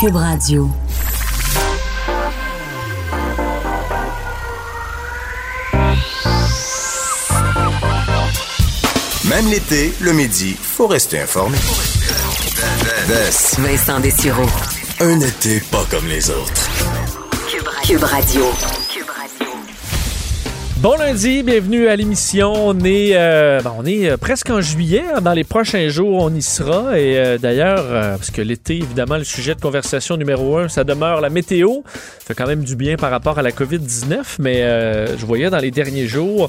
Cube Radio. Même l'été, le midi, faut rester informé. Vincent Dessureau. Un été pas comme les autres. Cube Radio. Bon lundi, bienvenue à l'émission. On est, euh, ben, on est euh, presque en juillet. hein. Dans les prochains jours, on y sera. Et euh, d'ailleurs, parce que l'été, évidemment, le sujet de conversation numéro un, ça demeure la météo. Ça fait quand même du bien par rapport à la COVID-19. Mais je voyais dans les derniers jours,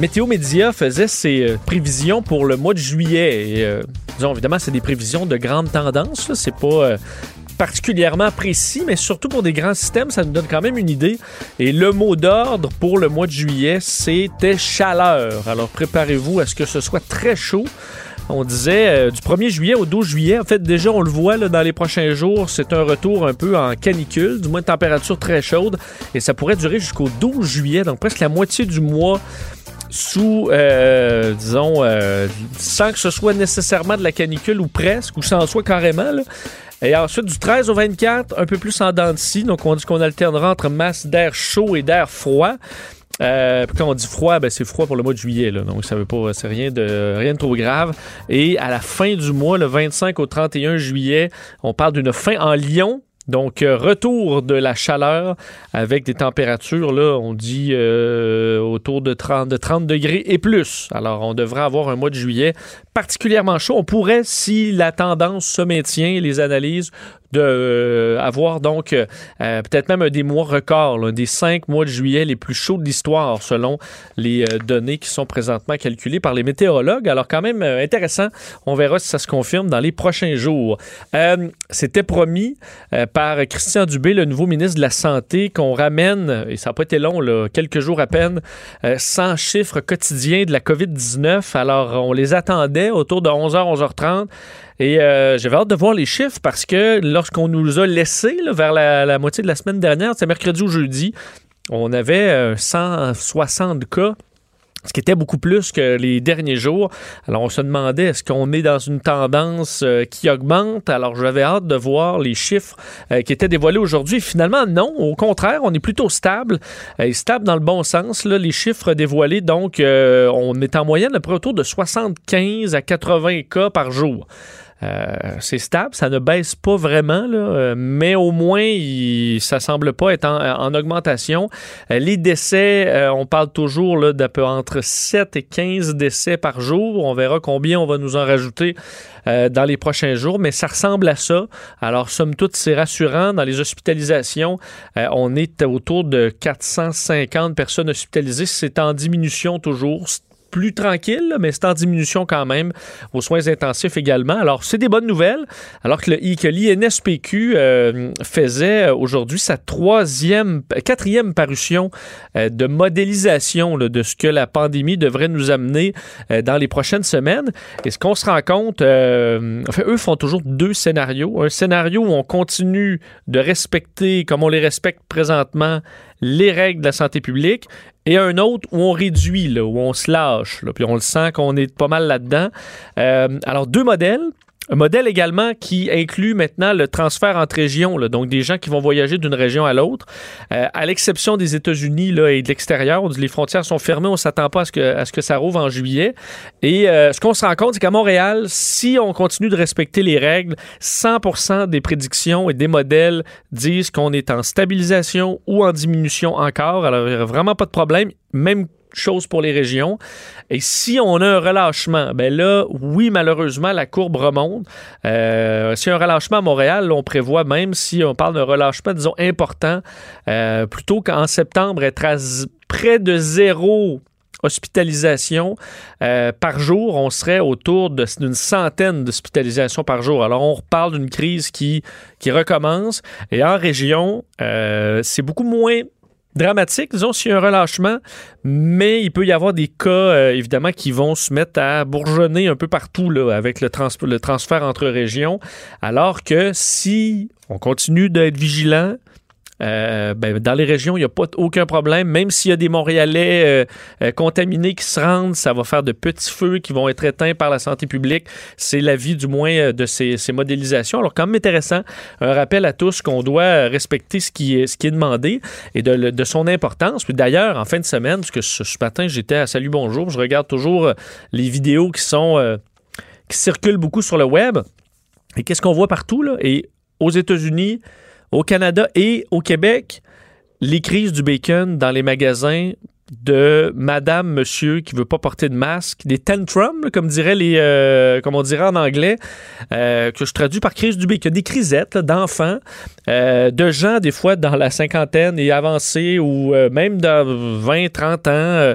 Météo Média faisait ses prévisions pour le mois de juillet. Et, disons, évidemment, c'est des prévisions de grande tendance. C'est pas particulièrement précis, mais surtout pour des grands systèmes, ça nous donne quand même une idée. Et le mot d'ordre pour le mois de juillet, c'était chaleur. Alors préparez-vous à ce que ce soit très chaud. On disait euh, du 1er juillet au 12 juillet. En fait, déjà, on le voit dans les prochains jours. C'est un retour un peu en canicule, du moins de température très chaude. Et ça pourrait durer jusqu'au 12 juillet, donc presque la moitié du mois sous, euh, disons, euh, sans que ce soit nécessairement de la canicule ou presque, ou sans soit carrément. Et ensuite, du 13 au 24, un peu plus en dents de scie. Donc, on dit qu'on alternera entre masse d'air chaud et d'air froid. Euh, quand on dit froid, ben c'est froid pour le mois de juillet, là. donc ça veut pas, c'est rien de rien de trop grave. Et à la fin du mois, le 25 au 31 juillet, on parle d'une fin en Lyon. Donc, euh, retour de la chaleur avec des températures, là, on dit euh, autour de 30, de 30 degrés et plus. Alors, on devrait avoir un mois de juillet particulièrement chaud. On pourrait, si la tendance se maintient, les analyses, de euh, donc euh, peut-être même un des mois records, là, un des cinq mois de juillet les plus chauds de l'histoire selon les euh, données qui sont présentement calculées par les météorologues. Alors quand même intéressant. On verra si ça se confirme dans les prochains jours. C'était promis par Christian Dubé, le nouveau ministre de la Santé, qu'on ramène, et ça n'a pas été long, quelques jours à peine, euh, 100 chiffres quotidiens de la COVID-19. Alors on les attendait autour de 11h, 11h30. Et euh, j'avais hâte de voir les chiffres parce que lorsqu'on nous a laissés vers la, moitié de la semaine dernière, c'est mercredi ou jeudi, on avait euh, 160 cas. Ce qui était beaucoup plus que les derniers jours. Alors, on se demandait, est-ce qu'on est dans une tendance euh, qui augmente? Alors, j'avais hâte de voir les chiffres euh, qui étaient dévoilés aujourd'hui. Finalement, non. Au contraire, on est plutôt stable. Euh, et stable dans le bon sens. Les chiffres dévoilés, donc, euh, on est en moyenne à peu près autour de 75 à 80 cas par jour. Euh, c'est stable, ça ne baisse pas vraiment, euh, mais au moins, il, ça semble pas être en, en augmentation. Euh, les décès, on parle toujours d'à peu entre 7 et 15 décès par jour. On verra combien on va nous en rajouter dans les prochains jours, mais ça ressemble à ça. Alors, somme toute, c'est rassurant. Dans les hospitalisations, on est autour de 450 personnes hospitalisées. C'est en diminution toujours plus tranquille, mais c'est en diminution quand même aux soins intensifs également. Alors, c'est des bonnes nouvelles, alors que, le, l'INSPQ euh, faisait euh, aujourd'hui sa troisième, quatrième parution euh, de modélisation de ce que la pandémie devrait nous amener euh, dans les prochaines semaines. Et ce qu'on se rend compte, enfin, eux font toujours deux scénarios. Un scénario où on continue de respecter, comme on les respecte présentement, les règles de la santé publique et un autre où on réduit, là, où on se lâche, là, puis on le sent qu'on est pas mal là-dedans. Euh, alors, deux modèles. Un modèle également qui inclut maintenant le transfert entre régions, donc des gens qui vont voyager d'une région à l'autre. Euh, à l'exception des États-Unis et de l'extérieur, les frontières sont fermées, on ne s'attend pas à ce, que, à ce que ça rouvre en juillet. Et euh, ce qu'on se rend compte, c'est qu'à Montréal, si on continue de respecter les règles, 100% des prédictions et des modèles disent qu'on est en stabilisation ou en diminution encore. Alors, il n'y a vraiment pas de problème. Même chose pour les régions. Et si on a un relâchement, ben là, oui, malheureusement, la courbe remonte. Euh, si un relâchement à Montréal, on prévoit même si on parle d'un relâchement, disons, important, euh, plutôt qu'en septembre, être à près de zéro hospitalisation euh, par jour, on serait autour d'une centaine d'hospitalisations par jour. Alors, on reparle d'une crise qui, qui recommence. Et en région, euh, c'est beaucoup moins dramatique, disons, s'il y a un relâchement, mais il peut y avoir des cas, euh, évidemment, qui vont se mettre à bourgeonner un peu partout là, avec le, le transfert entre régions, alors que si on continue d'être vigilant, Euh, ben, dans les régions, il n'y a pas aucun problème. Même s'il y a des Montréalais euh, euh, contaminés qui se rendent, ça va faire de petits feux qui vont être éteints par la santé publique. C'est l'avis du moins de ces, modélisations. Alors, quand même intéressant, un rappel à tous qu'on doit respecter ce qui est, demandé et de, son importance. Puis d'ailleurs, en fin de semaine, parce que ce, matin, j'étais à Salut Bonjour, je regarde toujours les vidéos qui sont qui circulent beaucoup sur le web. Et qu'est-ce qu'on voit partout? Là? Et aux États-Unis, au Canada et au Québec, les crises du bacon dans les magasins de madame, monsieur qui veut pas porter de masque, des tantrums, comme dirait les, euh, on dirait en anglais, euh, que je traduis par crise du bacon, des crisettes d'enfants, euh, de gens des fois dans la cinquantaine et avancés ou même dans 20, 30 ans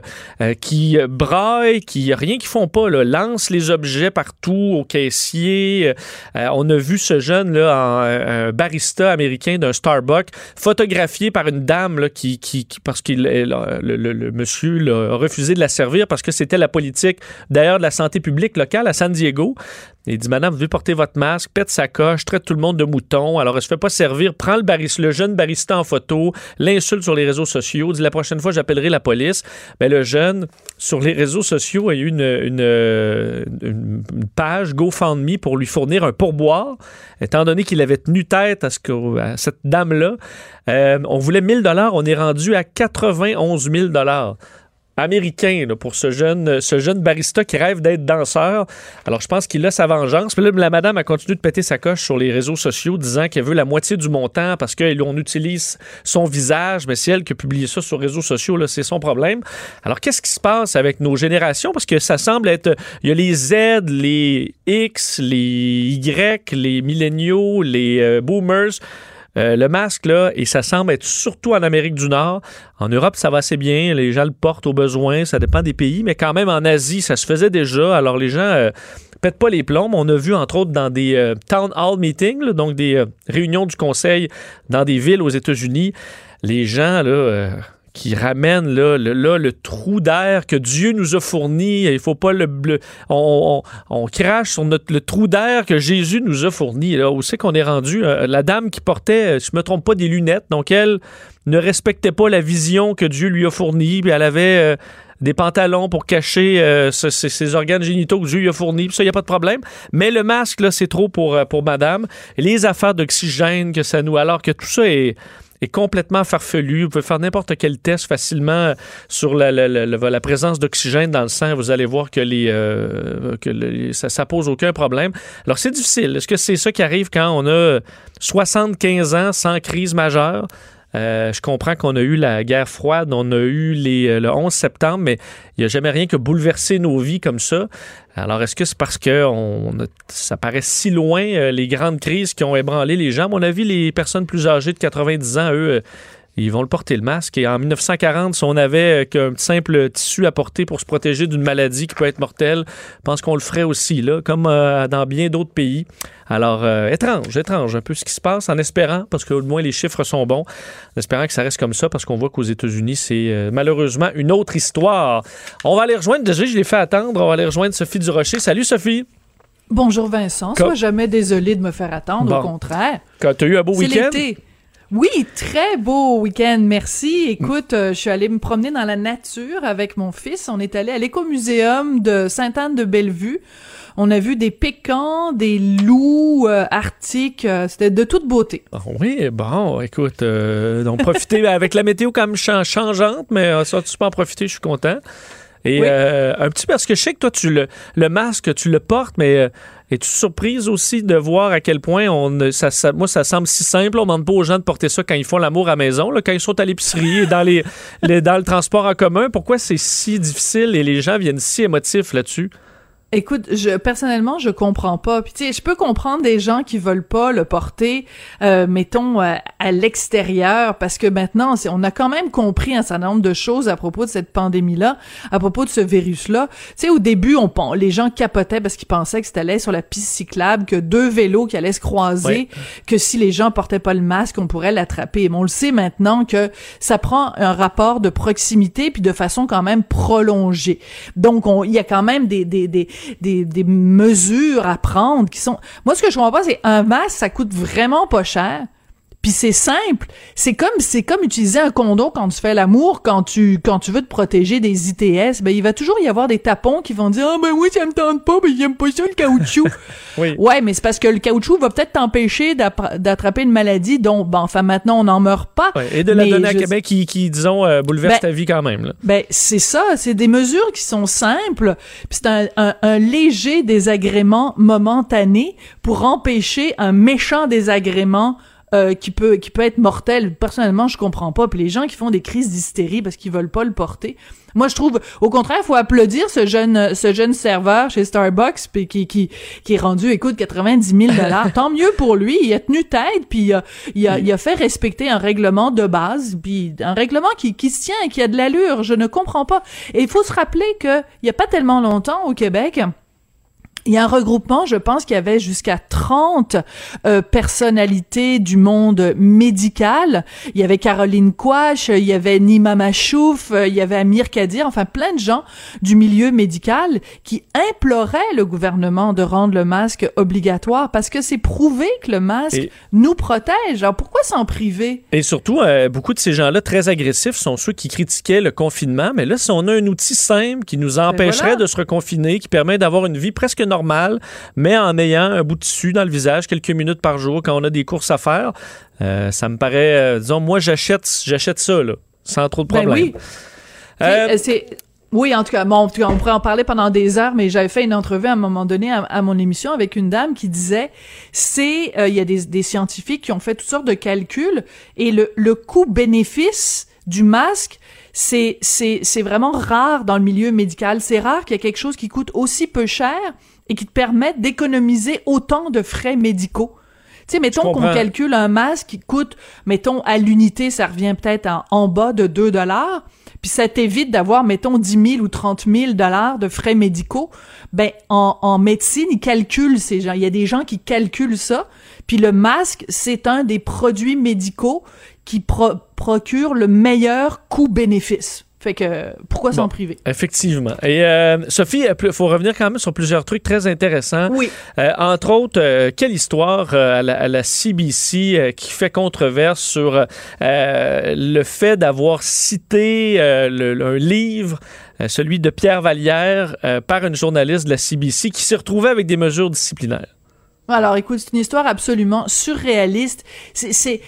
qui braillent, qui rien qu'ils font pas, lancent les objets partout au caissier. on a vu ce jeune là, un barista américain d'un Starbucks photographié par une dame là, qui, parce qu'il le monsieur a refusé de la servir parce que c'était la politique, d'ailleurs, de la santé publique locale à San Diego. Il dit Madame, vous porter votre masque, pète sa coche, traite tout le monde de mouton. Alors, elle se fait pas servir, prend le, barista, le jeune barista en photo, l'insulte sur les réseaux sociaux, dit la prochaine fois, j'appellerai la police. Mais ben, le jeune, sur les réseaux sociaux, a eu une, une, page GoFundMe pour lui fournir un pourboire, étant donné qu'il avait tenu tête à, ce que, à cette dame-là. Euh, on voulait 1000 dollars, on est rendu à 91 000 américain pour ce jeune, ce barista qui rêve d'être danseur. Alors, je pense qu'il a sa vengeance. Puis là, la madame a continué de péter sa coche sur les réseaux sociaux, disant qu'elle veut la moitié du montant parce qu'on utilise son visage. Mais c'est elle qui a ça sur les réseaux sociaux, c'est son problème. Alors, qu'est-ce qui se passe avec nos générations? Parce que ça semble être... Il y a les Z, les X, les Y, les milléniaux, les euh, boomers. Euh, le masque, là, et ça semble être surtout en Amérique du Nord. En Europe, ça va assez bien. Les gens le portent au besoin. Ça dépend des pays. Mais quand même, en Asie, ça se faisait déjà. Alors, les gens euh, pètent pas les plombs. On a vu, entre autres, dans des euh, town hall meetings, donc des réunions du conseil dans des villes aux États-Unis, les gens, là qui ramène là, le, trou d'air que Dieu nous a fourni. Il faut pas le, on, crache sur notre, le trou d'air que Jésus nous a fourni. Là, où c'est qu'on est rendu? Euh, la dame qui portait, je me trompe pas, des lunettes, donc elle ne respectait pas la vision que Dieu lui a fournie. Puis elle avait euh, des pantalons pour cacher euh, ses, organes génitaux que Dieu lui a fournis. Ça, il n'y a pas de problème. Mais le masque, là, c'est trop pour, pour madame. les affaires d'oxygène que ça nous... Alors que tout ça est est complètement farfelu. Vous pouvez faire n'importe quel test facilement sur la, présence d'oxygène dans le sang. Vous allez voir que, euh, ça, ça pose aucun problème. Alors, c'est difficile. Est-ce que c'est ça qui arrive quand on a 75 ans sans crise majeure? Euh, je comprends qu'on a eu la guerre froide, on a eu les, euh, le 11 septembre, mais il n'y a jamais rien que bouleversé nos vies comme ça. Alors, est-ce que c'est parce que ça paraît si loin, euh, les grandes crises qui ont ébranlé les gens? À mon avis, les personnes plus âgées de 90 ans, eux, ils vont le porter le masque. Et en 1940, si on avait qu'un simple tissu à porter pour se protéger d'une maladie qui peut être mortelle, je pense qu'on le ferait aussi, là, comme dans bien d'autres pays. Alors, euh, étrange, étrange un peu ce qui se passe, en espérant, parce que au moins les chiffres sont bons, en espérant que ça reste comme ça, parce qu'on voit qu'aux États-Unis, c'est euh, malheureusement une autre histoire. On va aller rejoindre, déjà, je l'ai fait attendre, on va aller rejoindre Sophie Durocher. Salut Sophie! Bonjour Vincent, sois jamais désolé de me faire attendre, au contraire. Quand tu as eu un beau week-end? Oui, très beau week-end, merci. Écoute, euh, je suis allée me promener dans la nature avec mon fils. On est allé à l'écomuséum de Sainte-Anne-de-Bellevue. On a vu des pécans, des loups euh, arctiques. Euh, c'était de toute beauté. Ah oui, bon, écoute, donc profitez avec la météo comme changeante, mais ça, tu peux en profiter, je suis content. Et un petit parce que je sais que toi, tu le, le masque, tu le portes, mais es-tu surprise aussi de voir à quel point on, ça, ça, moi, ça semble si simple. On ne demande pas aux gens de porter ça quand ils font l'amour à la maison, là, quand ils sont à l'épicerie et dans, les, les, dans le transport en commun. Pourquoi c'est si difficile et les gens viennent si émotifs là-dessus? Écoute, je personnellement, je comprends pas. Puis tu sais, je peux comprendre des gens qui veulent pas le porter, euh, mettons euh, à l'extérieur, parce que maintenant, on a quand même compris un certain nombre de choses à propos de cette pandémie-là, à propos de ce virus-là. Tu sais, au début, on, les gens capotaient parce qu'ils pensaient que c'était sur la piste cyclable, que deux vélos qui allaient se croiser, que si les gens portaient pas le masque, on pourrait l'attraper. Mais on le sait maintenant que ça prend un rapport de proximité puis de façon quand même prolongée. Donc, il y a quand même des, des, des des, des mesures à prendre qui sont... Moi, ce que je comprends pas, c'est un masque, ça coûte vraiment pas cher. Puis c'est simple, c'est comme c'est comme utiliser un condom quand tu fais l'amour, quand tu quand tu veux te protéger des ITS, ben il va toujours y avoir des tapons qui vont dire "Ah ben oui, ça me tente pas, mais j'aime pas ça le caoutchouc." Oui. Ouais, mais c'est parce que le caoutchouc va peut-être t'empêcher d'attraper une maladie dont ben enfin maintenant on n'en meurt pas. Ouais, Et de la donner à je- Québec qui, qui, disons, euh, bouleverse Ben, ta vie quand même. Là. Ben, c'est ça, c'est des mesures qui sont simples, puis c'est un, un- un léger désagrément momentané pour empêcher un méchant désagrément euh, qui peut qui peut être mortel. Personnellement, je comprends pas. Puis les gens qui font des crises d'hystérie parce qu'ils veulent pas le porter. Moi, je trouve, au contraire, faut applaudir ce jeune ce jeune serveur chez Starbucks puis qui qui qui est rendu, écoute, 90 000 dollars. Tant mieux pour lui. Il a tenu tête puis il a, il a il a fait respecter un règlement de base puis un règlement qui qui se tient et qui a de l'allure. Je ne comprends pas. Et il faut se rappeler que il y a pas tellement longtemps au Québec. Il y a un regroupement, je pense qu'il y avait jusqu'à 30 euh, personnalités du monde médical. Il y avait Caroline Quash, il y avait Nima Machouf, euh, il y avait Amir Kadir, enfin plein de gens du milieu médical qui imploraient le gouvernement de rendre le masque obligatoire parce que c'est prouvé que le masque Et- nous protège. Alors pourquoi s'en priver? Et surtout, euh, beaucoup de ces gens-là très agressifs sont ceux qui critiquaient le confinement. Mais là, si on a un outil simple qui nous empêcherait voilà. de se reconfiner, qui permet d'avoir une vie presque normale, mais en ayant un bout de tissu dans le visage quelques minutes par jour quand on a des courses à faire, euh, ça me paraît, euh, disons, moi, j'achète, j'achète ça, là, sans trop de Ben problème. oui. Euh, C'est- oui, en tout cas, bon, en tout cas, on pourrait en parler pendant des heures, mais j'avais fait une entrevue à un moment donné à, à mon émission avec une dame qui disait, c'est, il y a des, des scientifiques qui ont fait toutes sortes de calculs et le, le coût-bénéfice du masque, c'est, c'est, c'est vraiment rare dans le milieu médical. C'est rare qu'il y ait quelque chose qui coûte aussi peu cher et qui te permette d'économiser autant de frais médicaux. Tu sais, mettons qu'on calcule un masque qui coûte, mettons, à l'unité, ça revient peut-être en, en bas de 2 dollars, puis ça t'évite d'avoir, mettons, 10 000 ou 30 000 dollars de frais médicaux. Ben, en, en médecine, ils calculent ces gens. Il y a des gens qui calculent ça. Puis le masque, c'est un des produits médicaux qui pro- procure le meilleur coût-bénéfice. Fait que, pourquoi s'en Bon. priver? Effectivement. Et euh, Sophie, il faut revenir quand même sur plusieurs trucs très intéressants. Oui. Euh, entre autres, euh, quelle histoire euh, à, la, à la CBC euh, qui fait controverse sur euh, le fait d'avoir cité euh, le- le- un livre, euh, celui de Pierre Vallière, euh, par une journaliste de la CBC qui s'est retrouvée avec des mesures disciplinaires. Alors, écoute, c'est une histoire absolument surréaliste. C'est,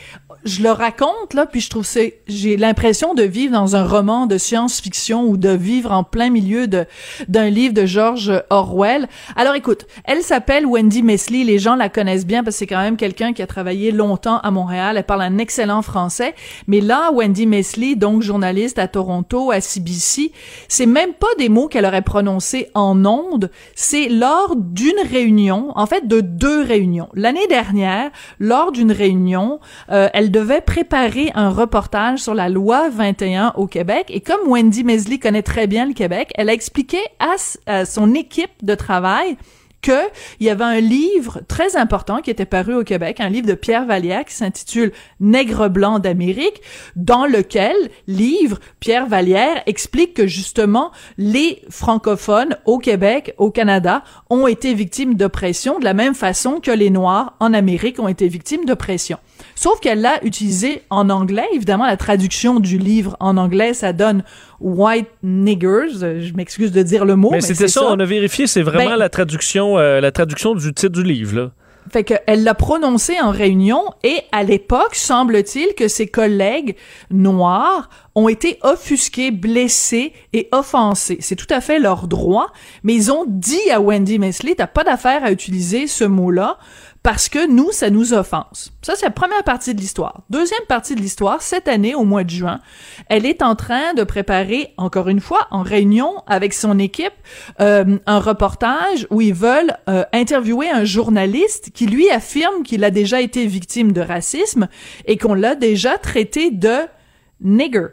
je le raconte là, puis je trouve c'est, j'ai l'impression de vivre dans un roman de science-fiction ou de vivre en plein milieu de d'un livre de George Orwell. Alors, écoute, elle s'appelle Wendy Mesley. Les gens la connaissent bien parce que c'est quand même quelqu'un qui a travaillé longtemps à Montréal. Elle parle un excellent français. Mais là, Wendy Mesley, donc journaliste à Toronto, à CBC, c'est même pas des mots qu'elle aurait prononcés en ondes. C'est lors d'une réunion, en fait, de deux réunions. L'année dernière, lors d'une réunion, euh, elle devait préparer un reportage sur la loi 21 au Québec. Et comme Wendy Mesley connaît très bien le Québec, elle a expliqué à son équipe de travail que il y avait un livre très important qui était paru au Québec, un livre de Pierre Vallière qui s'intitule Nègre blanc d'Amérique, dans lequel livre Pierre Vallière explique que justement les francophones au Québec, au Canada, ont été victimes d'oppression de la même façon que les Noirs en Amérique ont été victimes d'oppression. Sauf qu'elle l'a utilisé en anglais. Évidemment, la traduction du livre en anglais, ça donne white niggers. Je m'excuse de dire le mot, mais mais, c'était ça, on a vérifié, c'est vraiment Ben- la traduction, euh, la traduction du titre du livre. Là. Fait qu'elle l'a prononcé en réunion et à l'époque, semble-t-il que ses collègues noirs ont été offusqués, blessés et offensés. C'est tout à fait leur droit, mais ils ont dit à Wendy Mesley, t'as pas d'affaire à utiliser ce mot-là parce que nous, ça nous offense. Ça, c'est la première partie de l'histoire. Deuxième partie de l'histoire, cette année, au mois de juin, elle est en train de préparer, encore une fois, en réunion avec son équipe, euh, un reportage où ils veulent euh, interviewer un journaliste qui, lui, affirme qu'il a déjà été victime de racisme et qu'on l'a déjà traité de nigger.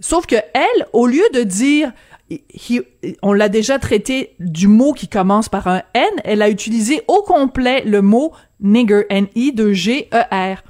Sauf que elle, au lieu de dire on l'a déjà traité du mot qui commence par un N, elle a utilisé au complet le mot nigger, N-I-G-E-R.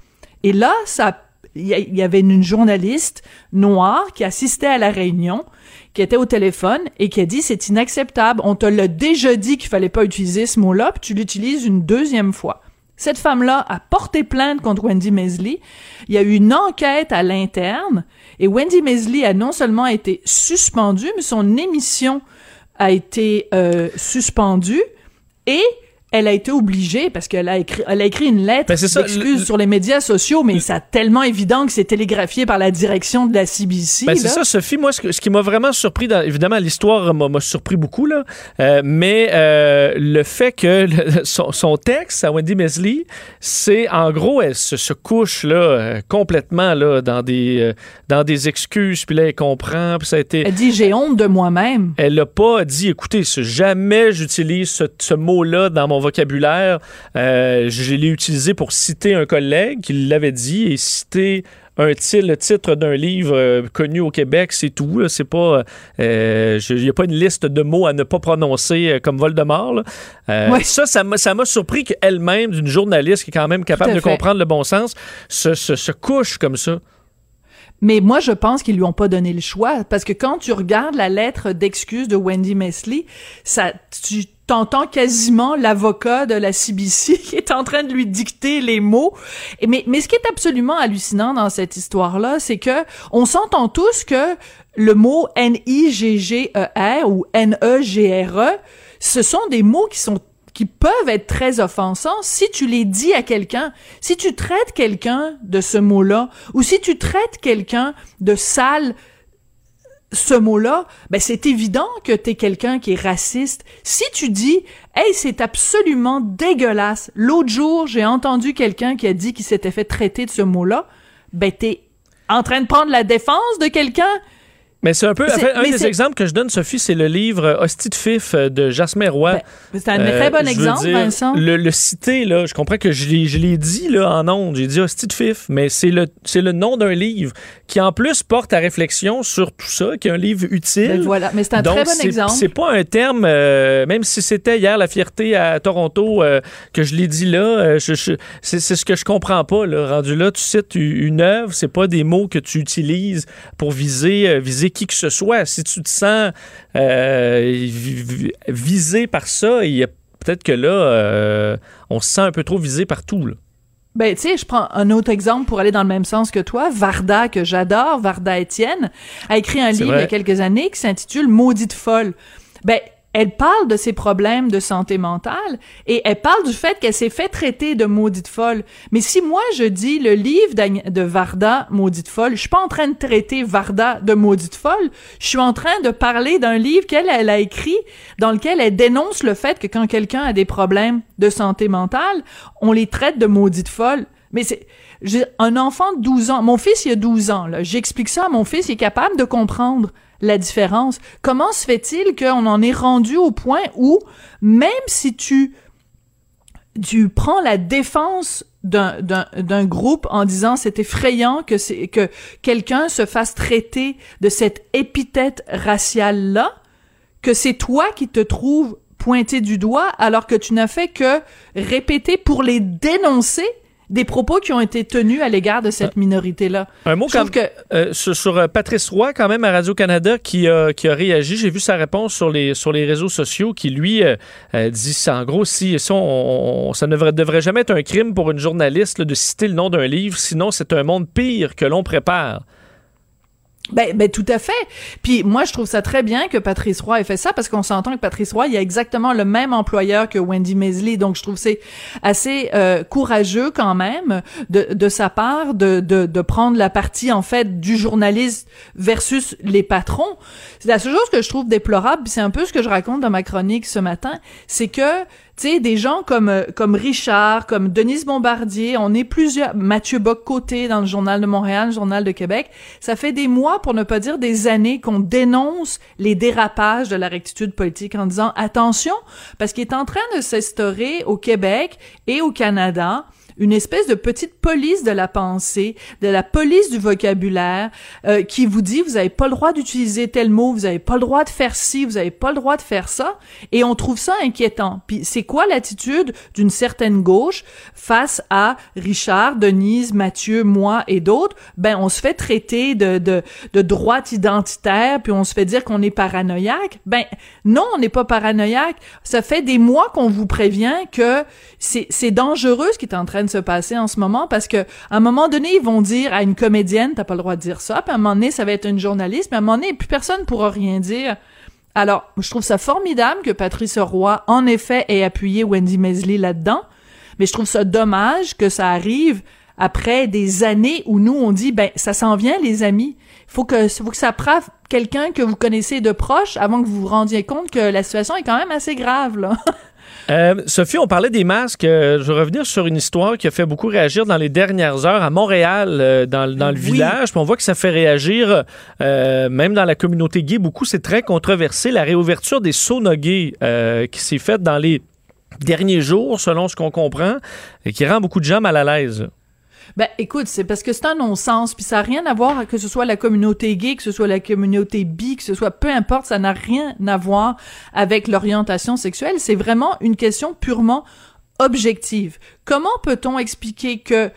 Et là, ça, il y, y avait une journaliste noire qui assistait à la réunion, qui était au téléphone et qui a dit c'est inacceptable. On te l'a déjà dit qu'il fallait pas utiliser ce mot-là, puis tu l'utilises une deuxième fois. Cette femme-là a porté plainte contre Wendy Mesley. Il y a eu une enquête à l'interne et Wendy Mesley a non seulement été suspendue, mais son émission a été euh, suspendue et elle a été obligée parce qu'elle a écrit, elle a écrit une lettre Ben, d'excuse le- sur les médias sociaux, mais c'est tellement évident que c'est télégraphié par la direction de la CBC. Ben, c'est ça, Sophie. Moi, ce, que- ce qui m'a vraiment surpris, dans- évidemment, l'histoire m'a surpris beaucoup, là. Euh, mais euh, le fait que le- son, son texte à Wendy Mesley, c'est en gros, elle se, se couche là euh, complètement là dans des dans des excuses, puis là elle comprend, puis ça a été. Elle dit j'ai honte de moi-même. Elle n'a pas dit, écoutez, jamais j'utilise ce, ce mot-là dans mon vocabulaire. Euh, je l'ai utilisé pour citer un collègue qui l'avait dit et citer un titre, le titre d'un livre euh, connu au Québec, c'est tout. C'est pas, euh, il n'y a pas une liste de mots à ne pas prononcer euh, comme Voldemort. Ouais. Ça, ça m'a surpris qu'elle-même, d'une journaliste qui est quand même capable de comprendre le bon sens, se, se- se couche comme ça. Mais moi, je pense qu'ils lui ont pas donné le choix parce que quand tu regardes la lettre d'excuse de Wendy Mesley, ça, tu t'entends quasiment l'avocat de la CBC qui est en train de lui dicter les mots. Mais, mais ce qui est absolument hallucinant dans cette histoire-là, c'est que on s'entend tous que le mot N-I-G-G-E-R ou N-E-G-R-E, ce sont des mots qui sont qui peuvent être très offensants si tu les dis à quelqu'un, si tu traites quelqu'un de ce mot-là, ou si tu traites quelqu'un de sale, ce mot-là, ben c'est évident que t'es quelqu'un qui est raciste. Si tu dis, hey, c'est absolument dégueulasse. L'autre jour, j'ai entendu quelqu'un qui a dit qu'il s'était fait traiter de ce mot-là, ben t'es en train de prendre la défense de quelqu'un. Mais c'est un peu. en C'est- fait, un des exemples que je donne, Sophie, c'est le livre euh, Hostie de Fif euh, de Jasmin Roy. Ben, c'est un Euh, très bon je veux exemple, dire, Vincent. Le, le citer, là, je comprends que je l'ai, dit là, en ondes, j'ai dit hostie de fif, mais c'est le, le nom d'un livre qui en plus porte à réflexion sur tout ça, qui est un livre utile. Ben voilà, mais c'est un Donc, très bon exemple. C'est pas un terme, euh, même si c'était hier la fierté à Toronto euh, que je l'ai dit là, euh, je- je- c'est, ce que je comprends pas. Là. Rendu là, tu cites une œuvre, c'est pas des mots que tu utilises pour viser, euh, qui que ce soit. Si tu te sens euh, vi- vi- visé par ça, il y a peut-être que là, euh, on se sent un peu trop visé partout. Là. Ben, tu sais, je prends un autre exemple pour aller dans le même sens que toi. Varda, que j'adore, Varda Étienne, a écrit un livre vrai. il y a quelques années qui s'intitule Maudite folle. Ben, elle parle de ses problèmes de santé mentale et elle parle du fait qu'elle s'est fait traiter de maudite folle. Mais si moi je dis le livre de Varda, maudite folle, je suis pas en train de traiter Varda de maudite folle, je suis en train de parler d'un livre qu'elle elle a écrit dans lequel elle dénonce le fait que quand quelqu'un a des problèmes de santé mentale, on les traite de maudite folle. Mais c'est un enfant de 12 ans, mon fils il a 12 ans j'explique ça à mon fils, il est capable de comprendre la différence. Comment se fait-il qu'on en est rendu au point où même si tu tu prends la défense d'un, groupe en disant c'est effrayant que c'est que quelqu'un se fasse traiter de cette épithète raciale là que c'est toi qui te trouves pointé du doigt alors que tu n'as fait que répéter pour les dénoncer des propos qui ont été tenus à l'égard de cette minorité-là. Un mot quand- que Euh, sur, sur, euh, Patrice Roy, quand même, à Radio-Canada, qui a, qui a réagi. J'ai vu sa réponse sur les, sur les réseaux sociaux, qui, lui, euh, euh, dit, ça, en gros, si, si on- on- ça ne devrait, devrait jamais être un crime pour une journaliste là, de citer le nom d'un livre, sinon c'est un monde pire que l'on prépare. Ben, ben tout à fait. Puis moi, je trouve ça très bien que Patrice Roy ait fait ça parce qu'on s'entend que Patrice Roy, il a exactement le même employeur que Wendy Mesley. Donc, je trouve c'est assez euh, courageux quand même de, de sa part de, de, de prendre la partie, en fait, du journaliste versus les patrons. C'est la seule chose que je trouve déplorable, c'est un peu ce que je raconte dans ma chronique ce matin, c'est que tu sais, des gens comme euh, comme Richard, comme Denise Bombardier, on est plusieurs, Mathieu Bock-Côté dans le Journal de Montréal, le Journal de Québec. Ça fait des mois, pour ne pas dire des années, qu'on dénonce les dérapages de la rectitude politique en disant attention, parce qu'il est en train de s'instaurer au Québec et au Canada une espèce de petite police de la pensée, de la police du vocabulaire, euh, qui vous dit vous avez pas le droit d'utiliser tel mot, vous avez pas le droit de faire ci, vous avez pas le droit de faire ça, et on trouve ça inquiétant. Puis c'est quoi l'attitude d'une certaine gauche face à Richard, Denise, Mathieu, moi et d'autres? Ben on se fait traiter de de, de droite identitaire, puis on se fait dire qu'on est paranoïaque. Ben non, on n'est pas paranoïaque. Ça fait des mois qu'on vous prévient que c'est dangereux ce qui est en train de se passer en ce moment parce que à un moment donné, ils vont dire à une comédienne, t'as pas le droit de dire ça, puis à un moment donné, ça va être une journaliste, mais à un moment donné, plus personne pourra rien dire. Alors, je trouve ça formidable que Patrice Roy, en effet, ait appuyé Wendy Mesley là-dedans, mais je trouve ça dommage que ça arrive après des années où nous, on dit, ben, ça s'en vient, les amis. Faut que, faut que ça preuve quelqu'un que vous connaissez de proche avant que vous vous rendiez compte que la situation est quand même assez grave, là. Euh, Sophie, on parlait des masques. Euh, je vais revenir sur une histoire qui a fait beaucoup réagir dans les dernières heures à Montréal, euh, dans, le village. Puis on voit que ça fait réagir, même dans la communauté gay, beaucoup. C'est très controversé. La réouverture des saunas gays qui s'est faite dans les derniers jours, selon ce qu'on comprend, et qui rend beaucoup de gens mal à l'aise. Ben, écoute, c'est parce que c'est un non-sens, puis ça n'a rien à voir que ce soit la communauté gay, que ce soit la communauté bi, que ce soit peu importe, ça n'a rien à voir avec l'orientation sexuelle. C'est vraiment une question purement objective. Comment peut-on expliquer que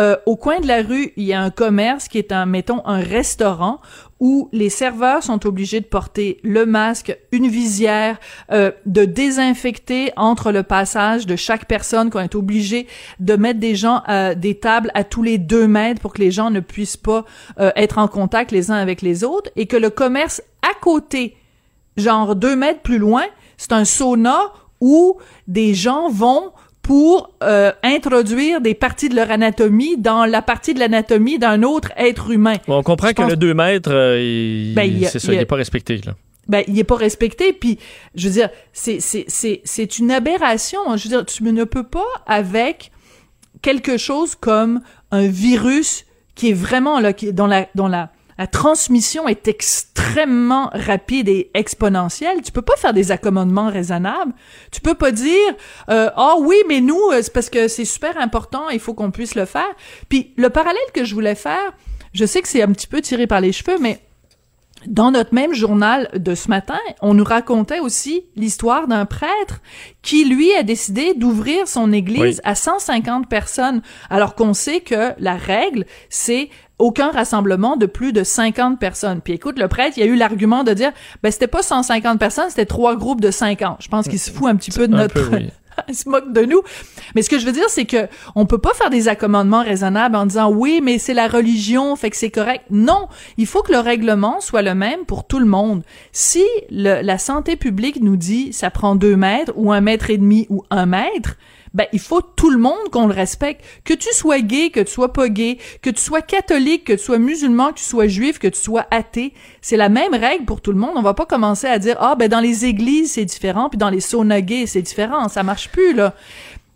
euh, au coin de la rue, il y a un commerce qui est un, mettons, un restaurant où les serveurs sont obligés de porter le masque, une visière, euh, de désinfecter entre le passage de chaque personne, qu'on est obligé de mettre des gens à des tables à tous les deux mètres pour que les gens ne puissent pas euh, être en contact les uns avec les autres, et que le commerce à côté, genre deux mètres plus loin, c'est un sauna où des gens vont pour euh, introduire des parties de leur anatomie dans la partie de l'anatomie d'un autre être humain. on comprend que le 2 mètres, euh, ben, c'est ça, il n'est pas respecté. Là. Ben, il est pas respecté, puis je veux dire, c'est, une aberration. Je veux dire, tu ne peux pas, avec quelque chose comme un virus qui est vraiment là, qui, dans la, dans la, la transmission est extrêmement rapide et exponentielle. Tu peux pas faire des accommodements raisonnables. Tu peux pas dire euh, ah oh, oui mais nous euh, c'est parce que c'est super important, il faut qu'on puisse le faire. Puis le parallèle que je voulais faire, je sais que c'est un petit peu tiré par les cheveux, mais dans notre même journal de ce matin, on nous racontait aussi l'histoire d'un prêtre qui, lui, a décidé d'ouvrir son église à 150 personnes, alors qu'on sait que la règle, c'est aucun rassemblement de plus de 50 personnes. Puis écoute, le prêtre, il a eu l'argument de dire, ben c'était pas 150 personnes, c'était trois groupes de 50. Je pense qu'il se fout un petit peu de notre... se moque de nous. Mais ce que je veux dire, c'est que on peut pas faire des accommodements raisonnables en disant oui, mais c'est la religion, fait que c'est correct. Non, il faut que le règlement soit le même pour tout le monde. Si la santé publique nous dit ça prend deux mètres ou un mètre et demi ou un mètre, ben il faut tout le monde qu'on le respecte. Que tu sois gay, que tu sois pas gay, que tu sois catholique, que tu sois musulman, que tu sois juif, que tu sois athée, c'est la même règle pour tout le monde. On va pas commencer à dire ah ben dans les églises c'est différent, puis dans les saunas gays c'est différent. Ça marche plus là.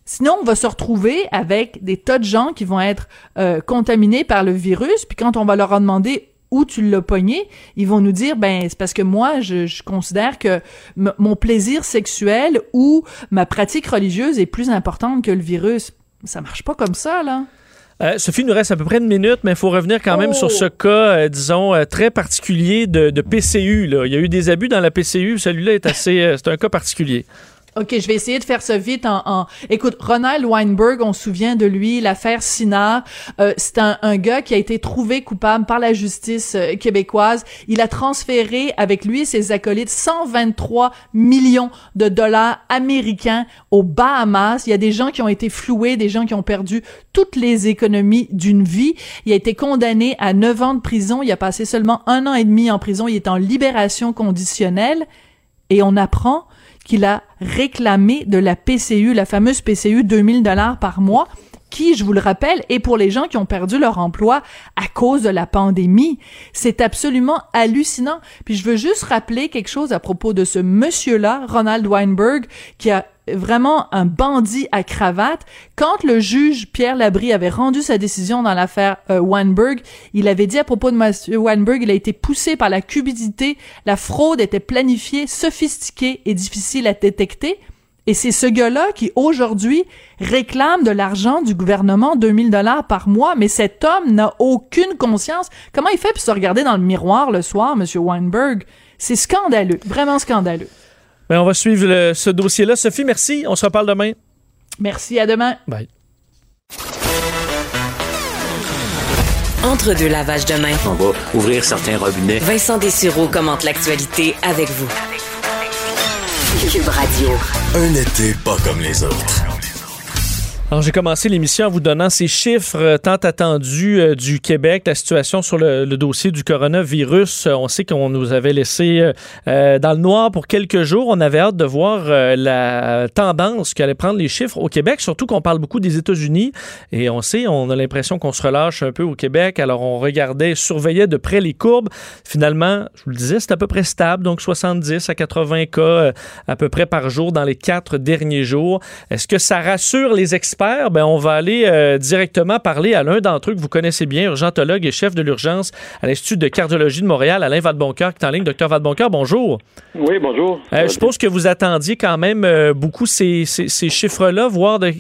Sinon, on va se retrouver avec des tas de gens qui vont être euh, contaminés par le virus, puis quand on va leur en demander où tu l'as pogné, ils vont nous dire ben c'est parce que moi je, considère que mon plaisir sexuel ou ma pratique religieuse est plus importante que le virus. Ça marche pas comme ça là. Euh, Sophie, il nous reste à peu près une minute, mais il faut revenir quand même sur ce oh! cas, euh, disons, euh, très particulier de, de PCU. Là. Il y a eu des abus dans la PCU. Celui-là est assez. c'est un cas particulier. OK, je vais essayer de faire ça vite en... en... Écoute, Ronald Weinberg, on se souvient de lui, l'affaire Sinard. Euh, c'est un, un, gars qui a été trouvé coupable par la justice euh, québécoise. Il a transféré avec lui et ses acolytes 123 millions de dollars américains aux Bahamas. Il y a des gens qui ont été floués, des gens qui ont perdu toutes les économies d'une vie. Il a été condamné à 9 ans de prison. Il a passé seulement un an et demi en prison. Il est en libération conditionnelle. Et on apprend qu'il a réclamé de la PCU, la fameuse PCU 2000 dollars par mois, qui, je vous le rappelle, est pour les gens qui ont perdu leur emploi à cause de la pandémie. C'est absolument hallucinant. Puis je veux juste rappeler quelque chose à propos de ce monsieur-là, Ronald Weinberg, qui a vraiment un bandit à cravate. Quand le juge Pierre Labrie avait rendu sa décision dans l'affaire euh, Weinberg, il avait dit à propos de M. Weinberg, il a été poussé par la cupidité, la fraude était planifiée, sophistiquée et difficile à détecter. Et c'est ce gars-là qui, aujourd'hui, réclame de l'argent du gouvernement, 2000 dollars par mois, mais cet homme n'a aucune conscience. Comment il fait pour se regarder dans le miroir le soir, Monsieur Weinberg? C'est scandaleux, vraiment scandaleux. Ben, on va suivre ce dossier-là. Sophie, merci. On se reparle demain. Merci, à demain. Bye. Entre deux lavages de main. On va ouvrir certains robinets. Vincent Dessureau commente l'actualité avec vous. Cube Radio. Un été pas comme les autres. Alors, j'ai commencé l'émission en vous donnant ces chiffres euh, tant attendus euh, du Québec, la situation sur le, dossier du coronavirus. Euh, on sait qu'on nous avait laissé dans le noir pour quelques jours. On avait hâte de voir la tendance qu'allaient prendre les chiffres au Québec, surtout qu'on parle beaucoup des États-Unis. Et on sait, on a l'impression qu'on se relâche un peu au Québec. Alors, on regardait, surveillait de près les courbes. Finalement, je vous le disais, c'est à peu près stable, donc 70 à 80 cas à peu près par jour dans les quatre derniers jours. Est-ce que ça rassure les experts? Ben, on va aller euh, directement parler à l'un d'entre eux que vous connaissez bien, urgentologue et chef de l'urgence à l'Institut de cardiologie de Montréal, Alain Vadeboncoeur, qui est en ligne. Docteur Vadeboncoeur, bonjour. Oui, bonjour. Euh, je suppose que vous attendiez quand même euh, beaucoup ces, ces, chiffres-là, voir de,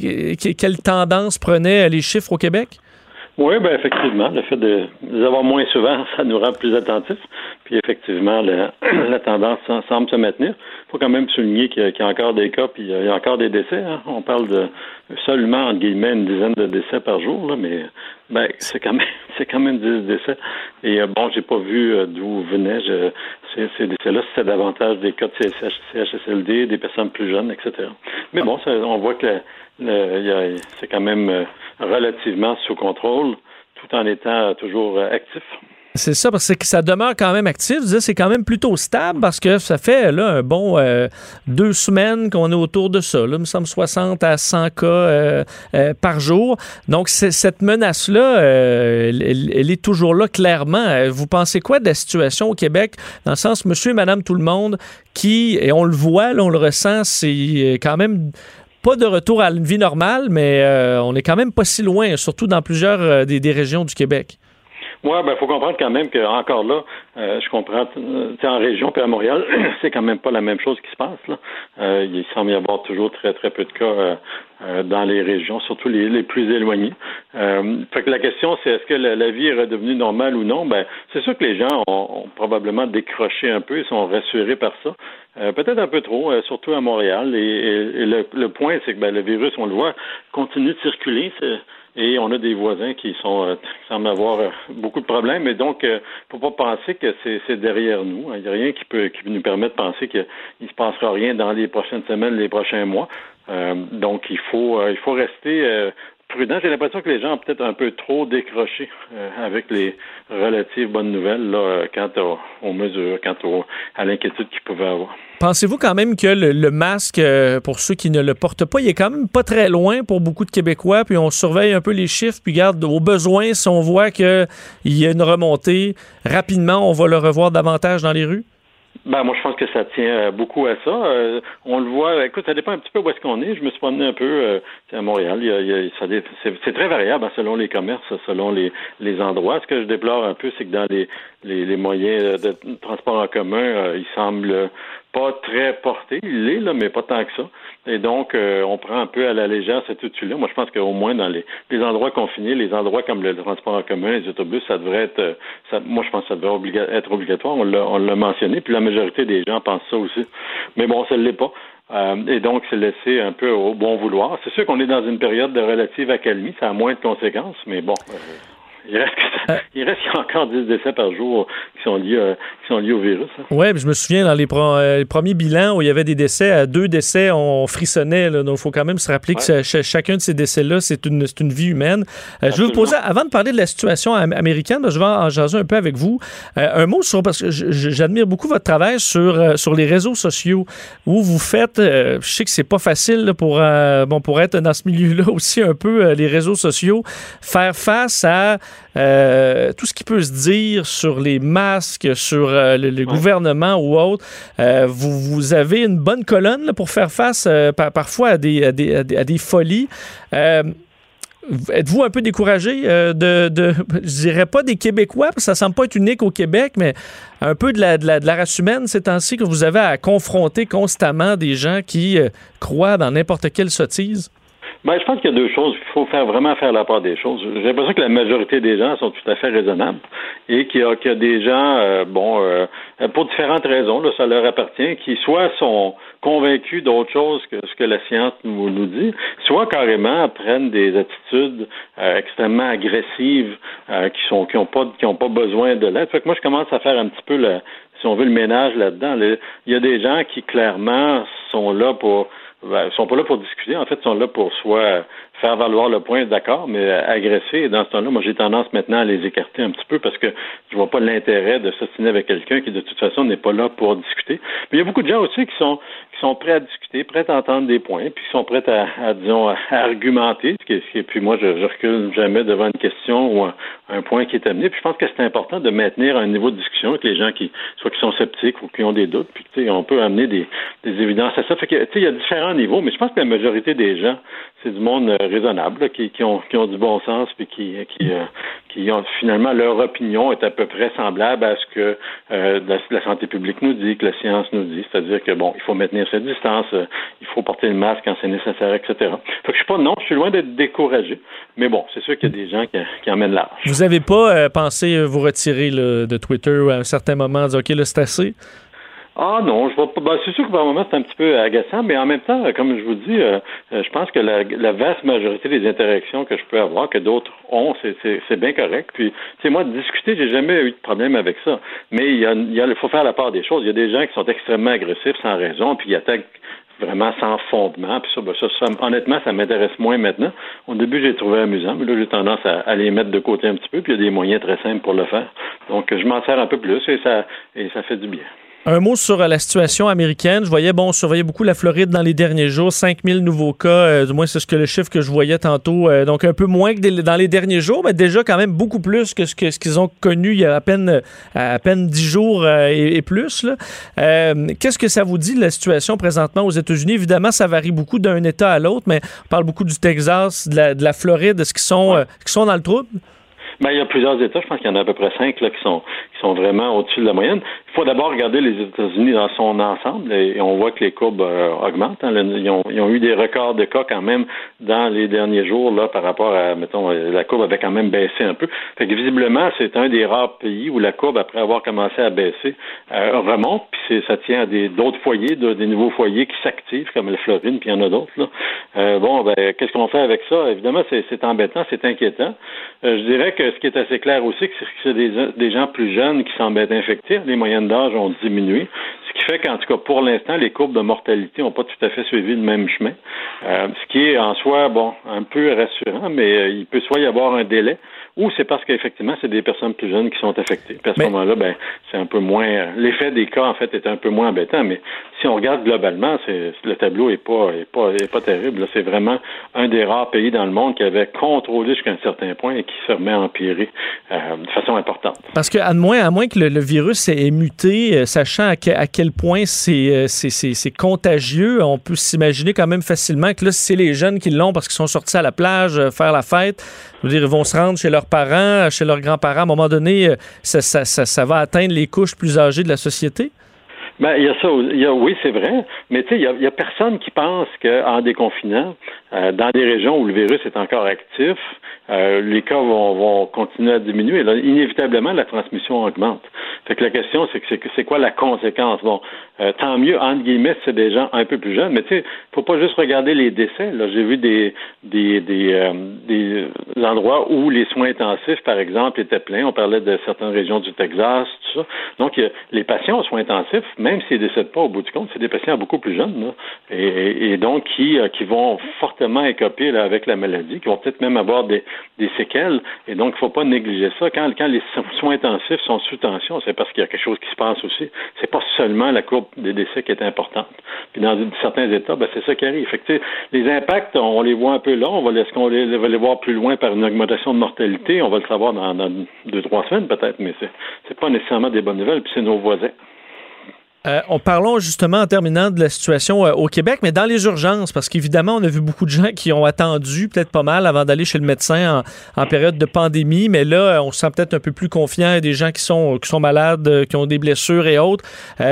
quelle tendance prenaient les chiffres au Québec? Oui, ben effectivement, le fait de les avoir moins souvent, ça nous rend plus attentifs. Puis effectivement, la tendance semble se maintenir. Il faut quand même souligner qu'il y, a encore des cas, puis il y a encore des décès. Hein. On parle de seulement, entre guillemets, une dizaine de décès par jour, là, mais ben, c'est quand même c'est quand même 10 décès. Et euh, bon, j'ai pas vu euh, d'où venaient ces, ces décès-là. C'était davantage des cas de CHSLD, des personnes plus jeunes, etc. Mais bon, on voit que c'est quand même euh, relativement sous contrôle, tout en étant toujours actif. C'est ça, parce que ça demeure quand même actif. C'est quand même plutôt stable parce que ça fait là un bon euh, deux semaines qu'on est autour de ça. Là, il me semble 60 à 100 cas euh, euh, par jour. Donc, cette menace-là, elle, est toujours là clairement. Vous pensez quoi de la situation au Québec? Dans le sens monsieur et madame tout le monde qui, et on le voit, on le ressent, c'est quand même pas de retour à une vie normale, mais on est quand même pas si loin, surtout dans plusieurs des régions du Québec. Oui, ben faut comprendre quand même que encore là, euh, je comprends, euh, en région puis à Montréal, c'est quand même pas la même chose qui se passe. Là. Euh, il semble y avoir toujours très très peu de cas dans les régions, surtout les, les plus éloignées. fait que la question, c'est est-ce que la, vie est redevenue normale ou non? Ben, c'est sûr que les gens ont, probablement décroché un peu, ils sont rassurés par ça. Peut-être un peu trop, surtout à Montréal. Et, le, le, point, c'est que ben, le virus, on le voit, continue de circuler. Et on a des voisins qui sont euh, semblent avoir euh, beaucoup de problèmes. Et donc, euh, faut pas penser que c'est derrière nous. Il n'y a rien qui peut qui nous permet de penser qu'il ne se passera rien dans les prochaines semaines, les prochains mois. Euh, donc, il faut il faut rester J'ai l'impression que les gens ont peut-être un peu trop décroché avec les relatives bonnes nouvelles là, quant aux, mesures, quant à l'inquiétude qu'ils pouvaient avoir. Pensez-vous quand même que le, masque, euh, pour ceux qui ne le portent pas, il est quand même pas très loin pour beaucoup de Québécois, puis on surveille un peu les chiffres, puis garde au besoin, si on voit qu'il y a une remontée, rapidement, on va le revoir davantage dans les rues? Ben, moi, je pense que ça tient euh, beaucoup à ça. Euh, on le voit, écoute, ça dépend un petit peu où est-ce qu'on est. Je me suis promené un peu euh, à Montréal. Il y a, il y a, c'est, très variable hein, selon les commerces, selon les, les endroits. Ce que je déplore un peu, c'est que dans les, les, les moyens de transport en commun, il semble pas très porté. Il l'est, là, mais pas tant que ça. Et donc, on prend un peu à la légère cet outil-là. Moi, je pense qu'au moins dans les, les endroits confinés, les endroits comme le transport en commun, les autobus, ça devrait être, ça, moi, je pense que ça devrait être obligatoire. On l'a, on l'a mentionné. Puis la majorité des gens pensent ça aussi. Mais bon, ça ne l'est pas. Euh, et donc, c'est laissé un peu au bon vouloir. C'est sûr qu'on est dans une période de relative accalmie, ça a moins de conséquences, mais bon, euh, il reste, euh. il reste encore 10 décès par jour qui sont liés, euh, qui sont liés au virus. Hein. Oui, je me souviens dans les, euh, premiers bilans où il y avait des décès, à deux décès, on frissonnait. donc, il faut quand même se rappeler que chacun de ces décès-là, c'est une, une, vie humaine. je vais vous poser, avant de parler de la situation américaine, je vais en jaser un peu avec vous. un mot sur, parce que j'admire beaucoup votre travail sur, sur les réseaux sociaux où vous faites, je sais que c'est pas facile pour, bon, pour être dans ce milieu-là aussi un peu, les réseaux sociaux, faire face à euh, tout ce qui peut se dire sur les masques, sur euh, le, gouvernement ou autre, euh, vous, vous, avez une bonne colonne pour faire face parfois à des, à des, à des, folies. êtes-vous un peu découragé de, de, je dirais pas des Québécois, parce que ça semble pas être unique au Québec, mais un peu de la, de la, de la race humaine ces temps-ci que vous avez à confronter constamment des gens qui croient dans n'importe quelle sottise? Ben, je pense qu'il y a deux choses. Il faut faire vraiment faire la part des choses. J'ai l'impression que la majorité des gens sont tout à fait raisonnables et qu'il y a, y a des gens, euh, bon, euh, pour différentes raisons, là, ça leur appartient, qui soit sont convaincus d'autre chose que ce que la science nous, dit, soit carrément prennent des attitudes euh, extrêmement agressives qui sont qui ont pas qui ont pas besoin de l'aide. Fait que moi, je commence à faire un petit peu le, si on veut, le ménage là-dedans. Il y a des gens qui clairement sont là pour ben, ils sont pas là pour discuter. En fait, ils sont là pour soit faire valoir le point, d'accord, mais agresser. Et dans ce temps-là, moi, j'ai tendance maintenant à les écarter un petit peu parce que je vois pas l'intérêt de s'assiner avec quelqu'un qui, de toute façon, n'est pas là pour discuter. Mais il y a beaucoup de gens aussi qui sont sont prêts à discuter, prêts à entendre des points, puis sont prêts à, disons, à argumenter. Et puis moi, je, je, recule jamais devant une question ou un, point qui est amené. Puis je pense que c'est important de maintenir un niveau de discussion avec les gens qui, soit qui sont sceptiques ou qui ont des doutes. Puis, tu sais, on peut amener des, évidences à ça. Fait que, tu sais, il y a différents niveaux, mais je pense que la majorité des gens, c'est du monde euh, raisonnable, qui, ont, qui ont du bon sens, puis qui, qui, euh, qui ont finalement leur opinion est à peu près semblable à ce que euh, la, santé publique nous dit, que la science nous dit, c'est-à-dire que bon, il faut maintenir cette distance, il faut porter le masque quand c'est nécessaire, etc. Fait que je suis pas non, je suis loin d'être découragé, mais bon, c'est sûr qu'il y a des gens qui, qui emmènent large. Vous avez pas pensé vous retirer de Twitter à un certain moment, dire ok, là c'est assez? Ah non, je vois pas. Ben, c'est sûr que par moment c'est un petit peu agaçant, mais en même temps, comme je vous dis, euh, je pense que la, la, vaste majorité des interactions que je peux avoir, que d'autres ont, c'est bien correct. Puis, tu moi, de discuter, j'ai jamais eu de problème avec ça. Mais il y a, il faut faire la part des choses. Il y a des gens qui sont extrêmement agressifs sans raison, puis ils attaquent vraiment sans fondement. Puis ça, ben ça, honnêtement, ça m'intéresse moins maintenant. Au début, j'ai trouvé amusant, mais là, j'ai tendance à, à, les mettre de côté un petit peu, puis il y a des moyens très simples pour le faire. Donc, je m'en sers un peu plus et ça, et ça fait du bien. Un mot sur euh, la situation américaine. Je voyais, bon, on surveillait beaucoup la Floride dans les derniers jours. 5000 nouveaux cas, euh, du moins c'est ce que le chiffre que je voyais tantôt. Euh, donc un peu moins que dans les derniers jours, mais déjà quand même beaucoup plus que ce qu'ils ce ont connu il y a à peine, à peine 10 jours et, plus. Qu'est-ce que ça vous dit de la situation présentement aux États-Unis? Évidemment, ça varie beaucoup d'un État à l'autre, mais on parle beaucoup du Texas, de la, de la Floride. Est-ce qu'ils sont, qui sont dans le trouble? Ben, il y a plusieurs États, je pense qu'il y en a à peu près cinq là, qui sont qui sont vraiment au-dessus de la moyenne. Il faut d'abord regarder les États-Unis dans son ensemble et, on voit que les courbes euh, augmentent. Hein. Ils, ont, ils, ont, eu des records de cas quand même dans les derniers jours là par rapport à, mettons, la courbe avait quand même baissé un peu. Fait que visiblement, c'est un des rares pays où la courbe, après avoir commencé à baisser, euh, remonte, puis ça tient à d'autres foyers, des nouveaux foyers qui s'activent, comme la Floride, puis il y en a d'autres. Euh, bon, ben, qu'est-ce qu'on fait avec ça? Évidemment, c'est embêtant, c'est inquiétant. je dirais que ce qui est assez clair aussi, c'est que c'est des, gens plus jeunes qui semblent être infectés. Les moyennes d'âge ont diminué. Ce qui fait qu'en tout cas, pour l'instant, les courbes de mortalité n'ont pas tout à fait suivi le même chemin. Euh, ce qui est en soi, bon, un peu rassurant, mais euh, il peut soit y avoir un délai ou c'est parce qu'effectivement, c'est des personnes plus jeunes qui sont affectées. Puis à ce moment-là, ben, c'est un peu moins. L'effet des cas, en fait, est un peu moins embêtant. Mais si on regarde globalement, c'est, le tableau est pas, est pas, est pas terrible. C'est vraiment un des rares pays dans le monde qui avait contrôlé jusqu'à un certain point et qui se remet à empirer euh, de façon importante. Parce que, à moins, à moins que le, virus ait muté, euh, sachant à, quel point euh, c'est, c'est, contagieux, on peut s'imaginer quand même facilement que là, c'est les jeunes qui l'ont parce qu'ils sont sortis à la plage, faire la fête, dire, ils vont se rendre chez leur parents, chez leurs grands-parents. À un moment donné, euh, ça, va atteindre les couches plus âgées de la société? Ben, il y a ça. Oui, c'est vrai. Mais tu sais, il y a, personne qui pense qu'en déconfinant, euh, dans des régions où le virus est encore actif, euh, les cas vont, vont, continuer à diminuer. Là, inévitablement, la transmission augmente. Fait que la question, c'est que c'est quoi la conséquence? Bon, euh, tant mieux, entre guillemets, c'est des gens un peu plus jeunes, mais tu sais, faut pas juste regarder les décès. Là, j'ai vu des des des, euh, des endroits où les soins intensifs, par exemple, étaient pleins. On parlait de certaines régions du Texas, tout ça. Donc, les patients aux soins intensifs, même s'ils décèdent pas au bout du compte, c'est des patients beaucoup plus jeunes, là, et, et, donc qui qui vont fortement écoper là, avec la maladie, qui vont peut-être même avoir des des séquelles. Et donc, il ne faut pas négliger ça. Quand, quand les soins intensifs sont sous tension, c'est parce qu'il y a quelque chose qui se passe aussi. C'est pas seulement la courbe des décès qui est importante. Puis dans certains États, ben, c'est ça qui arrive. Les impacts, on les voit un peu là. On va les, va les voir plus loin par une augmentation de mortalité? On va le savoir dans, deux, trois semaines peut-être, mais c'est pas nécessairement des bonnes nouvelles. Puis c'est nos voisins. Euh, on parlons justement en terminant de la situation euh, au Québec, mais dans les urgences, parce qu'évidemment, on a vu beaucoup de gens qui ont attendu peut-être pas mal avant d'aller chez le médecin en, période de pandémie, mais là, on se sent peut-être un peu plus confiant. Des gens qui sont, qui sont malades, euh, qui ont des blessures et autres.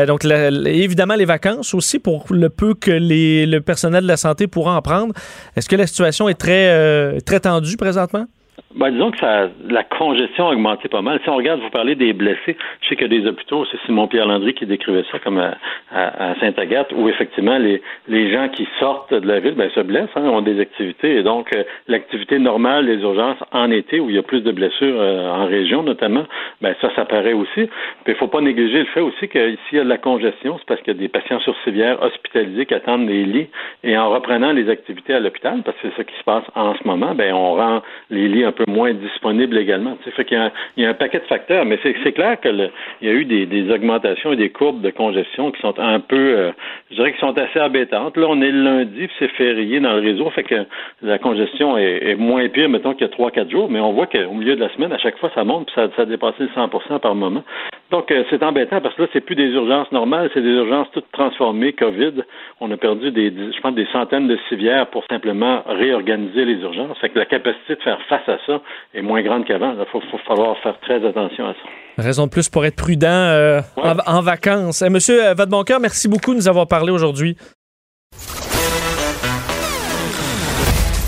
donc, évidemment, les vacances aussi, pour le peu que les, le personnel de la santé pourra en prendre. Est-ce que la situation est très, très tendue présentement? Ben, disons que ça, la congestion a augmenté pas mal. Si on regarde, vous parlez des blessés, je sais qu'il y a des hôpitaux, c'est Simon-Pierre Landry qui décrivait ça comme à, à, Sainte-Agathe, où effectivement les, les gens qui sortent de la ville ben, se blessent, hein, ont des activités. Et donc, euh, l'activité normale des urgences en été, où il y a plus de blessures euh, en région notamment, ben, ça, ça paraît aussi. Puis il faut pas négliger le fait aussi qu'ici, il y a de la congestion, c'est parce qu'il y a des patients sur civière hospitalisés qui attendent des lits. Et en reprenant les activités à l'hôpital, parce que c'est ça qui se passe en ce moment, ben, on rend les lits un peu moins disponible également. Qu'il y, a un, paquet de facteurs, mais c'est clair qu'il y a eu des, augmentations et des courbes de congestion qui sont un peu, euh, je dirais, qui sont assez embêtantes. Là, on est le lundi, c'est férié dans le réseau, fait que la congestion est, moins pire, mettons, qu'il y a trois, quatre jours, mais on voit qu'au milieu de la semaine, à chaque fois, ça monte, puis ça, ça a dépassé le 100 par moment. Donc, euh, c'est embêtant parce que là, c'est plus des urgences normales, c'est des urgences toutes transformées, COVID. On a perdu des, je pense, des centaines de civières pour simplement réorganiser les urgences. Fait que la capacité de faire face à ça est moins grande qu'avant. Il faut, falloir faire très attention à ça. Raison de plus pour être prudent euh, en, vacances. Eh, monsieur euh, Vadeboncoeur, merci beaucoup de nous avoir parlé aujourd'hui.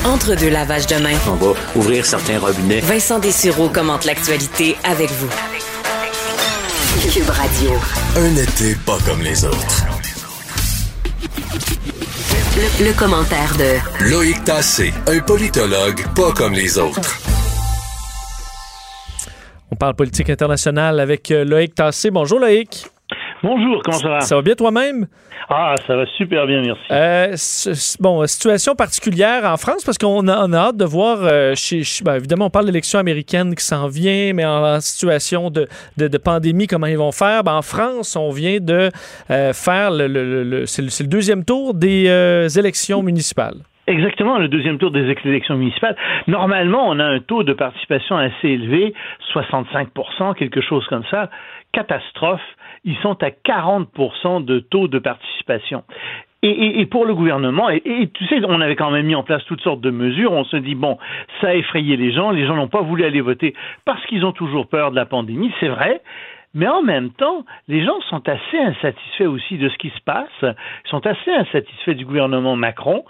Entre deux lavages de main. On va ouvrir certains robinets. Vincent Dessureau commente l'actualité avec vous. Cube Radio. Un été pas comme les autres. Le, le commentaire de Loïc Tassé, un politologue pas comme les autres. On parle politique internationale avec euh, Loïc Tassé. Bonjour Loïc. Bonjour, comment ça va? Ça va bien toi-même? Ah, ça va super bien, merci. Euh, bon, situation particulière en France parce qu'on a, hâte de voir, euh, chez, ben, évidemment, on parle de l'élection américaine qui s'en vient, mais en, situation de, pandémie, comment ils vont faire? Ben, en France, on vient de euh, faire le, c'est le, deuxième tour des élections municipales. Exactement, le deuxième tour des élections municipales. Normalement, on a un taux de participation assez élevé, 65% quelque chose comme ça. Catastrophe ils sont à 40% de taux de participation. Et, pour le gouvernement, et, tu sais, on avait quand même mis en place toutes sortes de mesures. On se dit bon, ça a effrayé les gens. Les gens n'ont pas voulu aller voter parce qu'ils ont toujours peur de la pandémie. C'est vrai. Mais en même temps, les gens sont assez insatisfaits aussi de ce qui se passe, ils sont assez insatisfaits du gouvernement Macron,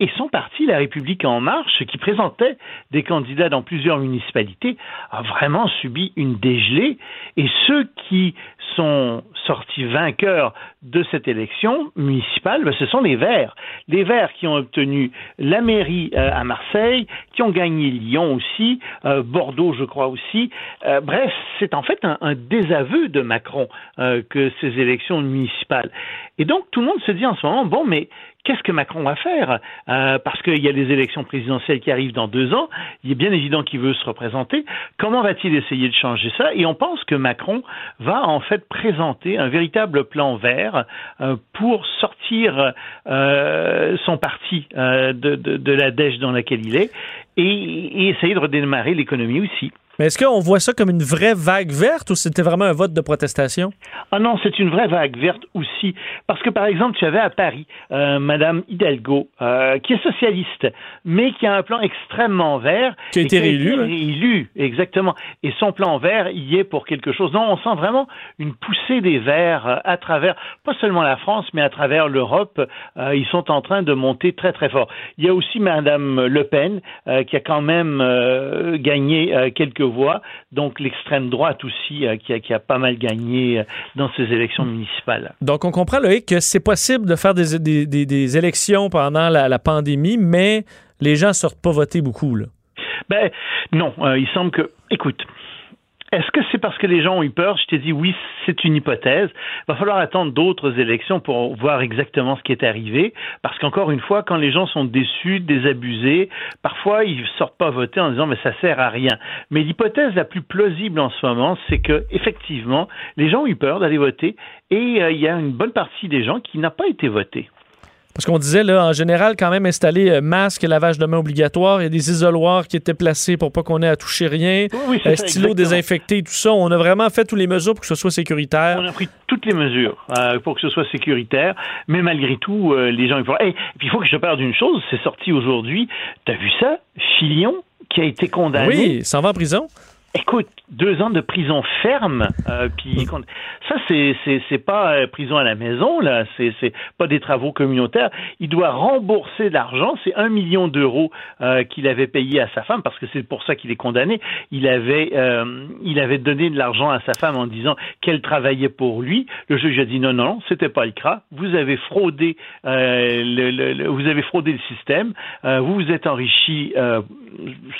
et son parti, La République en marche, qui présentait des candidats dans plusieurs municipalités, a vraiment subi une dégelée. Et ceux qui sont sortis vainqueurs de cette élection municipale, ben, ce sont les Verts. Les Verts qui ont obtenu la mairie euh, à Marseille, qui ont gagné Lyon aussi, euh, Bordeaux, je crois aussi. Euh, bref, c'est en fait un, un, désaveu de Macron que ces élections municipales. Et donc tout le monde se dit en ce moment, bon, mais qu'est-ce que Macron va faire euh, Parce qu'il y a les élections présidentielles qui arrivent dans deux ans, il est bien évident qu'il veut se représenter. Comment va-t-il essayer de changer ça? Et on pense que Macron va en fait présenter un véritable plan vert euh, pour sortir euh, son parti de, la dèche dans laquelle il est et, et essayer de redémarrer l'économie aussi. Mais est-ce qu'on voit ça comme une vraie vague verte ou c'était vraiment un vote de protestation? Ah non, c'est une vraie vague verte aussi. Parce que, par exemple, tu avais à Paris euh, Madame Hidalgo, euh, qui est socialiste, mais qui a un plan extrêmement vert. Qui a été réélu. Réélu, exactement. Et son plan vert y est pour quelque chose. Non, on sent vraiment une poussée des verts euh, à travers, pas seulement la France, mais à travers l'Europe. Euh, ils sont en train de monter très, très fort. Il y a aussi Madame Le Pen, qui a quand même gagné quelques voix, donc l'extrême droite aussi euh, qui, a, pas mal gagné euh, dans ces élections municipales. Donc on comprend, Loïc, que c'est possible de faire des, élections pendant la, pandémie, mais les gens sortent pas voter beaucoup. Là. Ben non, euh, il semble que, écoute, est-ce que c'est parce que les gens ont eu peur? Je t'ai dit oui, c'est une hypothèse. Il va falloir attendre d'autres élections pour voir exactement ce qui est arrivé. Parce qu'encore une fois, quand les gens sont déçus, désabusés, parfois ils sortent pas voter en disant mais ça sert à rien. Mais l'hypothèse la plus plausible en ce moment, c'est que effectivement, les gens ont eu peur d'aller voter et euh, il y a une bonne partie des gens qui n'a pas été voté. Parce qu'on disait, là, en général, quand même installer euh, masque et lavage de mains obligatoire. Il y a des isoloirs qui étaient placés pour pas qu'on ait à toucher rien. Oui, oui, Euh, stylo désinfecté, tout ça. On a vraiment fait toutes les mesures pour que ce soit sécuritaire. On a pris toutes les mesures euh, pour que ce soit sécuritaire, mais malgré tout, euh, les gens ils font. Hey, puis il faut que je te parle d'une chose, c'est sorti aujourd'hui. T'as vu ça? Filion qui a été condamné. Oui, s'en va en prison. Écoute, deux ans de prison ferme, euh, puis con- ça c'est c'est c'est pas euh, prison à la maison là, c'est c'est pas des travaux communautaires. Il doit rembourser de l'argent, c'est un million d'euros euh, qu'il avait payé à sa femme parce que c'est pour ça qu'il est condamné. Il avait il avait donné de l'argent à sa femme en disant qu'elle travaillait pour lui. Le juge a dit non non, non c'était pas le cas. Vous avez fraudé le, le- le- vous avez fraudé le système. Vous vous êtes enrichi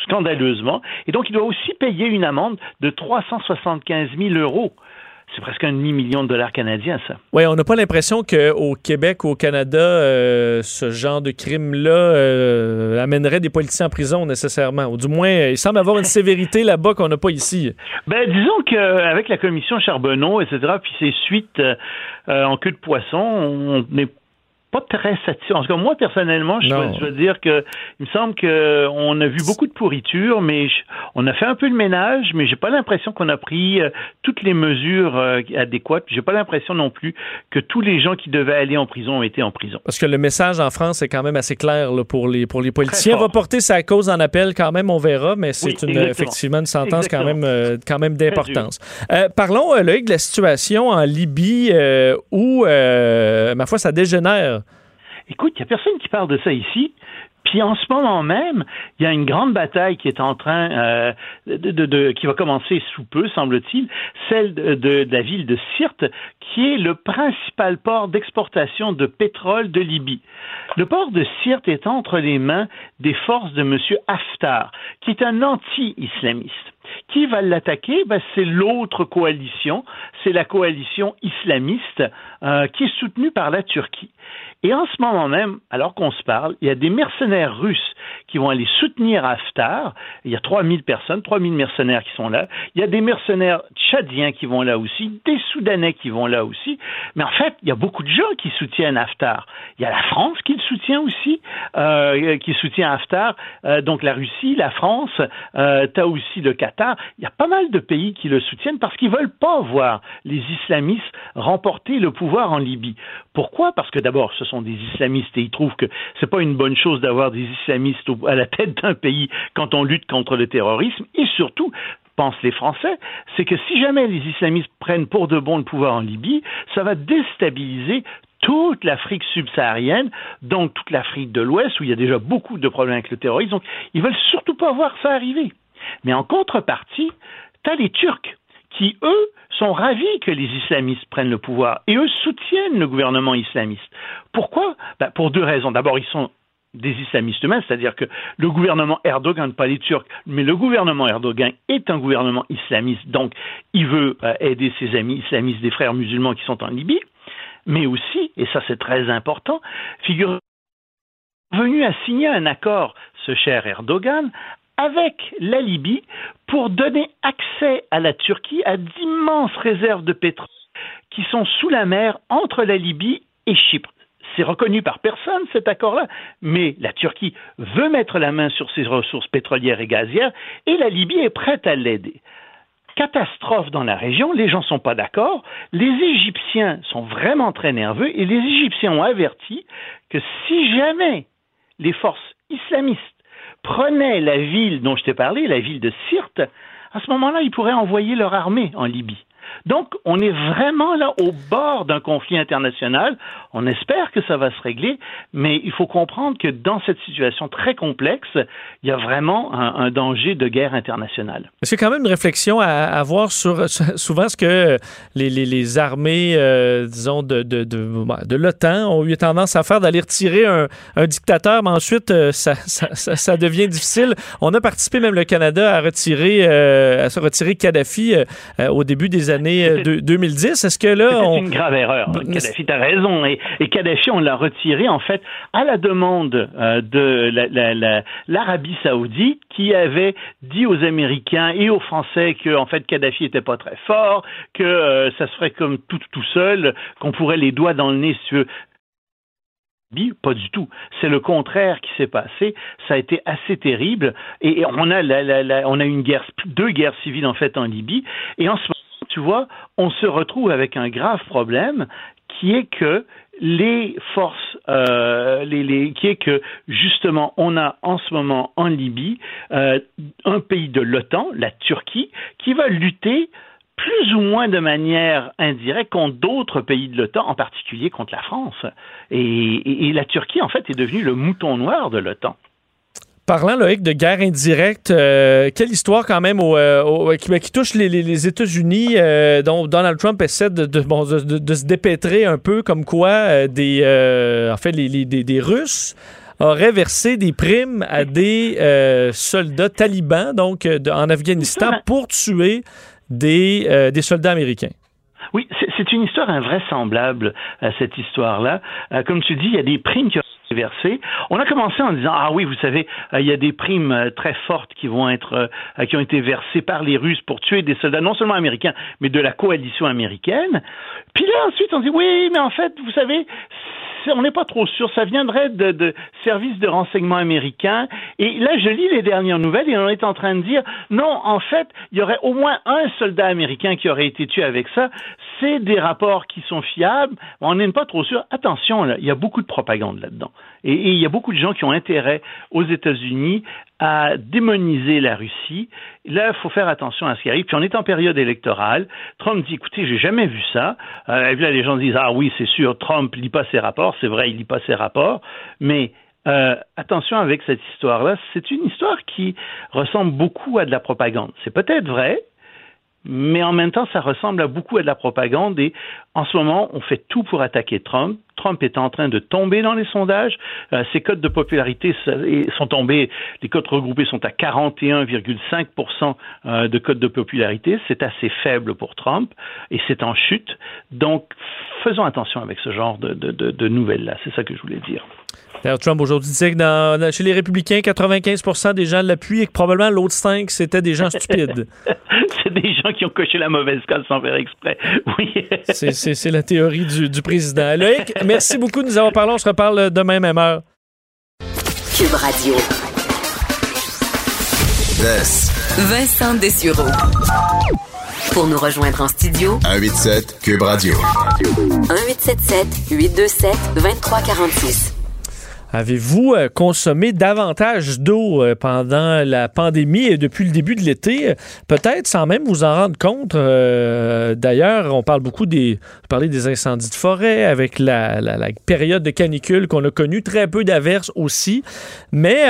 scandaleusement et donc il doit aussi payer une amende de 375 000 euros. C'est presque un demi-million de dollars canadiens, ça. Oui, on n'a pas l'impression qu'au Québec ou au Canada, euh, ce genre de crime-là euh, amènerait des politiciens en prison nécessairement. Ou du moins, euh, il semble avoir une sévérité là-bas qu'on n'a pas ici. Ben, disons qu'avec la commission Charbonneau, etc., puis ses suites euh, en queue de poisson, on n'est pas très satisfait. En tout cas, moi, personnellement, je dois, je dois dire que il me semble qu'on a vu beaucoup de pourriture, mais je- on a fait un peu le ménage, mais j'ai pas l'impression qu'on a pris euh, toutes les mesures euh, adéquates. J'ai pas l'impression non plus que tous les gens qui devaient aller en prison ont été en prison. Parce que le message en France est quand même assez clair là, pour, les, pour les politiciens. fort. va porter sa cause en appel quand même, on verra, mais c'est Oui, une, exactement. effectivement une sentence quand même, euh, quand même d'importance. Euh, parlons, Loïc, de la situation en Libye où, ma foi, ça dégénère. Écoute, il n'y a personne qui parle de ça ici. Puis en ce moment même, il y a une grande bataille qui est en train euh, de, de- de- qui va commencer sous peu, semble-t-il, celle de, de- la ville de Sirte, qui est le principal port d'exportation de pétrole de Libye. Le port de Sirte est entre les mains des forces de M. Haftar, qui est un anti-islamiste. Qui va l'attaquer? Ben, C'est l'autre coalition, c'est la coalition islamiste euh, qui est soutenue par la Turquie. Et en ce moment même, alors qu'on se parle, il y a des mercenaires russes qui vont aller soutenir Haftar. Il y a 3000 personnes, 3000 mercenaires qui sont là. Il y a des mercenaires tchadiens qui vont là aussi, des Soudanais qui vont là aussi. Mais en fait, il y a beaucoup de gens qui soutiennent Haftar. Il y a la France qui le soutient aussi, euh, qui soutient Haftar. Euh, donc la Russie, la France, euh, tu as aussi le Qatar. Il y a pas mal de pays qui le soutiennent parce qu'ils veulent pas voir les islamistes remporter le pouvoir en Libye. Pourquoi? Parce que d'abord, ce sont des islamistes et ils trouvent que c'est pas une bonne chose d'avoir des islamistes à la tête d'un pays quand on lutte contre le terrorisme. Et surtout, pensent les Français, c'est que si jamais les islamistes prennent pour de bon le pouvoir en Libye, ça va déstabiliser toute l'Afrique subsaharienne, donc toute l'Afrique de l'Ouest, où il y a déjà beaucoup de problèmes avec le terrorisme. Donc, ils veulent surtout pas voir ça arriver. Mais en contrepartie, tu as les Turcs qui, eux, sont ravis que les islamistes prennent le pouvoir et eux soutiennent le gouvernement islamiste. Pourquoi? Ben, Pour deux raisons. D'abord, ils sont des islamistes eux-mêmes, c'est-à-dire que le gouvernement Erdogan, pas les Turcs, mais le gouvernement Erdogan est un gouvernement islamiste, donc il veut euh, aider ses amis islamistes, des frères musulmans qui sont en Libye, mais aussi, et ça c'est très important, figure venu à signer un accord, ce cher Erdogan, avec la Libye pour donner accès à la Turquie à d'immenses réserves de pétrole qui sont sous la mer entre la Libye et Chypre. C'est reconnu par personne cet accord-là, mais la Turquie veut mettre la main sur ses ressources pétrolières et gazières et la Libye est prête à l'aider. Catastrophe dans la région, les gens ne sont pas d'accord, les Égyptiens sont vraiment très nerveux et les Égyptiens ont averti que si jamais les forces islamistes prenaient la ville dont je t'ai parlé, la ville de Sirte, à ce moment-là, ils pourraient envoyer leur armée en Libye. Donc, on est vraiment là au bord d'un conflit international. On espère que ça va se régler, mais il faut comprendre que dans cette situation très complexe, il y a vraiment un, un danger de guerre internationale. C'est quand même une réflexion à avoir sur souvent ce que les, les, les armées, euh, disons, de, de, de, de l'OTAN ont eu tendance à faire, d'aller retirer un, un, dictateur, mais ensuite, euh, ça, ça, ça, ça, devient difficile. On a participé, même le Canada, à retirer, euh, à se retirer Kadhafi euh, au début des années années 2010. Est-ce que là, c'est on... une grave erreur. Kadhafi, t'as raison. Et, et Kadhafi, on l'a retiré en fait à la demande euh, de l'Arabie la, la, Saoudite, qui avait dit aux Américains et aux Français que en fait Kadhafi était pas très fort, que euh, ça se ferait comme tout tout seul, qu'on pourrait les doigts dans le nez tu veux pas du tout. C'est le contraire qui s'est passé. Ça a été assez terrible. Et on a, on a une guerre, deux guerres civiles en fait en Libye. Et en ce moment, tu vois, on se retrouve avec un grave problème qui est que les forces, euh, qui est que justement on a en ce moment en Libye euh, un pays de l'OTAN, la Turquie, qui va lutter plus ou moins de manière indirecte contre d'autres pays de l'OTAN, en particulier contre la France. Et, la Turquie, en fait, est devenue le mouton noir de l'OTAN. Parlant, Loïc, de guerre indirecte, euh, quelle histoire quand même au, qui, qui, touche les, États-Unis, euh, dont Donald Trump essaie de, de, se dépêtrer un peu, comme quoi euh, des, en fait, les, des, Russes auraient versé des primes à des soldats talibans, donc en Afghanistan, pour tuer des, des soldats américains. Oui, c'est une histoire invraisemblable, cette histoire-là. comme tu dis, il y a des primes qui ont versées. On a commencé en disant ah oui, vous savez, euh, il y a des primes euh, très fortes qui vont être euh, qui ont été versées par les Russes pour tuer des soldats non seulement américains, mais de la coalition américaine. Puis là ensuite on dit oui, mais en fait, vous savez, on n'est pas trop sûr. Ça viendrait de, de, services de renseignement américains. Et là, je lis les dernières nouvelles et on est en train de dire non, en fait, il y aurait au moins un soldat américain qui aurait été tué avec ça. C'est des rapports qui sont fiables. On n'est pas trop sûr. Attention, il y a beaucoup de propagande là-dedans. Et, il y a beaucoup de gens qui ont intérêt aux États-Unis à démoniser la Russie. Là, il faut faire attention à ce qui arrive. Puis on est en période électorale. Trump dit, écoutez, j'ai jamais vu ça. Euh, et là, les gens disent, ah oui, c'est sûr, Trump lit pas ses rapports. C'est vrai, il lit pas ses rapports. Mais euh, attention avec cette histoire-là. C'est une histoire qui ressemble beaucoup à de la propagande. C'est peut-être vrai, mais en même temps, ça ressemble à beaucoup à de la propagande et en ce moment, on fait tout pour attaquer Trump. Trump est en train de tomber dans les sondages. Euh, ses codes de popularité sont tombés, les codes regroupés sont à 41,5% euh, de codes de popularité. C'est assez faible pour Trump et c'est en chute. Donc, faisons attention avec ce genre de, de, de, de nouvelles-là. C'est ça que je voulais dire. Trump aujourd'hui disait que dans, chez les républicains, 95 des gens l'appuient et que probablement l'autre 5, c'était des gens stupides. c'est des gens qui ont coché la mauvaise case sans faire exprès. Oui. c'est la théorie du, président. Loïc, merci beaucoup de nous avoir parlé. On se reparle demain, même heure. Cube Radio. Vincent Dessureau. Pour nous rejoindre en studio, 187 Cube Radio. 1877 827 2346. Avez-vous euh, consommé davantage d'eau euh, pendant la pandémie et depuis le début de l'été? Peut-être sans même vous en rendre compte. Euh, d'ailleurs, on parle beaucoup des, parler des incendies de forêt avec la, période de canicule qu'on a connue, très peu d'averses aussi. Mais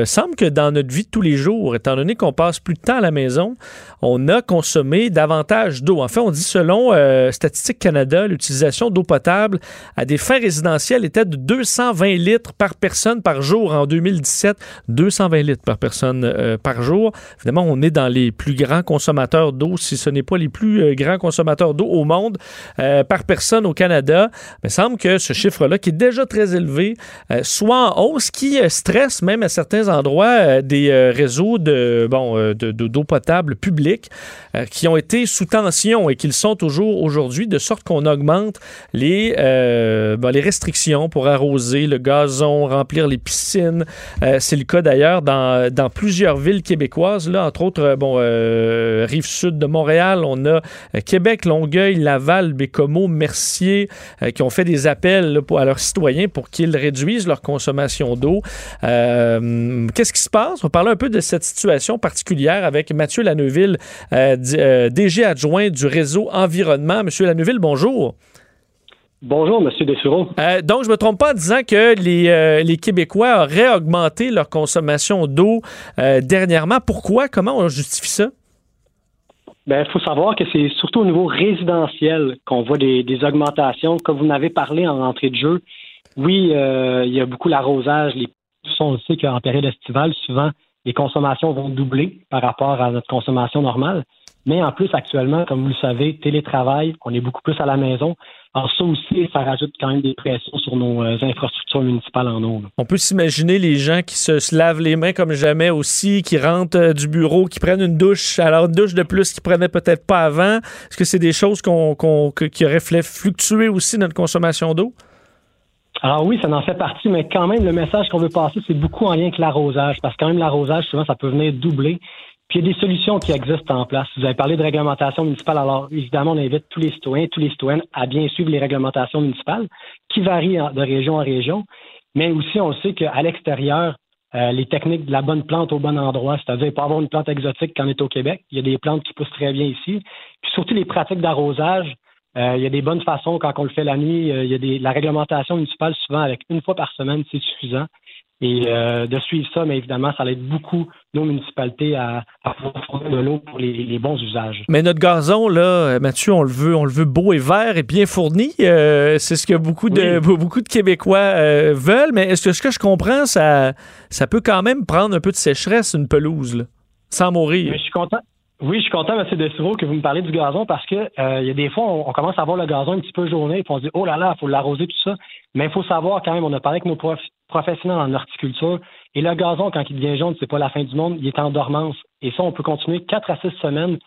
il semble que dans notre vie de tous les jours, étant donné qu'on passe plus de temps à la maison, on a consommé davantage d'eau. En fait, on dit selon Statistique Canada, l'utilisation d'eau potable à des fins résidentielles était de 220 litres par personne par jour en 2017, 220 litres par personne euh, par jour. Évidemment, on est dans les plus grands consommateurs d'eau, si ce n'est pas les plus euh, grands consommateurs d'eau au monde euh, par personne au Canada. Mais il semble que ce chiffre-là, qui est déjà très élevé, soit en hausse, qui stresse même à certains endroits des réseaux de bon d'eau potable publique qui ont été sous tension et qu'ils sont toujours aujourd'hui, de sorte qu'on augmente les, les restrictions pour arroser le gaz remplir les piscines. Euh, c'est le cas d'ailleurs dans, plusieurs villes québécoises, là, entre autres, euh, bon, euh, rive sud de Montréal, on a Québec, Longueuil, Laval, Bécomo, Mercier, qui ont fait des appels à leurs citoyens pour qu'ils réduisent leur consommation d'eau. Qu'est-ce qui se passe? On parler un peu de cette situation particulière avec Mathieu Laneuville, DG adjoint du réseau environnement. Monsieur Laneuville, bonjour. Bonjour, M. Dessureau. Euh, donc, je ne me trompe pas en disant que les, euh, les Québécois auraient augmenté leur consommation d'eau euh, dernièrement. Pourquoi? Comment on justifie ça? Bien, il faut savoir que c'est surtout au niveau résidentiel qu'on voit des, augmentations. Comme vous n'avez parlé en entrée de jeu, oui, il y a beaucoup l'arrosage. Les, on sait qu'en période estivale, souvent, les consommations vont doubler par rapport à notre consommation normale. Mais en plus, actuellement, comme vous le savez, télétravail, on est beaucoup plus à la maison. Alors ça aussi, ça rajoute quand même des pressions sur nos euh, infrastructures municipales en eau. On peut s'imaginer les gens qui se, lavent les mains comme jamais aussi, qui rentrent euh, du bureau, qui prennent une douche, alors une douche de plus qu'ils prenaient peut-être pas avant. Est-ce que c'est des choses qu'on, qui auraient fluctué aussi notre consommation d'eau? Alors oui, ça en fait partie, mais quand même, le message qu'on veut passer, c'est beaucoup en lien avec l'arrosage, parce que quand même, l'arrosage, souvent, ça peut venir doubler. Puis il y a des solutions qui existent en place. Vous avez parlé de réglementation municipale, alors évidemment, on invite tous les citoyens, tous les citoyennes à bien suivre les réglementations municipales, qui varient de région en région. Mais aussi, on sait qu'à l'extérieur, euh, les techniques de la bonne plante au bon endroit, c'est-à-dire pas avoir une plante exotique quand on est au Québec. Il y a des plantes qui poussent très bien ici. Puis surtout les pratiques d'arrosage, euh, il y a des bonnes façons quand on le fait la nuit. Euh, il y a des, la réglementation municipale, souvent avec une fois par semaine, c'est suffisant. Et euh, de suivre ça, mais évidemment, ça aide beaucoup nos municipalités à, à pouvoir fournir de l'eau pour les, bons usages. Mais notre gazon, là, Mathieu, on le veut, on le veut beau et vert et bien fourni. c'est ce que beaucoup de beaucoup de Québécois veulent. Mais est-ce que ce que je comprends, ça, ça peut quand même prendre un peu de sécheresse une pelouse, là, sans mourir? Mais je suis content. Oui, je suis content, M. Desirow, que vous me parlez du gazon parce que euh, il y a des fois, on, commence à voir le gazon un petit peu journée, puis on se dit, oh là là, il faut l'arroser, tout ça. Mais il faut savoir quand même, on a parlé avec nos professionnels en horticulture, et le gazon, quand il devient jaune, c'est pas la fin du monde, il est en dormance. Et ça, on peut continuer quatre à six semaines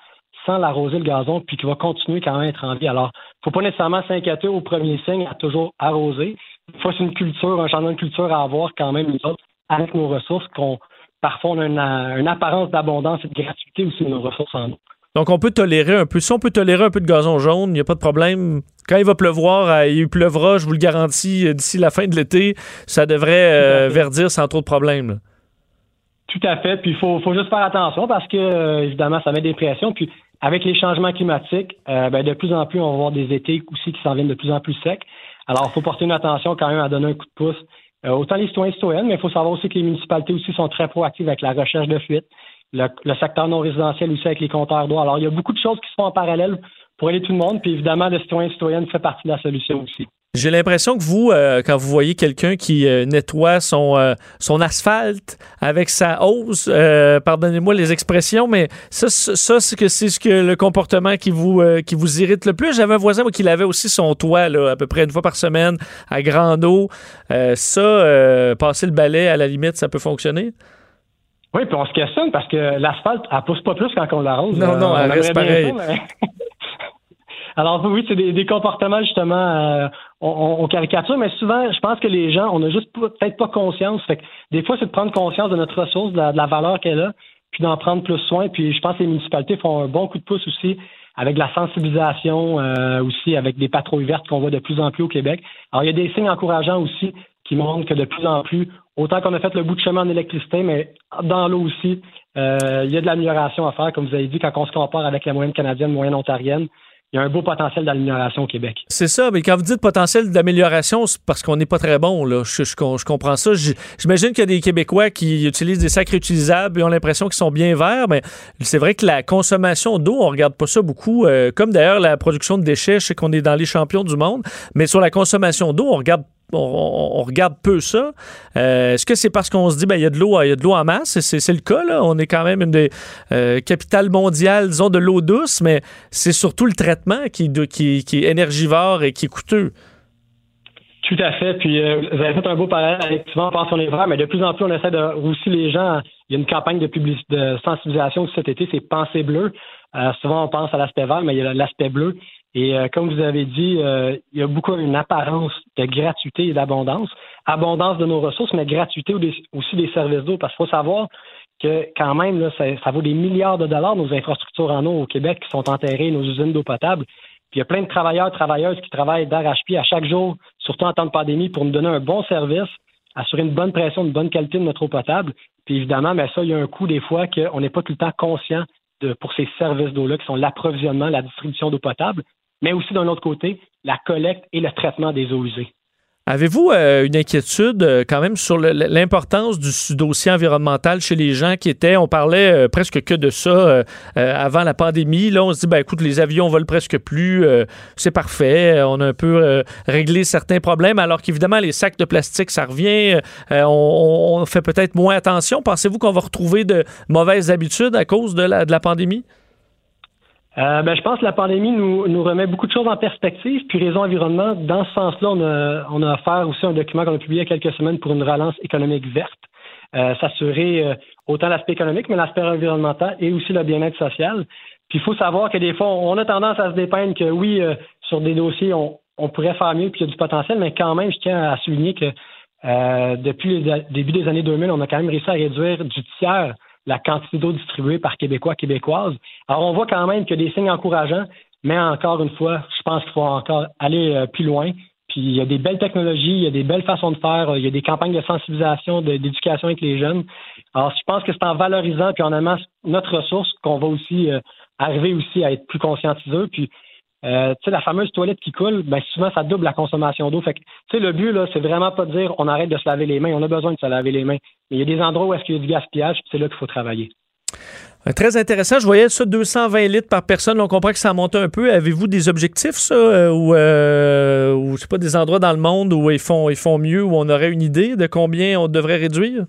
sans l'arroser, le gazon, puis qu'il va continuer quand même à être en vie. Alors, faut pas nécessairement s'inquiéter au premier signe à toujours arroser. Il faut une culture, un changement de culture à avoir quand même, nous autres, avec nos ressources qu'on parfois on a une, apparence d'abondance et de gratuité aussi de nos ressources en eau. Donc, on peut tolérer un peu. Si on peut tolérer un peu de gazon jaune, il n'y a pas de problème. Quand il va pleuvoir, euh, il pleuvra, je vous le garantis, euh, d'ici la fin de l'été, ça devrait euh, verdir sans trop de problèmes. Tout à fait. Puis il faut, juste faire attention parce que, évidemment, ça met des pressions. Puis avec les changements climatiques, ben, de plus en plus, on va avoir des étés aussi qui s'en viennent de plus en plus secs. Alors, il faut porter une attention quand même à donner un coup de pouce autant les citoyens et citoyennes, mais il faut savoir aussi que les municipalités aussi sont très proactives avec la recherche de fuite, le, secteur non résidentiel aussi avec les compteurs d'eau. Alors, il y a beaucoup de choses qui se font en parallèle pour aider tout le monde, puis évidemment, le citoyen et citoyenne fait partie de la solution aussi. J'ai l'impression que vous, euh, quand vous voyez quelqu'un qui euh, nettoie son, euh, son asphalte avec sa hausse, pardonnez-moi les expressions, mais ça, ça c'est que c'est ce que le comportement qui vous qui vous irrite le plus. J'avais un voisin qui lavait aussi son toit là, à peu près une fois par semaine à grande eau. ça, passer le balai à la limite, ça peut fonctionner? Oui, puis on se questionne parce que l'asphalte, elle pousse pas plus quand on l'arrose. Non, non, elle reste pareil. Alors oui, c'est des, comportements justement, euh, on, caricature, mais souvent, je pense que les gens, on n'a juste peut-être pas conscience. Fait que des fois, c'est de prendre conscience de notre ressource, de la, valeur qu'elle a, puis d'en prendre plus soin. Puis je pense que les municipalités font un bon coup de pouce aussi avec la sensibilisation, euh, aussi avec des patrouilles vertes qu'on voit de plus en plus au Québec. Alors il y a des signes encourageants aussi qui montrent que de plus en plus, autant qu'on a fait le bout de chemin en électricité, mais dans l'eau aussi, euh, il y a de l'amélioration à faire, comme vous avez dit, quand on se compare avec la moyenne canadienne, moyenne ontarienne il y a un beau potentiel d'amélioration au Québec. C'est ça, mais quand vous dites potentiel d'amélioration, c'est parce qu'on n'est pas très bon. Là. Je, comprends ça. J'imagine qu'il y a des Québécois qui utilisent des sacs réutilisables et ont l'impression qu'ils sont bien verts, mais c'est vrai que la consommation d'eau, on regarde pas ça beaucoup. Euh, comme d'ailleurs la production de déchets, je sais qu'on est dans les champions du monde, mais sur la consommation d'eau, on regarde on, regarde peu ça. Euh, est-ce que c'est parce qu'on se dit ben il y a de l'eau, il y a de l'eau en masse? C'est le cas là. On est quand même une des euh, capitales mondiales, disons, de l'eau douce, mais c'est surtout le traitement qui, est énergivore et qui est coûteux. Tout à fait. Puis euh, vous avez fait un beau parallèle souvent on pense les verts, mais de plus en plus on essaie de aussi les gens. Il y a une campagne de, de sensibilisation cet été, c'est Pensée bleue. souvent on pense à l'aspect vert, mais il y a l'aspect bleu. Et euh, comme vous avez dit, euh, il y a beaucoup une apparence de gratuité et d'abondance. Abondance de nos ressources, mais gratuité aussi des services d'eau. Parce qu'il faut savoir que quand même, là, ça, vaut des milliards de dollars, nos infrastructures en eau au Québec qui sont enterrées, nos usines d'eau potable. Puis il y a plein de travailleurs, travailleuses qui travaillent d'arrache-pied à chaque jour, surtout en temps de pandémie, pour nous donner un bon service, assurer une bonne pression, une bonne qualité de notre eau potable. Puis évidemment, mais ça, il y a un coût des fois qu'on n'est pas tout le temps conscient de, pour ces services d'eau-là, qui sont l'approvisionnement, la distribution d'eau potable mais aussi d'un autre côté, la collecte et le traitement des eaux usées. Avez-vous euh, une inquiétude euh, quand même sur l'importance du dossier environnemental chez les gens qui étaient, on parlait euh, presque que de ça avant la pandémie. Là, on se dit, ben écoute, les avions volent presque plus, c'est parfait, on a un peu réglé certains problèmes, alors qu'évidemment, les sacs de plastique, ça revient, on, fait peut-être moins attention. Pensez-vous qu'on va retrouver de mauvaises habitudes à cause de la, de la pandémie? Euh, ben, je pense que la pandémie nous, nous remet beaucoup de choses en perspective. Puis Réseau Environnement, dans ce sens-là, on a, on a offert aussi un document qu'on a publié il y a quelques semaines pour une relance économique verte. Euh, s'assurer euh, autant l'aspect économique, mais l'aspect environnemental et aussi le bien-être social. Puis il faut savoir que des fois, on a tendance à se dépeindre que oui, sur des dossiers, on, on pourrait faire mieux, puis il y a du potentiel, mais quand même, je tiens à souligner que euh, depuis le début des années 2000, on a quand même réussi à réduire du tiers la quantité d'eau distribuée par Québécois, Québécoises. Alors, on voit quand même qu'il y a des signes encourageants, mais encore une fois, je pense qu'il faut encore aller euh, plus loin. Puis il y a des belles technologies, il y a des belles façons de faire, il y a des campagnes de sensibilisation, d'éducation avec les jeunes. Alors, je pense que c'est en valorisant puis en aimant notre ressource qu'on va aussi euh, arriver aussi à être plus conscientiseux. Puis euh, tu sais, la fameuse toilette qui coule, ben souvent ça double la consommation d'eau. Fait que, tu sais, le but là, c'est vraiment pas de dire on arrête de se laver les mains. On a besoin de se laver les mains, mais il y a des endroits où est-ce qu'il y a du gaspillage, c'est là qu'il faut travailler. Très intéressant. Je voyais ça 220 litres par personne. On comprend que ça monte un peu. Avez-vous des objectifs, ça, euh, ou, euh, sais pas, des endroits dans le monde où ils font, ils font mieux, où on aurait une idée de combien on devrait réduire?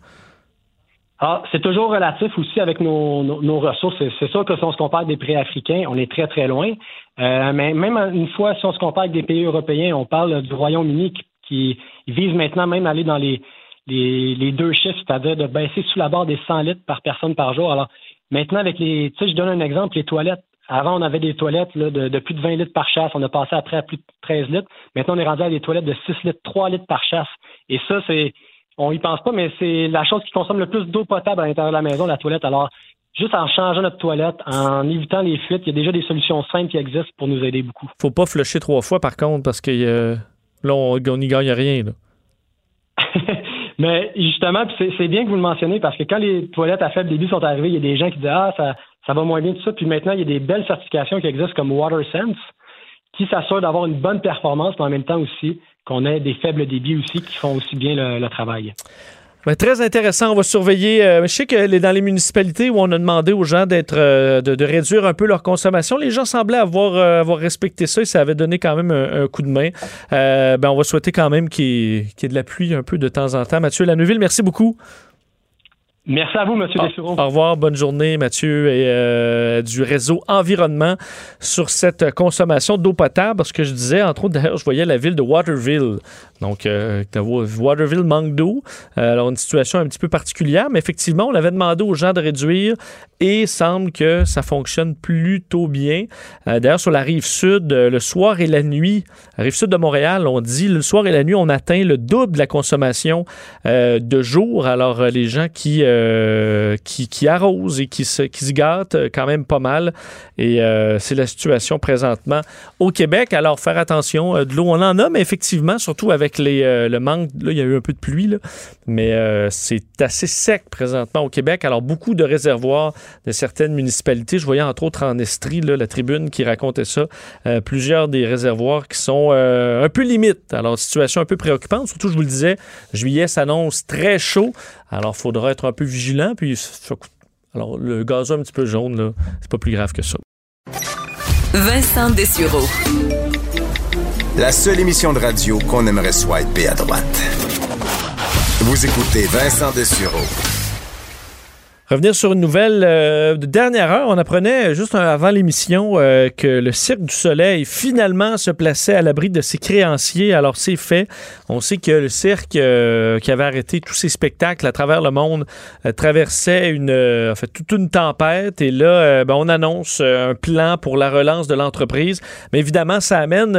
Ah, c'est toujours relatif aussi avec nos, nos, ressources. C'est sûr que si on se compare des prix africains, on est très, très loin. Euh, mais même une fois, si on se compare avec des pays européens, on parle du Royaume-Uni qui, vise maintenant même aller dans les, les, deux chiffres, c'est-à-dire de baisser sous la barre des 100 litres par personne par jour. Alors, maintenant, avec les. Tu sais, je donne un exemple, les toilettes. Avant, on avait des toilettes là, de, plus de 20 litres par chasse. On a passé après à plus de 13 litres. Maintenant, on est rendu à des toilettes de 6 litres, 3 litres par chasse. Et ça, c'est on y pense pas, mais c'est la chose qui consomme le plus d'eau potable à l'intérieur de la maison, la toilette. Alors, juste en changeant notre toilette, en évitant les fuites, il y a déjà des solutions simples qui existent pour nous aider beaucoup. Faut pas flusher trois fois, par contre, parce que euh, là, on n'y gagne rien. mais justement, c'est bien que vous le mentionnez, parce que quand les toilettes à faible débit sont arrivées, il y a des gens qui disent Ah, ça, ça va moins bien tout ça. Puis maintenant, il y a des belles certifications qui existent comme WaterSense, qui s'assurent d'avoir une bonne performance, mais en même temps aussi qu'on ait des faibles débits aussi qui font aussi bien le, travail. Très intéressant. On va surveiller. Euh, je sais que dans les municipalités où on a demandé aux gens d'être, euh, de, réduire un peu leur consommation, les gens semblaient avoir, euh, respecté ça et ça avait donné quand même un, coup de main. ben, on va souhaiter quand même qu'il y, ait de la pluie un peu de temps en temps. Mathieu Laneuville, merci beaucoup. Merci à vous, M. Ah, Dessureau. Au revoir, bonne journée, Mathieu, et euh, du réseau Environnement sur cette consommation d'eau potable. Parce que je disais, entre autres, d'ailleurs, je voyais la ville de Waterville. Donc, euh, Waterville manque d'eau. Euh, alors, une situation un petit peu particulière, mais effectivement, on avait demandé aux gens de réduire et semble que ça fonctionne plutôt bien. d'ailleurs, sur la rive sud, le soir et la nuit, la rive sud de Montréal, on dit le soir et la nuit, on atteint le double de la consommation de jour. Alors, les gens qui euh, qui, qui, arrose et qui se, qui se gâte euh, quand même pas mal. Et euh, c'est la situation présentement au Québec. Alors, faire attention. de l'eau, on en a, mais effectivement, surtout avec le manque, là, il y a eu un peu de pluie, là, mais c'est assez sec présentement au Québec. Alors, beaucoup de réservoirs de certaines municipalités. Je voyais entre autres en Estrie, la tribune qui racontait ça. plusieurs des réservoirs qui sont un peu limites. Alors, situation un peu préoccupante. Surtout, je vous le disais, juillet s'annonce très chaud. Alors, il faudra être un peu vigilant. Puis, alors, le gazon un petit peu jaune, là, c'est pas plus grave que ça. Vincent Dessureau. La seule émission de radio qu'on aimerait swiper à droite. Vous écoutez Vincent Dessureau. Revenir sur une nouvelle euh, de dernière heure, on apprenait juste avant l'émission euh, que le Cirque du Soleil finalement se plaçait à l'abri de ses créanciers. Alors c'est fait. On sait que le cirque euh, qui avait arrêté tous ses spectacles à travers le monde traversait une, en fait, toute une tempête. Et là, ben, on annonce un plan pour la relance de l'entreprise. Mais évidemment, ça amène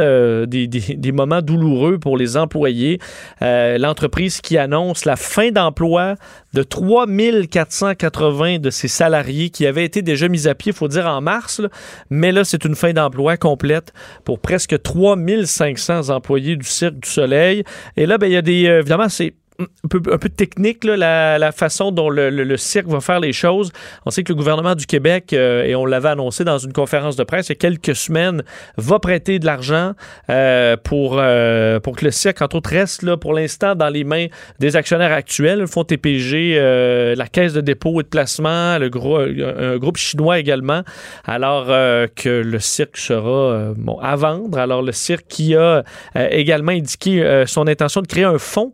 des, des, des, moments douloureux pour les employés. L'entreprise qui annonce la fin d'emploi de 3480 de ses salariés qui avaient été déjà mis à pied, il faut dire en mars, mais là, c'est une fin d'emploi complète pour presque 3500 employés du Cirque du Soleil. Et là, ben, il y a des, euh, évidemment, c'est un peu, technique, la, façon dont le, cirque va faire les choses. On sait que le gouvernement du Québec, euh, et on l'avait annoncé dans une conférence de presse il y a quelques semaines, va prêter de l'argent euh, pour, euh, pour que le cirque, entre autres, reste pour l'instant dans les mains des actionnaires actuels, le fonds TPG, la Caisse de dépôt et de placement, le gros, un groupe chinois également, alors que le cirque sera à vendre. Alors le cirque qui a également indiqué son intention de créer un fonds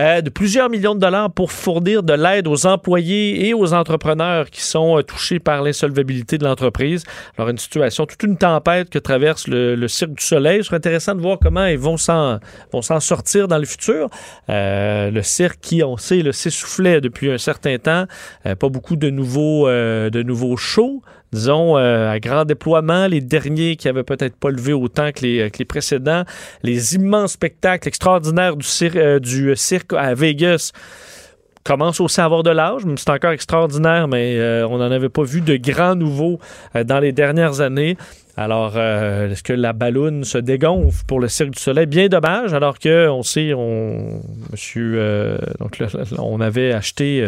de plusieurs millions de dollars pour fournir de l'aide aux employés et aux entrepreneurs qui sont touchés par l'insolvabilité de l'entreprise. Alors, une situation, toute une tempête que traverse le, Cirque du Soleil. Ce serait intéressant de voir comment ils vont s'en, vont s'en sortir dans le futur. le cirque qui, on sait, s'essoufflait depuis un certain temps. pas beaucoup de nouveaux, de nouveaux shows disons, euh, à grand déploiement, les derniers qui avaient peut-être pas levé autant que les, précédents, les immenses spectacles extraordinaires du, euh, du cirque à Vegas commencent aussi à avoir de l'âge, c'est encore extraordinaire, mais euh, on n'en avait pas vu de grands nouveaux dans les dernières années. Alors, euh, est-ce que la balloune se dégonfle pour le Cirque du Soleil? Bien dommage, alors que on sait, on, monsieur, euh, donc on avait acheté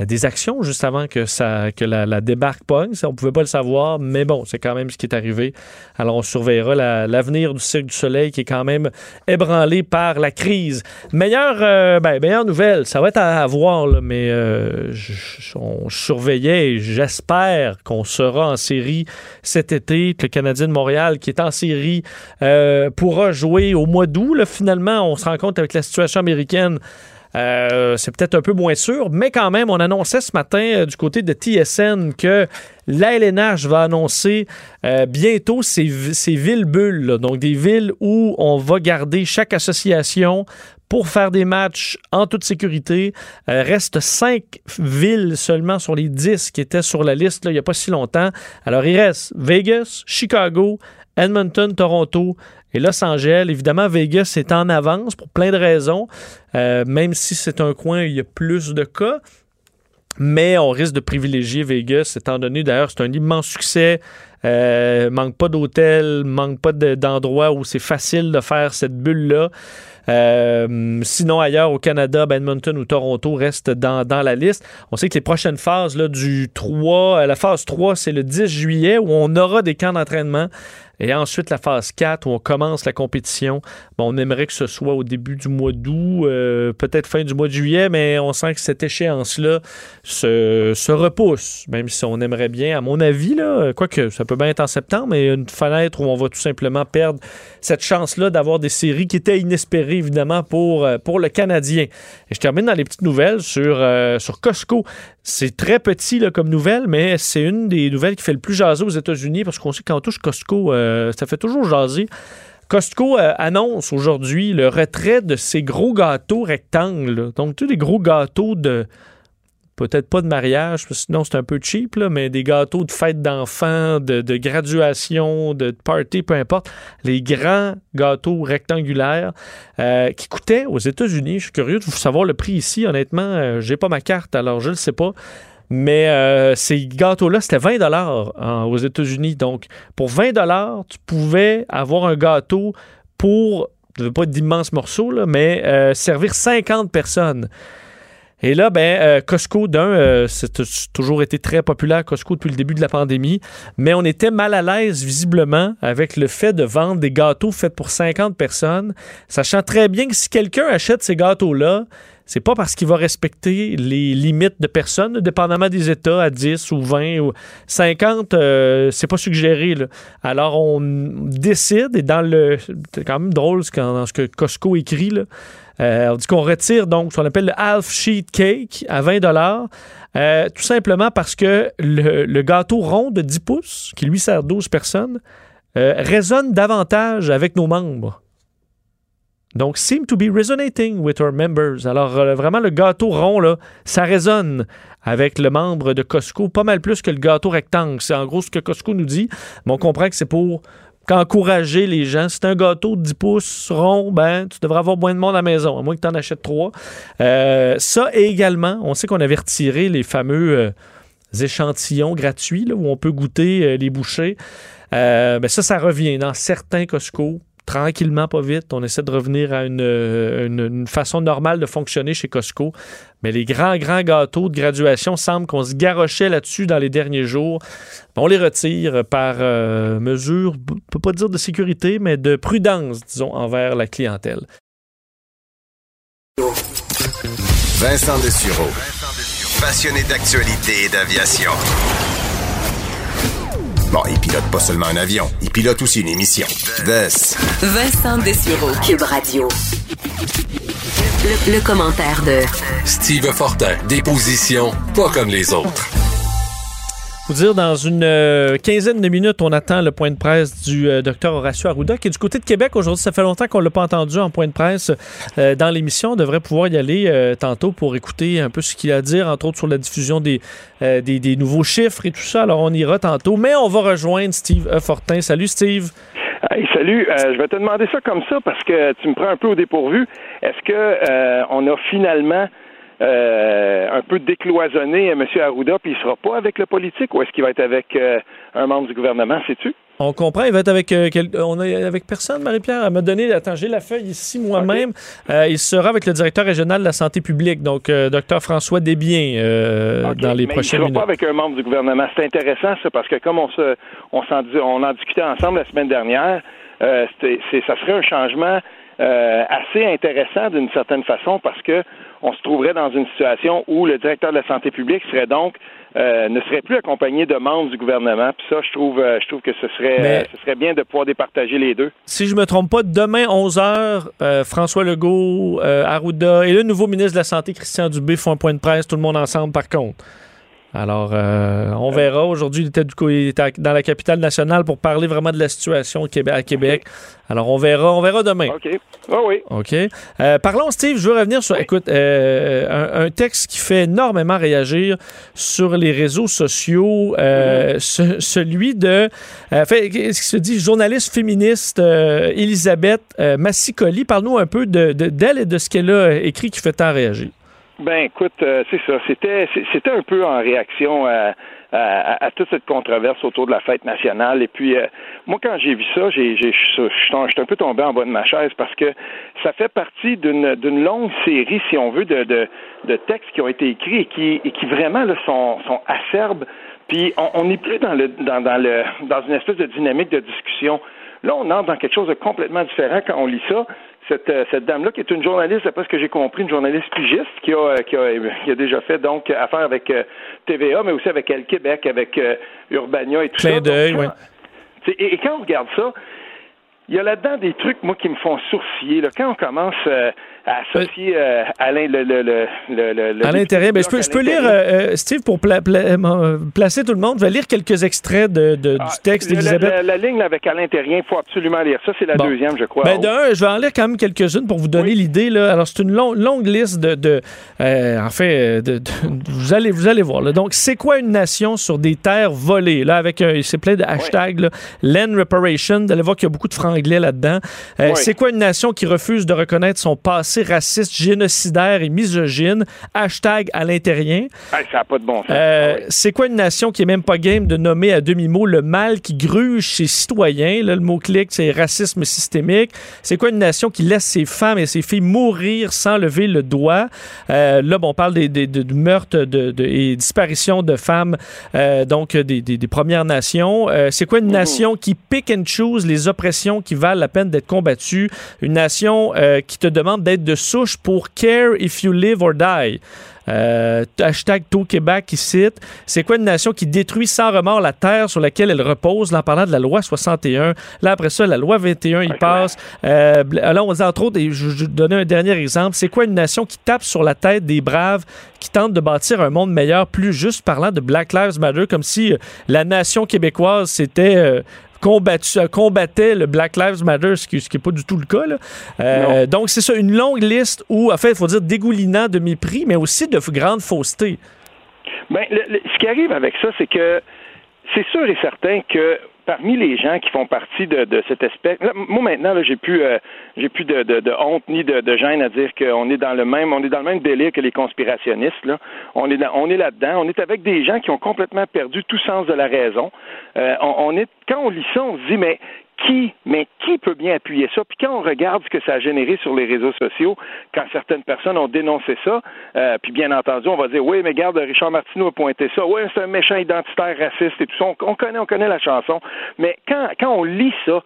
euh, des actions juste avant que ça, que la, débarque pogne. On pouvait pas le savoir, mais bon, c'est quand même ce qui est arrivé. Alors, on surveillera l'avenir du Cirque du Soleil qui est quand même ébranlé par la crise. Meilleure, ben, meilleure nouvelle, ça va être à, voir, mais on surveillait et j'espère qu'on sera en série cet été, que le Canada de Montréal, qui est en série, euh, pourra jouer au mois d'août. Finalement, on se rend compte avec la situation américaine. Euh, c'est peut-être un peu moins sûr, mais quand même, on annonçait ce matin euh, du côté de TSN que l'ALNH va annoncer bientôt ces, villes bulles, donc des villes où on va garder chaque association pour faire des matchs en toute sécurité. Euh, reste cinq villes seulement sur les dix qui étaient sur la liste il n'y a pas si longtemps. Alors, il reste Vegas, Chicago, Edmonton, Toronto et Los Angeles. Évidemment, Vegas est en avance pour plein de raisons, euh, même si c'est un coin où il y a plus de cas. Mais on risque de privilégier Vegas, étant donné d'ailleurs c'est un immense succès. Euh, manque pas d'hôtel, manque pas d'endroits où c'est facile de faire cette bulle-là. Euh, sinon, ailleurs au Canada, Edmonton ou Toronto restent dans, dans, la liste. On sait que les prochaines phases là, du 3, euh, la phase 3, c'est le 10 juillet où on aura des camps d'entraînement et ensuite, la phase 4, où on commence la compétition, bon, on aimerait que ce soit au début du mois d'août, euh, peut-être fin du mois de juillet, mais on sent que cette échéance-là se, se, repousse, même si on aimerait bien, à mon avis, là, quoique ça peut bien être en septembre, mais une fenêtre où on va tout simplement perdre cette chance-là d'avoir des séries qui étaient inespérées, évidemment, pour, euh, pour le Canadien. Et je termine dans les petites nouvelles sur, euh, sur Costco. C'est très petit comme nouvelle, mais c'est une des nouvelles qui fait le plus jaser aux États-Unis parce qu'on sait qu'en touche Costco, ça fait toujours jaser. Costco euh, annonce aujourd'hui le retrait de ces gros gâteaux rectangles. Donc, tous les gros gâteaux de peut-être pas de mariage, parce que sinon c'est un peu cheap, mais des gâteaux de fête d'enfants, de, graduation, de party, peu importe. Les grands gâteaux rectangulaires euh, qui coûtaient aux États-Unis, je suis curieux de vous savoir le prix ici, honnêtement, euh, j'ai pas ma carte, alors je ne sais pas. Mais euh, ces gâteaux-là, c'était 20 dollars aux États-Unis. Donc, pour 20 dollars, tu pouvais avoir un gâteau pour, pas d'immenses morceaux, mais servir 50 personnes. Et là, ben, euh, Costco, d'un, euh, c'est toujours été très populaire, Costco, depuis le début de la pandémie, mais on était mal à l'aise, visiblement, avec le fait de vendre des gâteaux faits pour 50 personnes, sachant très bien que si quelqu'un achète ces gâteaux-là, c'est pas parce qu'il va respecter les limites de personnes, dépendamment des États, à 10 ou 20 ou 50, euh, c'est pas suggéré. Alors, on décide, et dans le. C'est quand même drôle dans ce que Costco écrit, euh, on dit qu'on retire donc ce qu'on appelle le half sheet cake à 20 dollars, euh, tout simplement parce que le, gâteau rond de 10 pouces, qui lui sert 12 personnes, euh, résonne davantage avec nos membres. Donc, seem to be resonating with our members. Alors, vraiment, le gâteau rond, là, ça résonne avec le membre de Costco pas mal plus que le gâteau rectangle. C'est en gros ce que Costco nous dit. Mais on comprend que c'est pour qu'encourager les gens. C'est un gâteau de 10 pouces rond, ben, tu devrais avoir moins de monde à la maison, à moins que tu en achètes trois. Euh, ça, également, on sait qu'on avait retiré les fameux euh, échantillons gratuits où on peut goûter euh, les bouchées. ben, ça, ça revient dans certains Costco tranquillement, pas vite. On essaie de revenir à une, façon normale de fonctionner chez Costco. Mais les grands, grands gâteaux de graduation semblent qu'on se garochait là-dessus dans les derniers jours. On les retire par euh, mesure, on peut pas dire de sécurité, mais de prudence, disons, envers la clientèle. Vincent Dessureau, passionné d'actualité et d'aviation. Bon, il pilote pas seulement un avion, il pilote aussi une émission. Vincent Dessureau, Cube Radio. Le, le commentaire de Steve Fortin, des positions pas comme les autres. Vous dire, dans une euh, quinzaine de minutes, on attend le point de presse du euh, docteur Horacio Arruda, qui est du côté de Québec aujourd'hui. Ça fait longtemps qu'on ne l'a pas entendu en point de presse euh, dans l'émission. On devrait pouvoir y aller euh, tantôt pour écouter un peu ce qu'il a à dire, entre autres sur la diffusion des, des, des nouveaux chiffres et tout ça. Alors, on ira tantôt. Mais on va rejoindre Steve. Fortin. Salut, Steve. Hey, salut. Je vais te demander ça comme ça parce que tu me prends un peu au dépourvu. Est-ce que on a finalement euh, un peu décloisonné M. Arruda puis il sera pas avec le politique ou est-ce qu'il va être avec euh, un membre du gouvernement, sais-tu? On comprend, il va être avec euh, quel- on est avec personne, Marie-Pierre. Elle m'a donné, attends, j'ai la feuille ici moi-même. Euh, il sera avec le directeur régional de la santé publique, donc docteur François Desbiens, dans les mais prochaines il sera minutes. pas avec un membre du gouvernement. C'est intéressant ça parce que comme on se on s'en on en discutait ensemble la semaine dernière, c'est ça serait un changement assez intéressant d'une certaine façon parce que on se trouverait dans une situation où le directeur de la santé publique serait donc euh, ne serait plus accompagné de membres du gouvernement. Puis ça, je trouve, euh, je trouve que ce serait, Mais- euh, ce serait bien de pouvoir départager les deux. Si je me trompe pas, demain 11h, François Legault, euh, Arruda et le nouveau ministre de la Santé, Christian Dubé, font un point de presse, tout le monde ensemble par contre. Alors, euh, on verra. Aujourd'hui, il était, du coup, il était à- dans la capitale nationale pour parler vraiment de la situation au Québec, à Québec. Alors, on verra, on verra demain. OK. Ah oui. OK. Euh, parlons, Steve, je veux revenir sur, écoute, euh, un, un texte qui fait énormément réagir sur les réseaux sociaux, ce- celui de, fait, qu'est-ce qui se dit, journaliste féministe Elisabeth Massicoli. Parle-nous un peu de- de- d'elle et de ce qu'elle a écrit qui fait tant réagir. Ben, écoute, euh, c'est ça. C'était, c'était un peu en réaction à, à- à toute cette controverse autour de la fête nationale. Et puis, euh, moi, quand j'ai vu ça, j'ai, j'ai, je suis un peu tombé en bas de ma chaise parce que ça fait partie d'une, d'une longue série, si on veut, de, de, de textes qui ont été écrits et qui, et qui vraiment là, sont, sont acerbes. Puis, on n'est plus dans, le, dans, dans, le, dans une espèce de dynamique de discussion. Là, on entre dans quelque chose de complètement différent quand on lit ça. Cette, euh, cette dame-là, qui est une journaliste, d'après ce que j'ai compris, une journaliste pigiste, qui a, euh, qui a, qui a déjà fait donc affaire avec euh, TVA, mais aussi avec Elle Québec, avec euh, Urbania et tout Clin ça. quand- t'sais, et, et quand on regarde ça, il y a là-dedans des trucs, moi, qui me font sourciller. Là. Quand on commence euh, associer euh, Alain le, le, le, le, ben, je peux, je peux lire, euh, euh, Steve, pour pla- pla- euh, placer tout le monde, je vais lire quelques extraits de, de- Ah, du texte d'Elisabeth. La, la ligne avec Alain Terrien, il faut absolument lire ça. C'est la Bon. deuxième, je crois. Ben, d'un, je vais en lire quand même quelques-unes pour vous donner l'idée. Là. Alors, c'est une long- longue liste de. de euh, en fait, de, vous, allez, vous allez voir. là. Donc, c'est quoi une nation sur des terres volées? Là, avec un. C'est plein de hashtags. là. Land Reparation. Vous allez voir qu'il y a beaucoup de franglais là-dedans. C'est quoi une nation qui refuse de reconnaître son passé? Raciste, génocidaire et misogyne? Hashtag à l'intérieur. Hey, ça n'a pas de bon sens. Euh, Ah oui. C'est quoi une nation qui est même pas game de nommer à demi-mot le mal qui gruge ses citoyens? Là, le mot-clic, c'est racisme systémique. C'est quoi une nation qui laisse ses femmes et ses filles mourir sans lever le doigt? Euh, là, bon, on parle des, des- de, de meurtres de, de- et disparitions de femmes, euh, donc des, Premières Nations. C'est quoi une nation qui pick and choose les oppressions qui valent la peine d'être combattues? Une nation qui te demande d'être de souche pour care if you live or die. Euh, hashtag Tout Québec qui cite C'est quoi une nation qui détruit sans remords la terre sur laquelle elle repose Là, en parlant de la loi 61. Là, après ça, la loi 21, il passe. Euh, là, on dit entre autres, et je vais donner un dernier exemple C'est quoi une nation qui tape sur la tête des braves qui tente de bâtir un monde meilleur, plus juste, parlant de Black Lives Matter, comme si euh, la nation québécoise c'était. Combattu, combattait le Black Lives Matter, ce qui n'est pas du tout le cas. là. Euh, donc, c'est ça, une longue liste où, en fait, il faut dire dégoulinant de mépris, mais aussi de grande fausseté. Ben, le- le- ce qui arrive avec ça, c'est que c'est sûr et certain que parmi les gens qui font partie de, de cette espèce, là, moi maintenant, j'ai plus, euh, j'ai plus de, de- de honte ni de, de gêne à dire qu'on est dans le même, on est dans le même délire que les conspirationnistes. Là, on est, dans- on est là-dedans. On est avec des gens qui ont complètement perdu tout sens de la raison. Euh, on, on est, quand on lit ça, on se dit mais qui, mais qui peut bien appuyer ça? Puis quand on regarde ce que ça a généré sur les réseaux sociaux, quand certaines personnes ont dénoncé ça, euh, puis bien entendu, on va dire, oui, mais regarde, Richard Martineau a pointé ça, oui, c'est un méchant identitaire raciste et tout ça. On, on connaît, on connaît la chanson. Mais quand, quand on lit ça,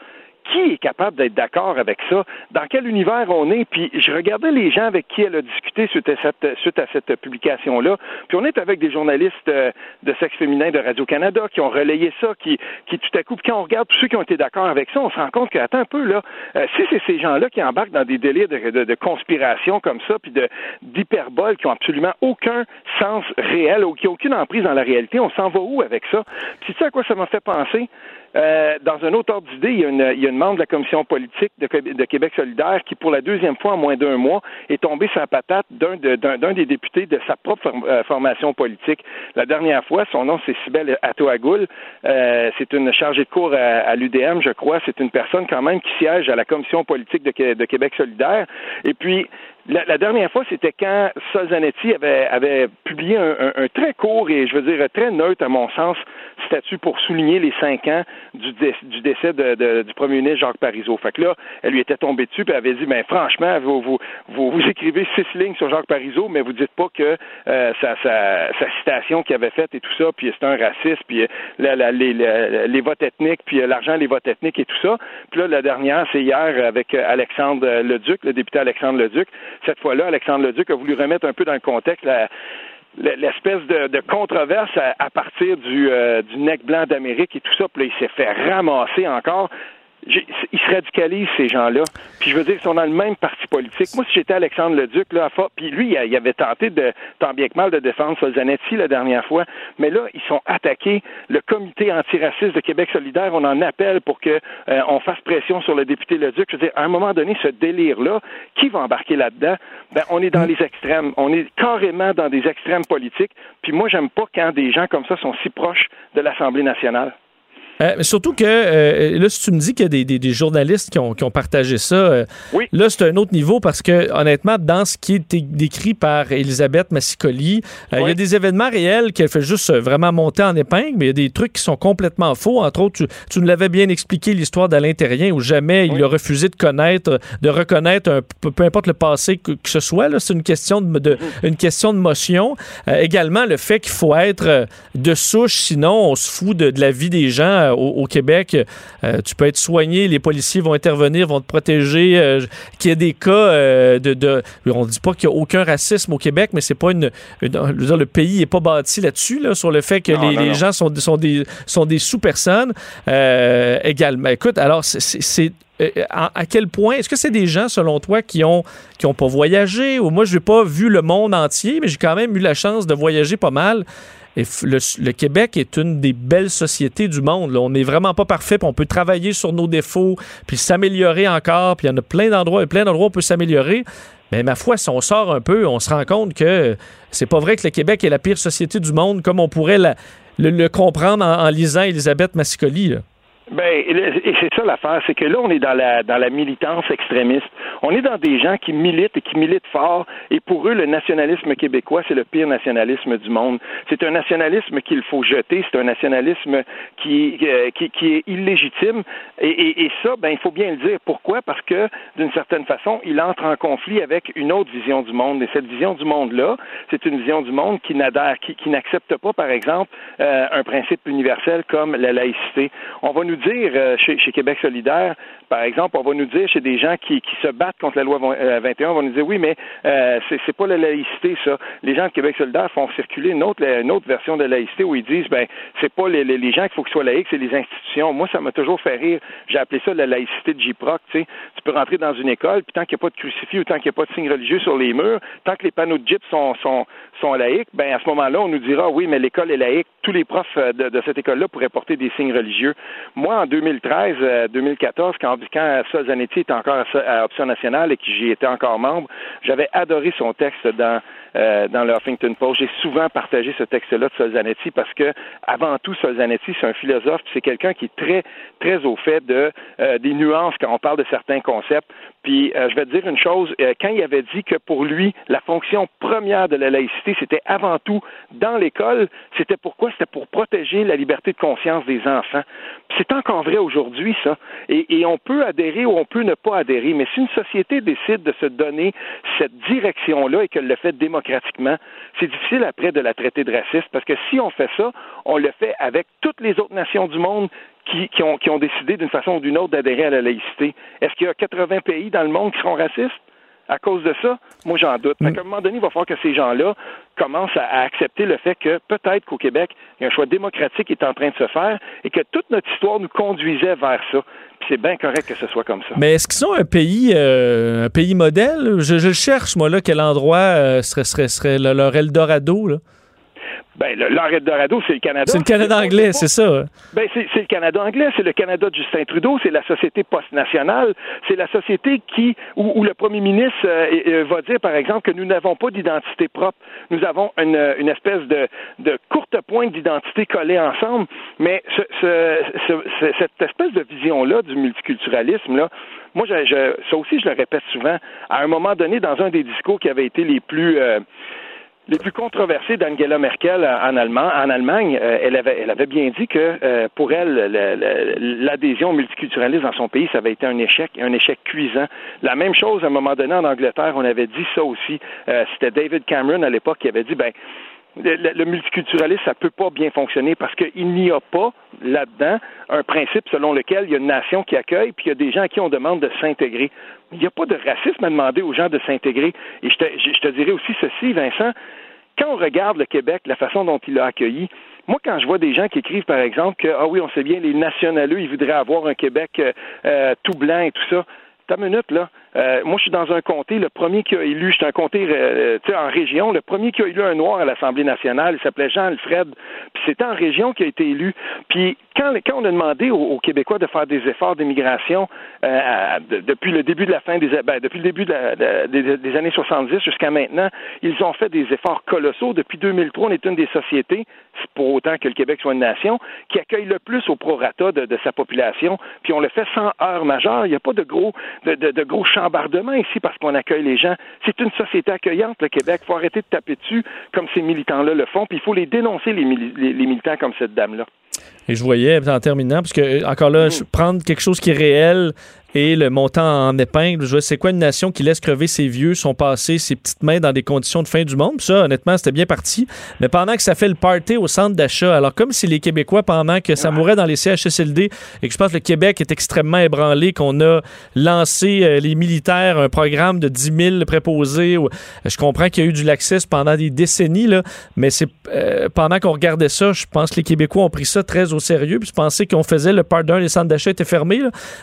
qui est capable d'être d'accord avec ça? Dans quel univers on est? Puis je regardais les gens avec qui elle a discuté suite à cette, suite à cette publication-là. Puis on est avec des journalistes euh, de sexe féminin de Radio-Canada qui ont relayé ça, qui, qui tout à coup, quand on regarde tous ceux qui ont été d'accord avec ça, on se rend compte que, attends un peu, là, euh, si c'est ces gens-là qui embarquent dans des délires de, de, conspiration comme ça, puis d'hyperbole qui ont absolument aucun sens réel, ou qui n'ont aucune emprise dans la réalité, on s'en va où avec ça? Puis tu sais à quoi ça m'a fait penser? Euh, dans un autre ordre d'idée, il, il, y a une membre de la commission politique de, de, Québec solidaire qui, pour la deuxième fois en moins d'un mois, est tombée sur la patate d'un de, des députés de sa propre euh, formation politique. La dernière fois, son nom c'est Sibelle Atoagoul. Euh, c'est une chargée de cours à, l'UDM, je crois. C'est une personne quand même qui siège à la commission politique de, de Québec solidaire. Et puis, la, dernière fois, c'était quand Sol Zanetti avait, avait publié un, très court et, je veux dire, très neutre, à mon sens, statut pour souligner les cinq ans du, du décès de, du premier ministre Jacques Parizeau. Fait que là, elle lui était tombée dessus, elle avait dit, ben franchement, vous, vous, vous, écrivez six lignes sur Jacques Parizeau, mais vous dites pas que euh, sa, citation qu'il avait faite et tout ça, puis c'est un raciste, puis la, la, les, les, votes ethniques, puis l'argent, les votes ethniques et tout ça. Puis là, la dernière, c'est hier avec Alexandre Leduc, le député Alexandre Leduc. Cette fois-là, Alexandre Leduc a voulu remettre un peu dans le contexte l'espèce de, controverse à, partir du, euh, du nec blanc d'Amérique et tout ça. Puis là, il s'est fait ramasser encore ils se radicalisent, ces gens-là. Puis je veux dire, ils sont dans le même parti politique. Moi, si j'étais Alexandre Leduc, là, puis lui, il avait tenté de, tant bien que mal, de défendre Solzanetti la dernière fois, mais là, ils sont attaqués. Le comité antiraciste de Québec solidaire, on en appelle pour que euh, on fasse pression sur le député Leduc. Je veux dire, à un moment donné, ce délire-là, qui va embarquer là-dedans? Ben, on est dans les extrêmes. On est carrément dans des extrêmes politiques. Puis moi, j'aime pas quand des gens comme ça sont si proches de l'Assemblée nationale. Euh, surtout que euh, là, si tu me dis qu'il y a des, des, des journalistes qui ont, qui ont, partagé ça, euh, oui. là, c'est un autre niveau parce que, honnêtement, dans ce qui est décrit par Elisabeth Massicoli, il y a des événements réels qu'elle fait juste vraiment monter en épingle, mais il y a des trucs qui sont complètement faux. Entre autres, tu, tu nous l'avais bien expliqué, l'histoire d'Alain Terrien, où jamais il a refusé de connaître, de reconnaître un, peu, importe le passé que, que ce soit. C'est une question de, de une question de motion. également, le fait qu'il faut être de souche, sinon on se fout de, de la vie des gens euh, au, Québec, euh, tu peux être soigné, les policiers vont intervenir, vont te protéger. Euh, qu'il y ait des cas de, On ne dit pas qu'il n'y a aucun racisme au Québec, mais c'est pas une. le pays n'est pas bâti là-dessus, là, sur le fait que les, gens sont, sont des, sont des sous-personnes également. Écoute, alors, c'est à, quel point est-ce que c'est des gens selon toi qui ont qui ont pas voyagé? Ou moi je n'ai pas vu le monde entier mais j'ai quand même eu la chance de voyager pas mal et le, Québec est une des belles sociétés du monde. On n'est vraiment pas parfait, puis on peut travailler sur nos défauts, puis s'améliorer encore, puis il y en a plein d'endroits, plein d'endroits où on peut s'améliorer. Mais ma foi, si on sort un peu, on se rend compte que c'est pas vrai que le Québec est la pire société du monde, comme on pourrait le, comprendre en, lisant Elisabeth Massicoli. Ben, et c'est ça l'affaire, c'est que là, on est dans la dans la militance extrémiste. On est dans des gens qui militent et qui militent fort, et pour eux, le nationalisme québécois, c'est le pire nationalisme du monde. C'est un nationalisme qu'il faut jeter, c'est un nationalisme qui, euh, qui, qui est illégitime, et, et, et, ça, ben, il faut bien le dire. Pourquoi? Parce que, d'une certaine façon, il entre en conflit avec une autre vision du monde, et cette vision du monde-là, c'est une vision du monde qui n'adhère, qui, qui n'accepte pas, par exemple, euh, un principe universel comme la laïcité. On va nous dire euh, chez, Québec solidaire, par exemple, on va nous dire chez des gens qui, qui se battent contre la loi 21, euh, on va nous dire oui, mais euh, c'est pas la laïcité, ça. Les gens de Québec solidaire font circuler une autre, une autre version de laïcité où ils disent ben c'est pas les, les, gens qu'il faut qu'ils soient laïcs, c'est les institutions. Moi, ça m'a toujours fait rire. J'ai appelé ça la laïcité de JPROC. Tu peux rentrer dans une école, puis tant qu'il n'y a pas de crucifix ou tant qu'il n'y a pas de signe religieux sur les murs, tant que les panneaux de JIP sont, sont, sont laïques, ben à ce moment-là, on nous dira oui, mais l'école est laïque. Tous les profs de, de cette école-là pourraient porter des signes religieux. Moi, en 2013, 2014, euh, quand, quand Zanetti était encore à, Option nationale et que j'y étais encore membre, j'avais adoré son texte dans euh, dans le Huffington Post. J'ai souvent partagé ce texte-là de Solzanetti parce que, avant tout, Solzanetti, c'est un philosophe, c'est quelqu'un qui est très, très au fait de euh, des nuances quand on parle de certains concepts. Puis, je vais te dire une chose, quand il avait dit que pour lui, la fonction première de la laïcité, c'était avant tout dans l'école, c'était pourquoi? C'était pour protéger la liberté de conscience des enfants. C'est encore vrai aujourd'hui, ça. Et, on peut adhérer ou on peut ne pas adhérer, mais si une société décide de se donner cette direction-là et qu'elle le fait démocratiquement, c'est difficile après de la traiter de raciste, parce que si on fait ça, on le fait avec toutes les autres nations du monde qui, ont, qui ont décidé d'une façon ou d'une autre d'adhérer à la laïcité. Est-ce qu'il y a 80 pays dans le monde qui seront racistes? À cause de ça, moi j'en doute. Mais mm. à un moment donné, il va falloir que ces gens-là commencent à, accepter le fait que peut-être qu'au Québec, il y a un choix démocratique qui est en train de se faire et que toute notre histoire nous conduisait vers ça. Puis c'est bien correct que ce soit comme ça. Mais est-ce qu'ils sont un pays, euh, un pays modèle? Je, cherche, moi, là, quel endroit euh, serait, serait, serait leur Eldorado, là? Ben, Dorado, c'est le Canada. C'est le Canada anglais, c'est ça. Ben, c'est le Canada anglais, c'est le Canada de Justin Trudeau, c'est la société post-nationale, c'est la société qui, où, le premier ministre euh, euh, va dire, par exemple, que nous n'avons pas d'identité propre. Nous avons une, une espèce de, de courte pointe d'identité collée ensemble, mais ce, ce, cette espèce de vision-là du multiculturalisme, là, moi, je, ça aussi, je le répète souvent, à un moment donné, dans un des discours qui avait été les plus... Euh, les plus controversés d'Angela Merkel en, Allemagne, en Allemagne euh, elle, avait, elle avait bien dit que euh, pour elle, l'adhésion multiculturaliste dans son pays, ça avait été un échec, un échec cuisant. La même chose, à un moment donné, en Angleterre, on avait dit ça aussi. Euh, c'était David Cameron à l'époque qui avait dit, ben, le, multiculturalisme, ça peut pas bien fonctionner parce qu'il n'y a pas là-dedans un principe selon lequel il y a une nation qui accueille, puis il y a des gens à qui on demande de s'intégrer. Il n'y a pas de racisme à demander aux gens de s'intégrer. Et je te, je te dirais aussi ceci, Vincent, quand on regarde le Québec, la façon dont il l'a accueilli, moi, quand je vois des gens qui écrivent, par exemple, que, ah oui, on sait bien, les nationaleux, ils voudraient avoir un Québec euh, euh, tout blanc et tout ça, ta minute, là. Euh, moi, je suis dans un comté, le premier qui a élu, c'est un comté euh, en région, le premier qui a élu un noir à l'Assemblée nationale, il s'appelait Jean-Alfred, puis c'était en région qui a été élu. Puis quand, quand on a demandé aux, Québécois de faire des efforts d'immigration euh, depuis le début de la fin des ben, depuis le début des, années 70 jusqu'à maintenant, ils ont fait des efforts colossaux. Depuis 2003, on est une des sociétés, pour autant que le Québec soit une nation, qui accueille le plus au prorata de, sa population, puis on le fait sans heures majeures. Il n'y a pas de gros de gros chambardement ici parce qu'on accueille les gens. C'est une société accueillante, le Québec. Il faut arrêter de taper dessus comme ces militants-là le font, puis il faut les dénoncer, les, militants comme cette dame-là. Et je voyais, en terminant, parce que, encore là, je prendre quelque chose qui est réel, et le montant en épingle. Je c'est quoi une nation qui laisse crever ses vieux, son passé, ses petites mains dans des conditions de fin du monde? ça, honnêtement, c'était bien parti. Mais pendant que ça fait le party au centre d'achat, alors comme si les Québécois, pendant que ça mourait dans les CHSLD et que je pense que le Québec est extrêmement ébranlé, qu'on a lancé euh, les militaires un programme de 10 000 préposés. je comprends qu'il y a eu du laxisme pendant des décennies, là, mais c'est euh, pendant qu'on regardait ça, je pense que les Québécois ont pris ça très au sérieux. Puis je pensais qu'on faisait le pardon, les centres d'achat étaient fermés.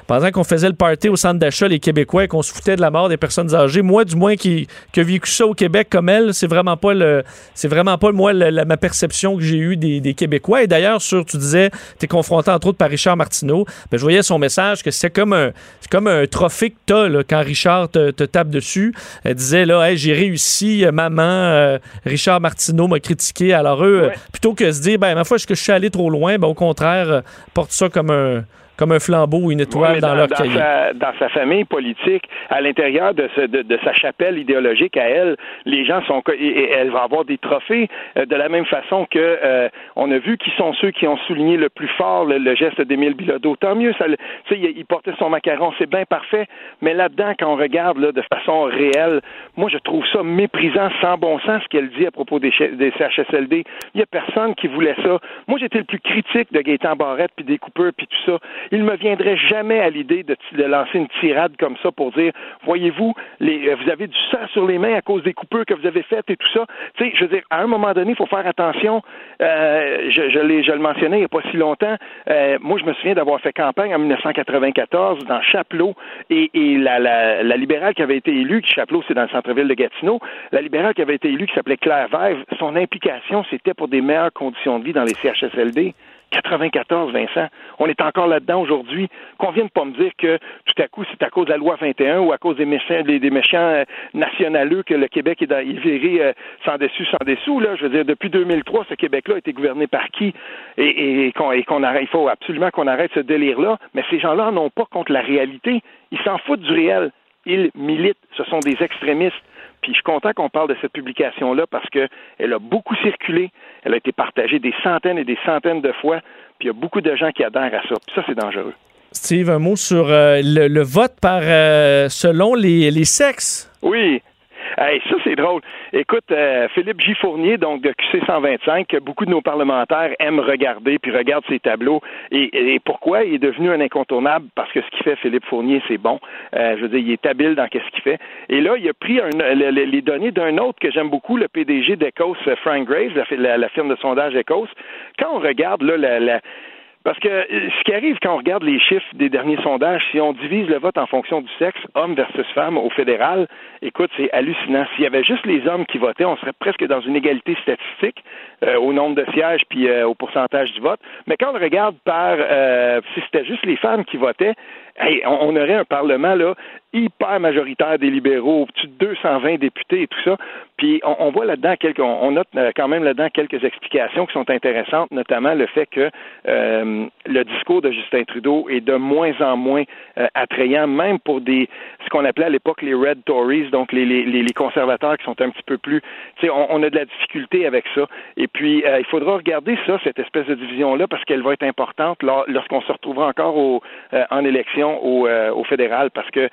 Pendant qu'on faisait le party au centre d'achat, les Québécois, qu'on se foutait de la mort des personnes âgées. Moi, du moins, qui, qui a vécu ça au Québec comme elle, c'est vraiment pas le, c'est vraiment pas moi ma perception que j'ai eue des, Québécois. Et d'ailleurs, sur, tu disais, tu es confronté entre autres par Richard Martineau. Ben, je voyais son message que c'est comme un, c'est comme un trophée que t'as là, quand Richard te, tape dessus. Elle disait là, hey, j'ai réussi, maman. Euh, Richard Martineau m'a critiqué. Alors eux, plutôt que de se dire, ben ma foi, est-ce que je suis allé trop loin, ben au contraire, euh, porte ça comme un comme un flambeau ou une étoile dans, leur cahier. dans sa famille politique, à l'intérieur de, de, sa chapelle idéologique à elle, les gens sont et, elle va avoir des trophées euh, de la même façon que euh, on a vu qui sont ceux qui ont souligné le plus fort le, geste d'Émile Bilodeau. Tant mieux, ça, il, il portait son macaron, c'est bien parfait, mais là-dedans, quand on regarde là, de façon réelle, moi je trouve ça méprisant, sans bon sens ce qu'elle dit à propos des, des CHSLD. Il y a personne qui voulait ça. Moi j'étais le plus critique de Gaétan Barrette puis des coupeurs puis tout ça il me viendrait jamais à l'idée de, lancer une tirade comme ça pour dire, voyez-vous, euh, vous avez du sang sur les mains à cause des coupures que vous avez faites et tout ça. Tu sais, je veux dire, à un moment donné, il faut faire attention. Euh, je, je, je le mentionnais il n'y a pas si longtemps. Euh, moi, je me souviens d'avoir fait campagne en 1994 dans Chapelot et, la, la, la, libérale qui avait été élue, qui Chapelot, c'est dans le centre-ville de Gatineau, la libérale qui avait été élue, qui s'appelait Claire Vève, son implication, c'était pour des meilleures conditions de vie dans les CHSLD. 94, Vincent. On est encore là-dedans aujourd'hui. Qu'on vienne pas me dire que tout à coup, c'est à cause de la loi 21 ou à cause des méchants, des, méchants euh, nationaleux que le Québec est, viré euh, sans dessus, sans dessous. Là. Je veux dire, depuis 2003, ce Québec-là a été gouverné par qui? Et, qu'on arrête, il faut absolument qu'on arrête ce délire-là. Mais ces gens-là n'ont pas contre la réalité. Ils s'en foutent du réel. Ils militent. Ce sont des extrémistes. Puis je suis content qu'on parle de cette publication-là parce qu'elle a beaucoup circulé, elle a été partagée des centaines et des centaines de fois Puis il y a beaucoup de gens qui adhèrent à ça. Puis ça, c'est dangereux. Steve, un mot sur euh, le, vote par euh, selon les, les sexes. Oui, Hey, ça, c'est drôle. Écoute, euh, Philippe J. Fournier, donc de QC 125, que beaucoup de nos parlementaires aiment regarder, puis regardent ses tableaux. Et, pourquoi? Il est devenu un incontournable parce que ce qu'il fait, Philippe Fournier, c'est bon. Euh, je veux dire, il est habile dans ce qu'il fait. Et là, il a pris les données d'un autre que j'aime beaucoup, le PDG d'Ecos, Frank Graves, la, la, firme de sondage Ecos. Quand on regarde là, la parce que euh, ce qui arrive quand on regarde les chiffres des derniers sondages, si on divise le vote en fonction du sexe, homme versus femme au fédéral, écoute, c'est hallucinant. S'il y avait juste les hommes qui votaient, on serait presque dans une égalité statistique euh, au nombre de sièges puis euh, au pourcentage du vote. Mais quand on regarde par si c'était juste les femmes qui votaient, on, aurait un Parlement là hyper majoritaire des libéraux, au-dessus de 220 députés et tout ça. Puis on, voit là-dedans quelques, on, note euh, quand même là-dedans quelques explications qui sont intéressantes, notamment le fait que euh, le discours de Justin Trudeau est de moins en moins euh, attrayant, même pour des ce qu'on appelait à l'époque les Red Tories, donc les, les, les, conservateurs qui sont un petit peu plus, tu sais, on, on, a de la difficulté avec ça. Puis il faudra regarder ça, cette espèce de division là, parce qu'elle va être importante lorsqu'on se retrouvera encore au, en élection au, au fédéral, parce que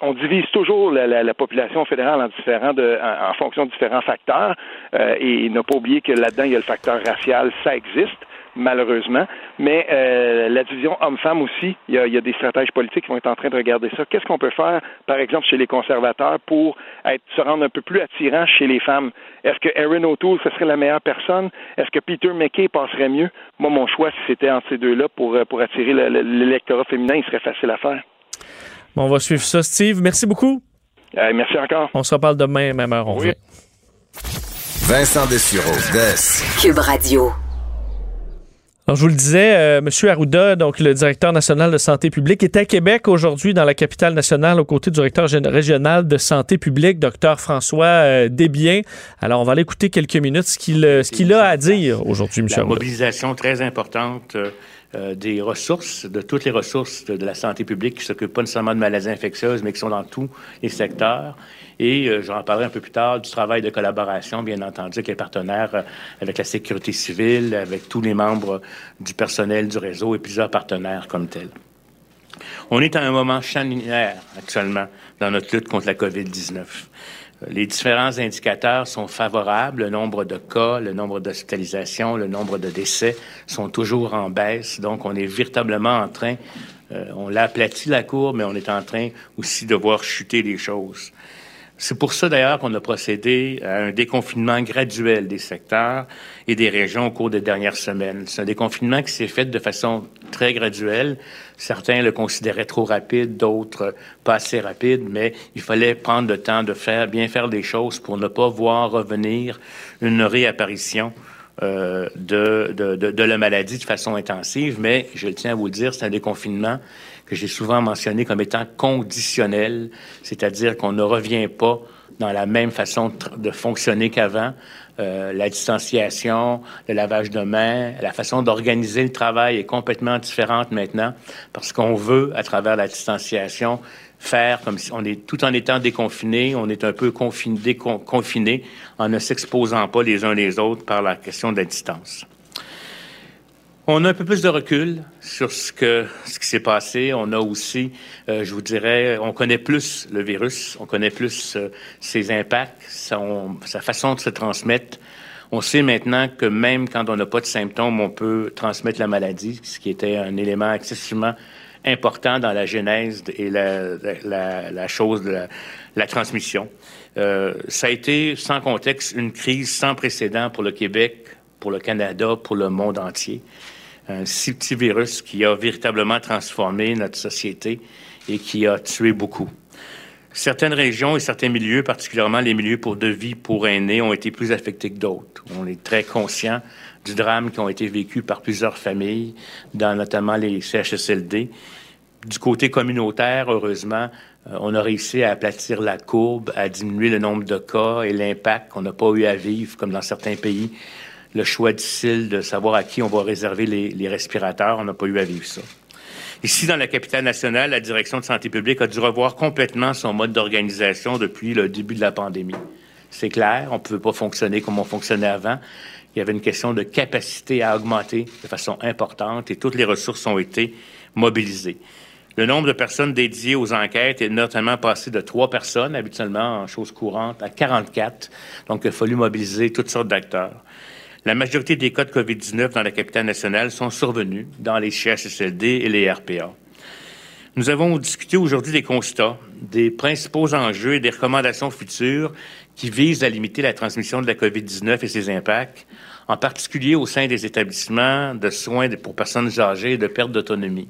on, divise toujours la, population fédérale en, différents en, fonction de différents facteurs. Euh, et ne pas oublier que là-dedans, il y a le facteur racial, ça existe malheureusement. Mais euh, la division homme-femme aussi, il y, a, des stratèges politiques qui vont être en train de regarder ça. Qu'est-ce qu'on peut faire, par exemple, chez les conservateurs pour être, se rendre un peu plus attirant chez les femmes? Est-ce que Erin O'Toole, ce serait la meilleure personne? Est-ce que Peter McKay passerait mieux? Moi, mon choix, si c'était entre ces deux-là pour, pour attirer l'électorat féminin, il serait facile à faire. Bon, on va suivre ça. Steve, merci beaucoup. Euh, merci encore. On se reparle demain, même heure. On oui. Vincent Dessureau, Des. Cube Radio. Alors, je vous le disais, euh, M. Arruda, donc le directeur national de santé publique, est à Québec aujourd'hui dans la capitale nationale aux côtés du directeur régional de santé publique, Dr François euh, Desbiens. Alors, on va aller écouter quelques minutes ce qu'il euh, ce qu'il a à dire aujourd'hui, M. La mobilisation très importante euh, des ressources, de toutes les ressources de, la santé publique qui s'occupent pas nécessairement de maladies infectieuses, mais qui sont dans tous les secteurs. Et euh, j'en parlerai un peu plus tard du travail de collaboration, bien entendu, qui est partenaire euh, avec la sécurité civile, avec tous les membres du personnel du réseau et plusieurs partenaires comme tels. On est à un moment charnière actuellement dans notre lutte contre la COVID-19. Les différents indicateurs sont favorables. Le nombre de cas, le nombre d'hospitalisations, le nombre de décès sont toujours en baisse. Donc, on est véritablement en train, euh, on l'a aplati la courbe, mais on est en train aussi de voir chuter les choses. C'est pour ça d'ailleurs qu'on a procédé à un déconfinement graduel des secteurs et des régions au cours des dernières semaines. C'est un déconfinement qui s'est fait de façon très graduelle. Certains le considéraient trop rapide, d'autres pas assez rapide, mais il fallait prendre le temps de faire bien faire des choses pour ne pas voir revenir une réapparition euh, de, de, de, la maladie de façon intensive. Mais je tiens à vous le dire, c'est un déconfinement que j'ai souvent mentionné comme étant conditionnel, c'est-à-dire qu'on ne revient pas dans la même façon de fonctionner qu'avant. Euh, la distanciation, le lavage de mains, la façon d'organiser le travail est complètement différente maintenant parce qu'on veut, à travers la distanciation, faire comme si on est tout en étant déconfiné, on est un peu confiné, confiné en ne s'exposant pas les uns les autres par la question de la distance. On a un peu plus de recul sur ce, que, ce qui s'est passé. On a aussi, euh, je vous dirais, on connaît plus le virus, on connaît plus euh, ses impacts, sa façon de se transmettre. On sait maintenant que même quand on n'a pas de symptômes, on peut transmettre la maladie, ce qui était un élément excessivement important dans la genèse et la, la, la chose de la, transmission. Euh, ça a été, sans contexte, une crise sans précédent pour le Québec, pour le Canada, pour le monde entier. Un si petit virus qui a véritablement transformé notre société et qui a tué beaucoup. Certaines régions et certains milieux, particulièrement les milieux pour de vie pour aînés, ont été plus affectés que d'autres. On est très conscient du drame qui ont été vécus par plusieurs familles, dans notamment les CHSLD. Du côté communautaire, heureusement, euh, on a réussi à aplatir la courbe, à diminuer le nombre de cas et l'impact qu'on n'a pas eu à vivre, comme dans certains pays le choix difficile de savoir à qui on va réserver les, respirateurs. On n'a pas eu à vivre ça. Ici, dans la capitale nationale, la direction de santé publique a dû revoir complètement son mode d'organisation depuis le début de la pandémie. C'est clair, on ne pouvait pas fonctionner comme on fonctionnait avant. Il y avait une question de capacité à augmenter de façon importante et toutes les ressources ont été mobilisées. Le nombre de personnes dédiées aux enquêtes est notamment passé de trois personnes, habituellement en chose courante, à 44. Donc, il a fallu mobiliser toutes sortes d'acteurs. La majorité des cas de COVID-19 dans la capitale nationale sont survenus dans les CHSLD et les RPA. Nous avons discuté aujourd'hui des constats, des principaux enjeux et des recommandations futures qui visent à limiter la transmission de la COVID-19 et ses impacts, en particulier au sein des établissements de soins pour personnes âgées et de perte d'autonomie.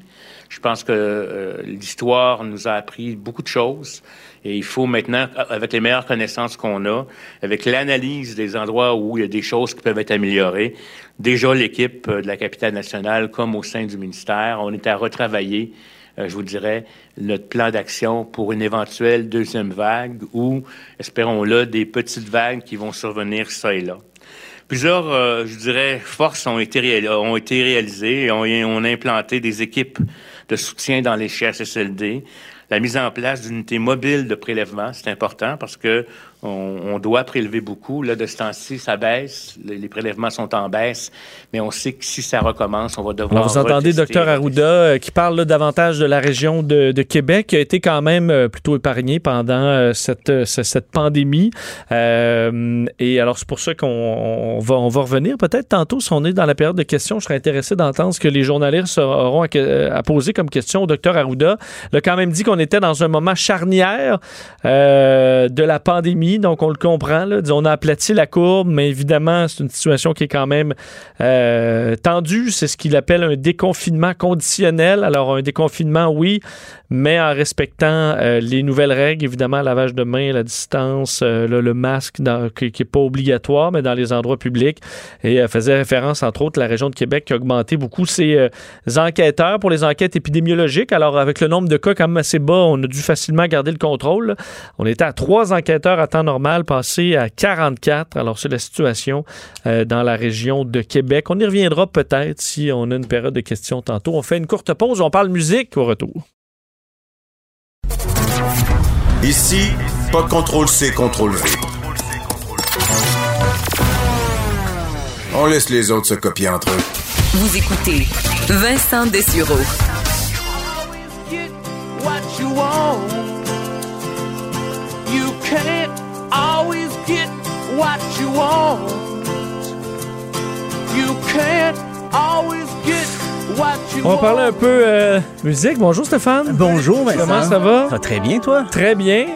Je pense que euh, l'histoire nous a appris beaucoup de choses et il faut maintenant, avec les meilleures connaissances qu'on a, avec l'analyse des endroits où il y a des choses qui peuvent être améliorées, déjà l'équipe euh, de la capitale nationale comme au sein du ministère, on est à retravailler euh, je vous dirais, notre plan d'action pour une éventuelle deuxième vague ou, espérons-le, des petites vagues qui vont survenir ça et là. Plusieurs, euh, je dirais, forces ont été, ont été réalisées et on, on, a implanté des équipes de soutien dans les CHSLD. La mise en place d'unités mobiles de prélèvement, c'est important parce que on, doit prélever beaucoup. Là, de ce temps-ci, ça baisse. Les, prélèvements sont en baisse. Mais on sait que si ça recommence, on va devoir. Alors, vous entendez Dr Arruda euh, qui parle davantage de la région de, Québec, qui a été quand même euh, plutôt épargnée pendant euh, cette, cette pandémie. et alors, c'est pour ça qu'on va, on va revenir peut-être tantôt, si on est dans la période de questions. Je serais intéressé d'entendre ce que les journalistes auront à, poser comme question au Dr Arruda. Il a quand même dit qu'on était dans un moment charnière de la pandémie donc on le comprend. On a aplati la courbe, mais évidemment, c'est une situation qui est quand même euh, tendue. C'est ce qu'il appelle un déconfinement conditionnel. Alors, un déconfinement, oui, mais en respectant euh, les nouvelles règles, évidemment, lavage de mains, la distance, euh, le masque qui n'est pas obligatoire, mais dans les endroits publics. Et elle faisait référence, entre autres, à la région de Québec qui a augmenté beaucoup ses enquêteurs pour les enquêtes épidémiologiques. Alors, avec le nombre de cas quand même assez bas, on a dû facilement garder le contrôle. On était à trois enquêteurs à temps normal, passé à 44. Alors, c'est la situation euh, dans la région de Québec. On y reviendra peut-être si on a une période de questions tantôt. On fait une courte pause, on parle musique au retour. Ici, pas de contrôle C, contrôle V. On laisse les autres se copier entre eux. Vous écoutez Vincent Dessureau. what you want. You can't always get what you On va parler un peu euh, musique. Bonjour Stéphane. Bonjour Vincent. Comment ça va? Ça va très bien toi? Très bien.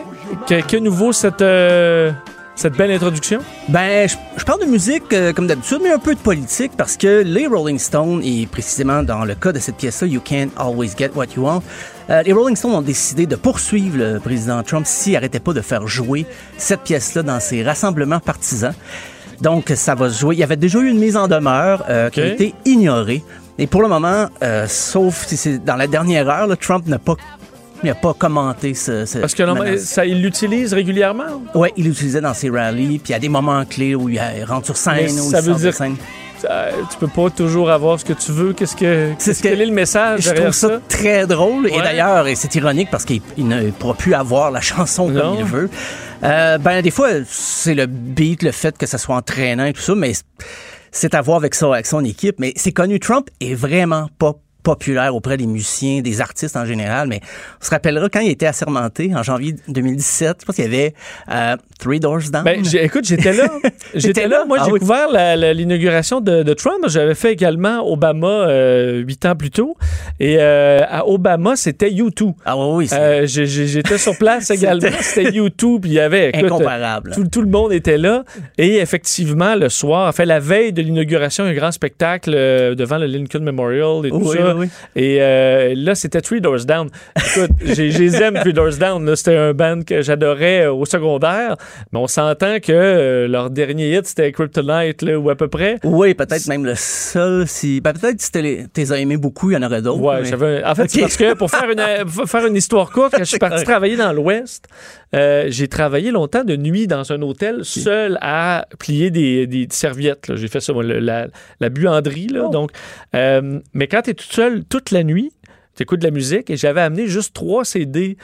Que, que nouveau cette... Euh, cette belle introduction? Ben, je, parle de musique euh, comme d'habitude, mais un peu de politique parce que les Rolling Stones, et précisément dans le cas de cette pièce-là, You Can't Always Get What You Want, euh, les Rolling Stones ont décidé de poursuivre le président Trump s'il n'arrêtait pas de faire jouer cette pièce-là dans ses rassemblements partisans. Donc, ça va se jouer. Il y avait déjà eu une mise en demeure euh, qui a été ignorée. Et pour le moment, sauf si c'est dans la dernière heure, Trump n'a pas il n'a pas commenté ce. Parce que ça, il l'utilise régulièrement? Oui, il l'utilisait dans ses rallyes, puis il y a des moments clés où il rentre sur scène. ou ça veut dire. Scène. tu peux pas toujours avoir ce que tu veux. Qu'est-ce que, c'est quel est le message Je trouve ça, très drôle. Et d'ailleurs, et c'est ironique parce qu'il ne pourra plus avoir la chanson comme il veut. Euh, ben des fois, c'est le beat, le fait que ça soit entraînant et tout ça, mais c'est à voir avec ça, avec son équipe. Mais c'est connu, Trump est vraiment pas populaire auprès des musiciens, des artistes en général, mais on se rappellera quand il était assermenté en janvier 2017, je pense qu'il y avait euh, Three Doors Down. Ben, écoute, j'étais là. j'étais là. Moi, ah j'ai couvert l'inauguration de, Trump. J'avais fait également Obama euh, huit ans plus tôt. Et euh, à Obama, c'était U2. Ah oui, oui. j'étais sur place également. C'était U2. Puis il y avait. Incomparable. Tout, tout, le monde était là. Et effectivement, le soir, fait la veille de l'inauguration, un grand spectacle devant le Lincoln Memorial et tout ça. Et euh, là, c'était Three Doors Down. Écoute, j'ai aime Three Doors Down. C'était un band que j'adorais euh, au secondaire, mais on s'entend que euh, leur dernier hit, c'était Kryptonite, là, ou à peu près. Oui, peut-être même le seul. Si... Ben, peut-être si tu les as aimés beaucoup, il y en aurait d'autres. Ouais, mais... En fait, c'est parce que pour faire une, faire une histoire courte, quand je suis parti travailler dans l'Ouest, j'ai travaillé longtemps de nuit dans un hôtel, seul à plier des, des serviettes. J'ai fait ça, moi, la, la, buanderie. Là, oh. donc, mais quand tu es tout seul toute la nuit, tu écoutes de la musique et j'avais amené juste trois CD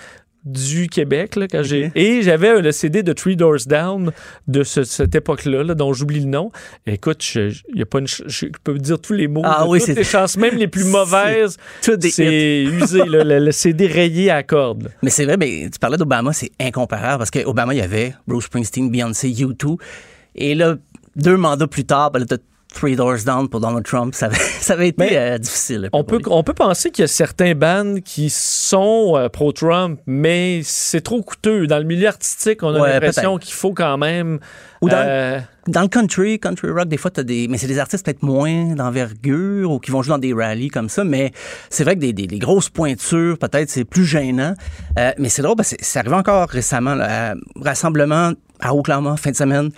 du Québec là, quand j'ai et j'avais le CD de Three Doors Down de ce- cette époque-là là, dont j'oublie le nom. Écoute, je, y a pas une ch- je peux dire tous les mots, Ah oui, toutes les chansons, même les plus mauvaises. C'est usé, là, le, le CD rayé à cordes. Mais c'est vrai, mais tu parlais d'Obama, c'est incomparable parce qu'Obama, il y avait Bruce Springsteen, Beyoncé, U2. Et là, deux mandats plus tard, ben Three Doors Down pour Donald Trump. Ça avait, ça avait été euh, difficile. On peut, on peut penser qu'il y a certains bands qui sont euh, pro-Trump, mais c'est trop coûteux. Dans le milieu artistique, on a Ouais, l'impression qu'il faut quand même. Ou dans, euh, dans le country, country rock, des fois, t'as des. Mais c'est des artistes peut-être moins d'envergure ou qui vont jouer dans des rallyes comme ça. Mais c'est vrai que des, des- des grosses pointures, peut-être, c'est plus gênant. Euh, mais c'est drôle, parce que c'est c'est arrivé encore récemment, là, à- rassemblement à Oklahoma, fin de semaine.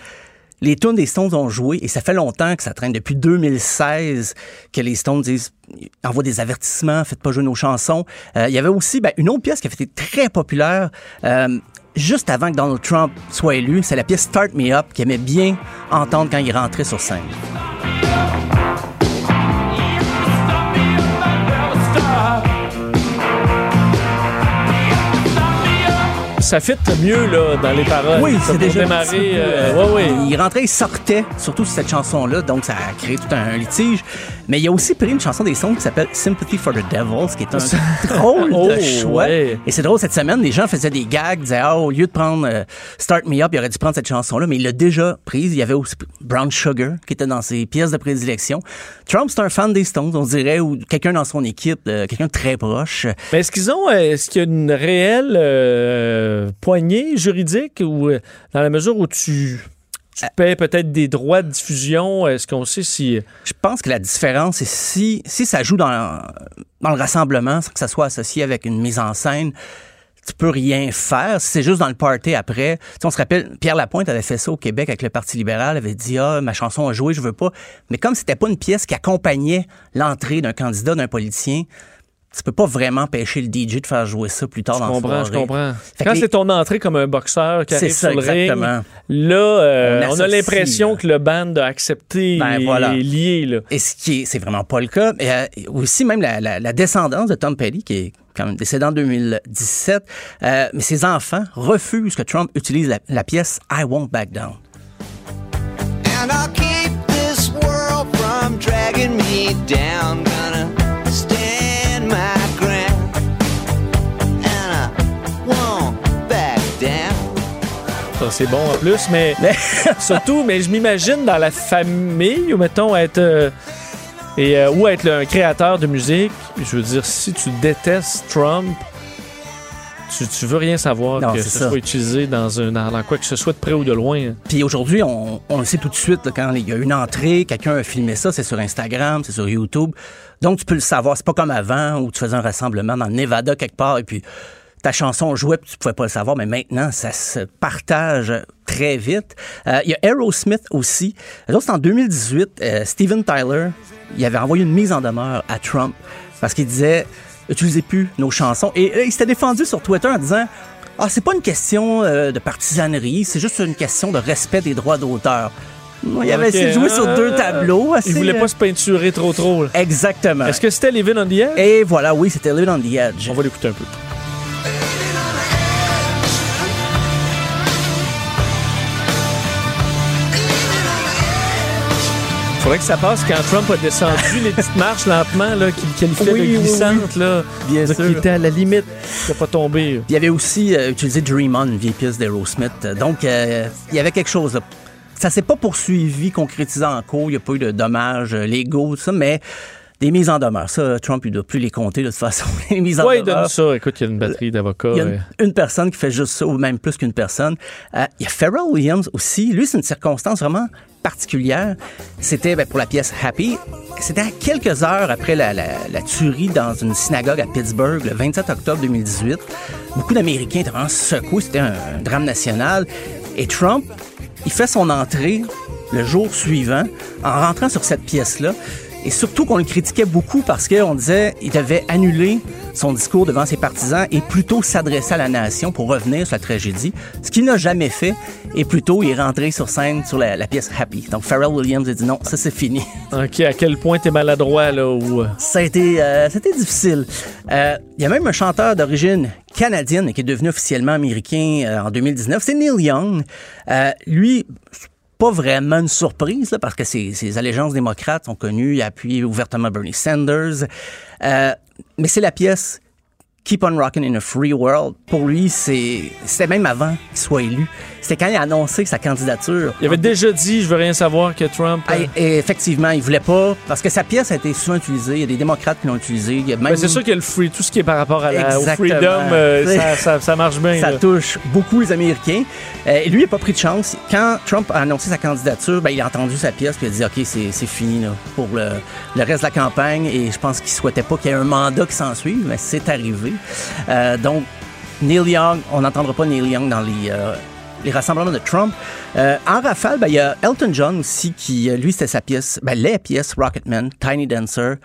Les tunes des Stones ont joué et ça fait longtemps que ça traîne depuis 2016 que les Stones disent envoient des avertissements, faites pas jouer nos chansons. Euh, il y avait aussi ben, une autre pièce qui a été très populaire euh, juste avant que Donald Trump soit élu, c'est la pièce Start Me Up qu'il aimait bien entendre quand il rentrait sur scène. Ça fit mieux là, dans les paroles. Oui, c'est déjà démarrer. petit peu, euh, ouais, ouais. Il rentrait, il sortait, surtout sur cette chanson-là, donc ça a créé tout un litige. Mais il a aussi pris une chanson des sons qui s'appelle Sympathy for the Devil, ce qui est un drôle Oh, de choix. ouais. Et c'est drôle, cette semaine, les gens faisaient des gags, disaient, ah, au lieu de prendre euh, Start Me Up, il aurait dû prendre cette chanson-là, mais il l'a déjà prise. Il y avait aussi Brown Sugar qui était dans ses pièces de prédilection. Trump, c'est un fan des Stones, on dirait, ou quelqu'un dans son équipe, euh, quelqu'un de très proche. Mais est-ce qu'ils ont, est-ce qu'il y a une réelle euh, poignée juridique ou euh, dans la mesure où tu, tu paies peut-être des droits de diffusion, est-ce qu'on sait si. Je pense que la différence, c'est si, si ça joue dans, dans le rassemblement, sans que ça soit associé avec une mise en scène, tu peux rien faire. Si c'est juste dans le party après. Tu sais, on se rappelle, Pierre Lapointe avait fait ça au Québec avec le Parti libéral, avait dit Ah, ma chanson a joué, je veux pas. Mais comme c'était pas une pièce qui accompagnait l'entrée d'un candidat, d'un politicien, tu peux pas vraiment pêcher le DJ de faire jouer ça plus tard Je dans comprends, la je soirée. comprends. Fait que Quand les- c'est ton entrée comme un boxeur qui C'est arrive ça, sur le ring, exactement. là, euh, On on, a l'impression là. que le band a accepté Ben, et voilà. est lié. Là. Et ce qui est, c'est vraiment pas le cas. Et euh, aussi, même la, la- la descendance de Tom Petty, qui est quand même décédé en 2017, euh, mais ses enfants refusent que Trump utilise la, la pièce I Won't Back Down. And I'll keep this world from dragging me down. C'est bon en plus, mais surtout, mais je m'imagine dans la famille, ou mettons être. euh, et, euh, ou être un créateur de musique. Je veux dire, si tu détestes Trump, tu, tu veux rien savoir Non, que ce ça. soit utilisé dans, un, dans, dans quoi que ce soit de près ou de loin. hein. Puis aujourd'hui, on, on le sait tout de suite, là, quand il y a une entrée, quelqu'un a filmé ça, c'est sur Instagram, c'est sur YouTube. Donc, tu peux le savoir. C'est pas comme avant où tu faisais un rassemblement dans le Nevada quelque part et puis ta chanson jouait tu pouvais pas le savoir. Mais maintenant, ça se partage très vite. Euh, Il y a Aerosmith aussi. Eux autres, c'est en 2018. euh, Steven Tyler, il avait envoyé une mise en demeure à Trump parce qu'il disait utilisez plus nos chansons. Et là, il s'était défendu sur Twitter en disant ah, c'est pas une question euh, de partisanerie, c'est juste une question de respect des droits d'auteur. Il avait Ok, essayé de jouer sur ah, deux tableaux. Assez, Il voulait euh, pas se peinturer trop trop. là. Exactement. Est-ce que c'était Living on the Edge? Et voilà, oui, c'était Live on the Edge. On va l'écouter un peu. Faudrait que ça passe quand Trump a descendu les petites marches lentement, là, qu'il qualifiait Oui, de oui, glissantes, là. Bien Donc, sûr. Il était à la limite de pas tomber. Il avait aussi euh, utilisé Dream On, une vieille pièce d'Aerosmith. Donc, euh, il y avait quelque chose. Là. Ça s'est pas poursuivi, concrétisé en cours. Il n'y a pas eu de dommages euh, légaux, tout ça, mais des mises en demeure. Ça, Trump, il ne doit plus les compter de toute façon. Les mises en Ouais, il demeure. donne ça. Écoute, il y a une batterie d'avocats. Il y a une, une personne qui fait juste ça, ou même plus qu'une personne. Euh, il y a Pharrell Williams aussi. Lui, c'est une circonstance vraiment particulière. C'était ben, pour la pièce Happy. C'était à quelques heures après la, la- la tuerie dans une synagogue à Pittsburgh, le 27 octobre 2018. Beaucoup d'Américains étaient vraiment secoués. C'était un, un drame national. Et Trump, il fait son entrée le jour suivant en rentrant sur cette pièce-là. Et surtout qu'on le critiquait beaucoup parce qu'on disait il devait annuler son discours devant ses partisans et plutôt s'adresser à la nation pour revenir sur la tragédie, ce qu'il n'a jamais fait. Et plutôt, il est rentré sur scène sur la, la pièce Happy. Donc Pharrell Williams a dit non, ça c'est fini. OK, à quel point t'es maladroit, là, ou... euh, Ça a été, euh, ça a été difficile. Euh, Il y a même un chanteur d'origine canadienne qui est devenu officiellement américain euh, en 2019. C'est Neil Young. Euh, lui, pas vraiment une surprise, là, parce que ses allégeances démocrates sont connues. Il a appuyé ouvertement Bernie Sanders. Euh, mais c'est la pièce Keep on Rockin' in a Free World. Pour lui, c'est c'était même avant qu'il soit élu. C'était quand il a annoncé sa candidature. Il avait déjà dit, je veux rien savoir que Trump... euh, Ah, et- et effectivement, il voulait pas, parce que sa pièce a été souvent utilisée. Il y a des démocrates qui l'ont utilisée. Même Ben, c'est sûr a le free, tout ce qui est par rapport à la, au freedom, euh, ça, ça- ça marche bien. Ça là. touche beaucoup les Américains. Euh, et lui, il n'a pas pris de chance. Quand Trump a annoncé sa candidature, ben, il a entendu sa pièce puis il a dit OK, c'est c'est fini là, pour le, le reste de la campagne. Et je pense qu'il souhaitait pas qu'il y ait un mandat qui s'en suive, mais c'est arrivé. Euh, donc, Neil Young, on n'entendra pas Neil Young dans les. Les rassemblements de Trump. Euh, en rafale, ben, il y a Elton John aussi, qui, euh, lui, c'était sa pièce, ben, les pièces Rocketman, Tiny Dancer.